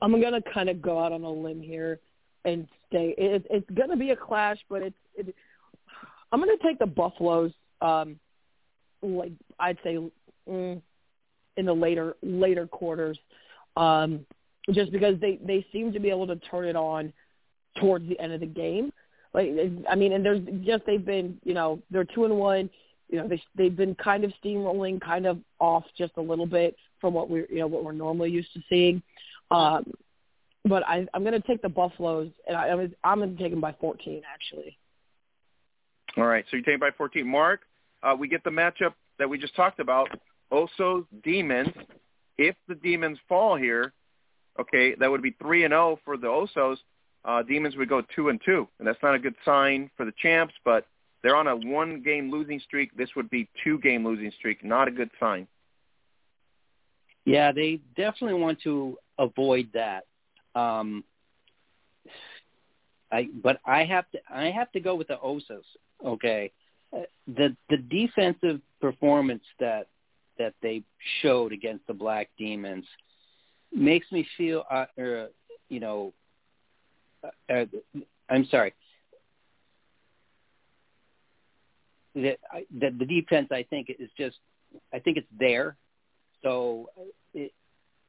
I'm gonna kind of go out on a limb here and say It, it's gonna be a clash, but it's. It, I'm gonna take the Buffaloes. Um, like I'd say, mm, in the later later quarters, um, just because they they seem to be able to turn it on towards the end of the game. Like I mean, and there's just they've been you know they're two and one. You know they they've been kind of steamrolling, kind of off just a little bit from what we're you know what we're normally used to seeing. Um, but I, I'm going to take the Buffaloes, and I, I'm going to take them by 14 actually. All right, so you take by 14. Mark, uh, we get the matchup that we just talked about. Also, Demons. If the Demons fall here, okay, that would be three and zero oh for the Osos uh, Demons would go two and two, and that's not a good sign for the champs. But they're on a one-game losing streak. This would be two-game losing streak. Not a good sign. Yeah, they definitely want to avoid that. Um, I but I have to I have to go with the Osos. Okay, uh, the the defensive performance that that they showed against the Black Demons makes me feel, uh, uh, you know, uh, uh, I'm sorry. The, the, the defense, I think, is just, I think it's there. So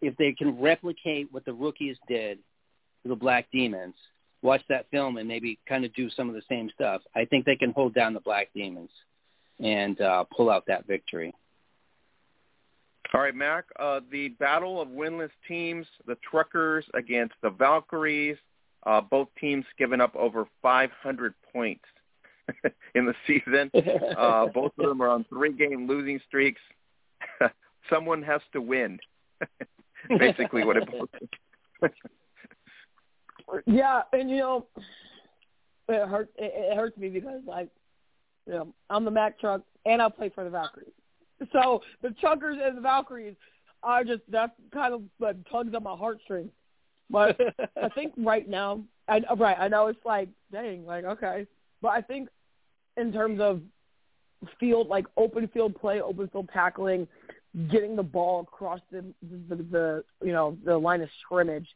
if they can replicate what the rookies did to the Black Demons, watch that film and maybe kind of do some of the same stuff, I think they can hold down the Black Demons and uh, pull out that victory. All right, Mac. Uh, the battle of winless teams, the Truckers against the Valkyries. Uh, both teams given up over 500 points [laughs] in the season. [laughs] Uh, both of them are on three-game losing streaks. [laughs] Someone has to win. [laughs] basically what it was. [laughs] yeah, and you know, it hurts. It, it hurts me because like, you know, I'm the Mack truck and I play for the Valkyries. So the Truckers and the Valkyries are just that kind of like, tugs on my heartstrings. But I think right now, I right, I know it's like, dang, like okay, but I think in terms of field, like open field play, open field tackling, getting the ball across the the, the you know the line of scrimmage,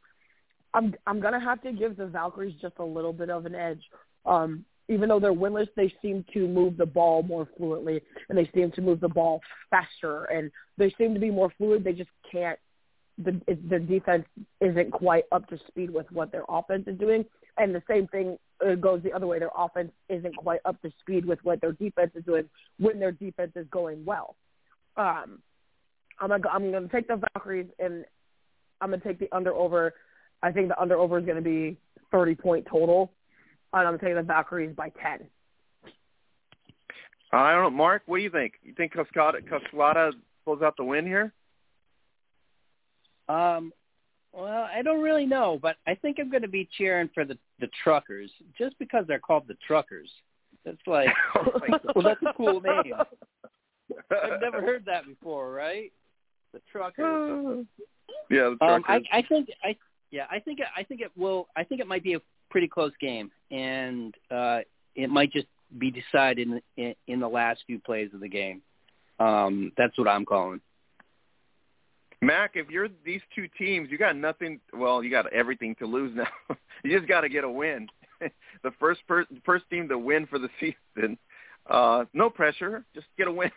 I'm I'm gonna have to give the Valkyries just a little bit of an edge. Um, even though they're winless, they seem to move the ball more fluently, and they seem to move the ball faster, and they seem to be more fluid. They just can't. The defense isn't quite up to speed with what their offense is doing, and the same thing uh, goes the other way. Their offense isn't quite up to speed with what their defense is doing when their defense is going well. Um, I'm gonna I'm gonna take the Valkyries, and I'm gonna take the under over. I think the under over is gonna be 30 point total and I'm taking the Valkyries by 10. I don't know, Mark. What do you think? You think Cascada, Cascada pulls out the win here? Um, well, I don't really know, but I think I'm going to be cheering for the the Truckers just because they're called the Truckers. It's like, [laughs] well, that's a cool name. I've never heard that before, right? The Truckers. [sighs] yeah, the Truckers. Um, I, I think I yeah, I think I think it will. I think it might be a pretty close game, and uh, it might just be decided in, in, in the last few plays of the game. Um, that's what I'm calling. Mac, if you're these two teams, you got nothing. Well, you got everything to lose now. [laughs] you just got to get a win. [laughs] the first per- first team to win for the [laughs] season. Uh, no pressure, just get a win.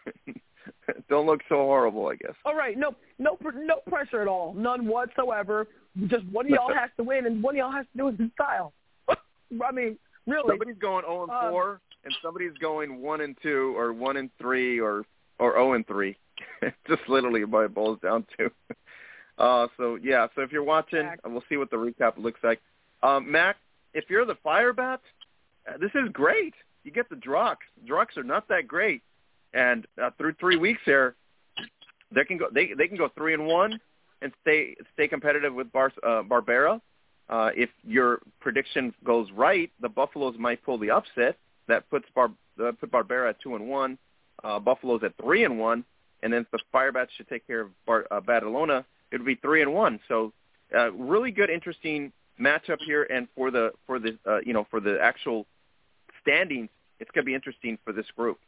[laughs] Don't look so horrible, I guess. All right, no, no, no pressure at all, none whatsoever. Just one of y'all [laughs] has to win, and one of y'all has to do it in style. [laughs] I mean, really. Somebody's going 0 and 4, um, and somebody's going 1 and 2, or 1 and 3, or or 0 and 3. Just literally what it boils down to. Uh, so yeah, so if you're watching, Mac. we'll see what the recap looks like. Um, Mac, if you're the Firebats, uh, this is great. You get the Dracs. Dracs are not that great, and uh, through three weeks here, they can go. They they can go three and one and stay stay competitive with Bar, uh, Barbera. Uh, if your prediction goes right, the Buffaloes might pull the upset. That puts Bar, uh, put Barbera at two and one, uh, Buffaloes at three and one, and then if the Firebats should take care of Bar, uh, Badalona, it would be three and one. So, uh, really good, interesting matchup here, and for the for the uh, you know for the actual standings, it's going to be interesting for this group.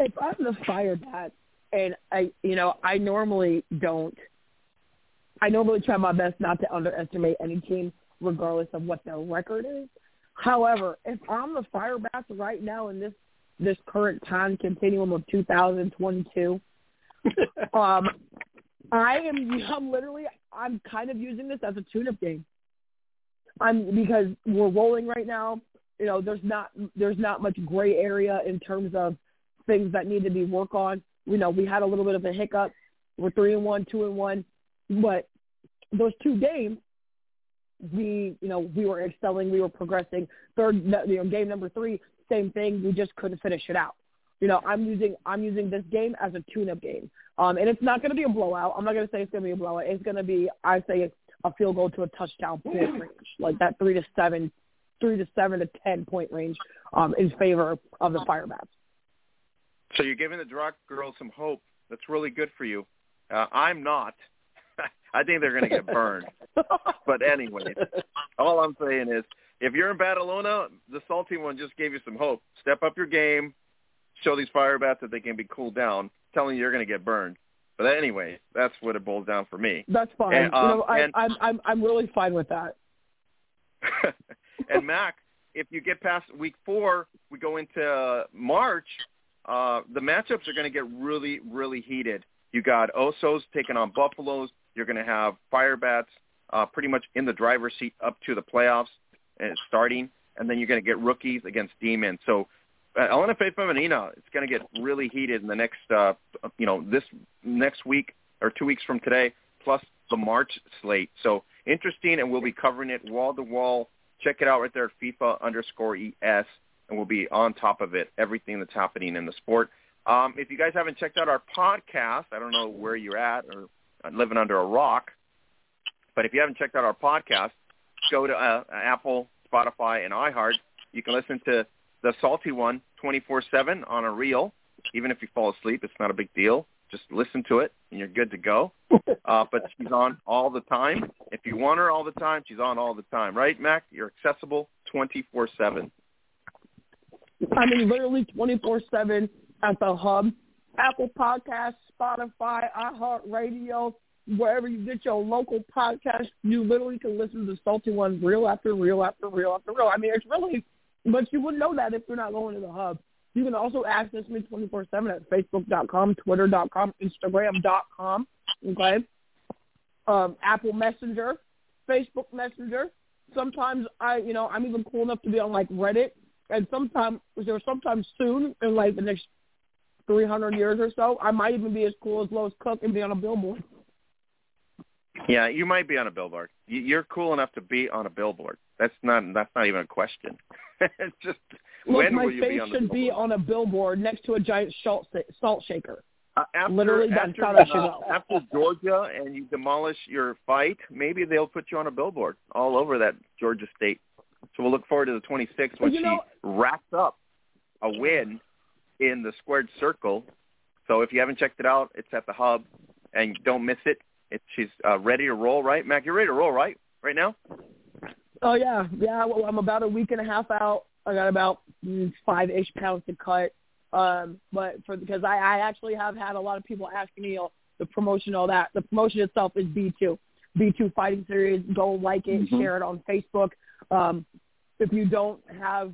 If I'm the Firebats, and I you know I normally don't I normally try my best not to underestimate any team, regardless of what their record is. However, if I'm the Firebats right now in this this current time continuum of 2022, [laughs] um, I am I'm literally I'm kind of using this as a tune-up game. I'm because we're rolling right now. You know, there's not there's not much gray area in terms of things that need to be worked on. You know, we had a little bit of a hiccup. We're three and one, two and one. But those two games, we you know we were excelling, we were progressing. Third, you know, game number three, same thing. We just couldn't finish it out. You know, I'm using I'm using this game as a tune-up game, um, and it's not going to be a blowout. I'm not going to say it's going to be a blowout. It's going to be I say a field goal to a touchdown point range, like that three to seven, three to seven to ten point range, um, in favor of the Firebats. So you're giving the drug girls some hope. That's really good for you. Uh, I'm not. [laughs] I think they're going to get burned. [laughs] but anyway, all I'm saying is, if you're in Badalona, the salty one just gave you some hope. Step up your game. Show these fire bats that they can be cooled down. Telling you you're going to get burned. But anyway, that's what it boils down for me. That's fine. And, um, you know, I, and, I'm I'm I'm really fine with that. [laughs] and Mac, if you get past week four, we go into March. Uh, the matchups are going to get really, really heated. You got Osos taking on Buffaloes. You're going to have Firebats uh, pretty much in the driver's seat up to the playoffs and starting, and then you're going to get rookies against Demons. So uh, LNFA Femenina, it's going to get really heated in the next, uh, you know, this next week or two weeks from today, plus the March slate. So interesting, and we'll be covering it wall to wall. Check it out right there at FIFA underscore ES, and we'll be on top of it, everything that's happening in the sport. Um, if you guys haven't checked out our podcast, I don't know where you're at or living under a rock, but if you haven't checked out our podcast, go to uh, Apple, Spotify, and iHeart. You can listen to the Salty One 24/7 on a reel. Even if you fall asleep, it's not a big deal. Just listen to it, and you're good to go. [laughs] Uh, but she's on all the time. If you want her all the time, she's on all the time, right, Mac? You're accessible 24/7. I mean, literally 24/7 at the hub. Apple Podcasts, Spotify, iHeartRadio, wherever you get your local podcast, you literally can listen to Salty One reel after reel after reel after reel. I mean, it's really, but you wouldn't know that if you're not going to the hub. You can also access me 24-7 at facebook.com, twitter.com, instagram.com, okay? Um, Apple Messenger, Facebook Messenger. Sometimes I, you know, I'm even cool enough to be on like Reddit, and sometimes, or sometimes soon, in like the next 300 years or so, I might even be as cool as Lois Cook and be on a billboard. Yeah, you might be on a billboard. You're cool enough to be on a billboard. That's not that's not even a question. [laughs] it's just Look, when my will you face be on should be on a billboard next to a giant salt salt shaker. Uh, after, Literally, that's after, how that should uh, go. after Georgia and you demolish your fight, maybe they'll put you on a billboard all over that Georgia state. So we'll look forward to the 26th when You she know- wraps up a win in the squared circle. So if you haven't checked it out, it's at the hub, and don't miss it. It she's uh, ready to roll, right, Mac? You're ready to roll, right? Right now? Oh yeah, yeah. Well, I'm about a week and a half out. I got about mm, five ish pounds to cut. Um, but for because I, I actually have had a lot of people asking me oh, the promotion, all that. The promotion itself is B2, B2 Fighting Series. Go like it, Mhm. share it on Facebook. Um, if you don't have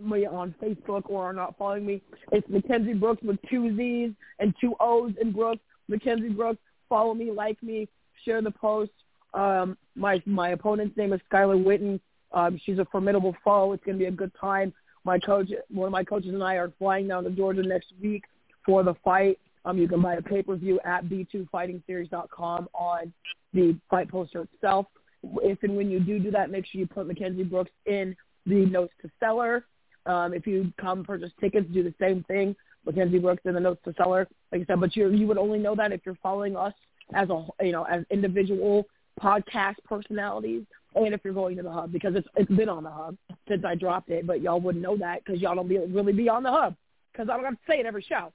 me on Facebook or are not following me, it's Mackenzzie Brooks with two Z's and two O's in Brooks. Mackenzzie Brooks. Follow me, like me, share the post. Um, my my opponent's name is Skylar Witten. Um, she's a formidable foe. It's going to be a good time. My coach, one of my coaches and I are flying down to Georgia next week for the fight. Um, you can buy a pay-per-view at b2fightingseries.com on the fight poster itself. If and when you do do that, make sure you put Mackenzzie Brooks in the notes to seller. Um, if you come purchase tickets, do the same thing. Mackenzzie Brooks in the notes to seller, like I said. But you you would only know that if you're following us as a you know as individual podcast personalities, and if you're going to the hub because it's it's been on the hub since I dropped it. But y'all wouldn't know that because y'all don't be, really be on the hub because I don't have to say it every show.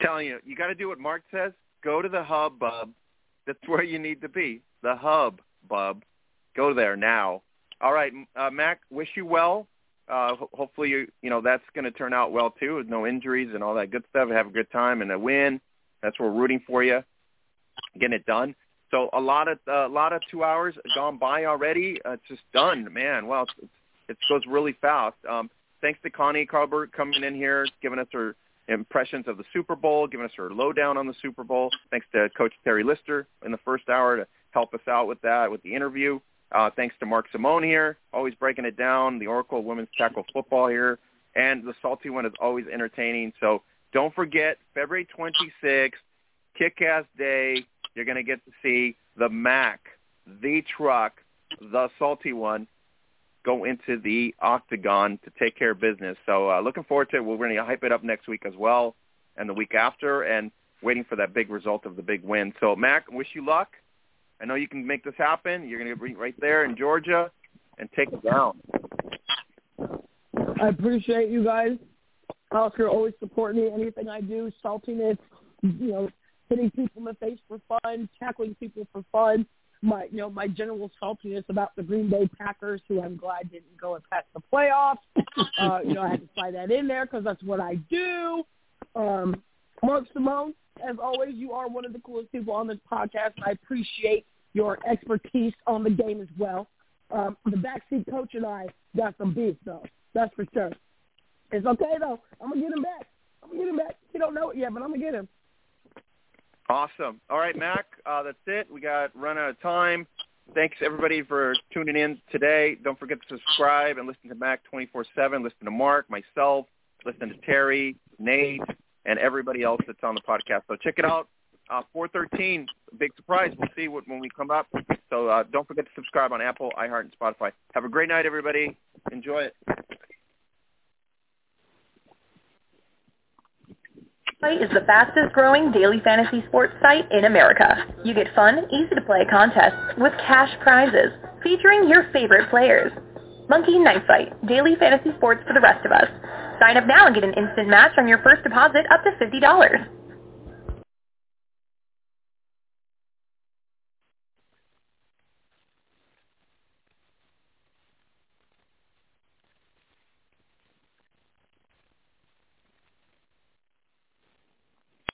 telling you, you got to do what Mark says. Go to the hub, bub. That's where you need to be. The hub, bub. Go there now. All right, uh, Mac. Wish you well. Uh, ho- hopefully, you you know that's going to turn out well too, with no injuries and all that good stuff. Have a good time and a win. That's what we're rooting for you. Getting it done. So a lot of a lot of two hours gone by already. Uh, it's just done, man. Well, it's, it goes really fast. Um, thanks to Connie Carberg coming in here, giving us her impressions of the Super Bowl, giving us her lowdown on the Super Bowl. Thanks to Coach Terry Lister in the first hour to help us out with that, with the interview. Uh, thanks to Mark Simon here, always breaking it down, the Oracle Women's Tackle Football here. And the Salty One is always entertaining. So don't forget, February 26th, kick-ass day. You're going to get to see the Mac, the truck, the Salty One go into the octagon to take care of business. So uh, looking forward to it. We're going to hype it up next week as well and the week after and waiting for that big result of the big win. So, Mac, wish you luck. I know you can make this happen. You're going to be right there in Georgia and take it down. I appreciate you guys. Oscar always supporting me. Anything I do, saltiness, you know, hitting people in the face for fun, tackling people for fun. My, you know, my general saltiness about the Green Bay Packers, who I'm glad didn't go and past the playoffs. [laughs] Uh, you know, I had to slide that in there because that's what I do. Um, Mark Simon, as always, you are one of the coolest people on this podcast, I appreciate your expertise on the game as well. Um, the backseat coach and I got some beef, though. That's for sure. It's okay though. I'm gonna get him back. I'm gonna get him back. He don't know it yet, but I'm gonna get him. Awesome. All right, Mac, uh, that's it. We got run out of time. Thanks everybody for tuning in today. Don't forget to subscribe and listen to Mac 24/7. Listen to Mark, myself, listen to Terry, Nate, and everybody else that's on the podcast. So check it out. Uh, 413, big surprise. We'll see what, when we come up. So uh, don't forget to subscribe on Apple, iHeart, and Spotify. Have a great night, everybody. Enjoy it. Is the fastest growing daily fantasy sports site in America. You get fun, easy to play contests with cash prizes featuring your favorite players. Monkey Knife Fight, daily fantasy sports for the rest of us. Sign up now and get an instant match on your first deposit up to $50.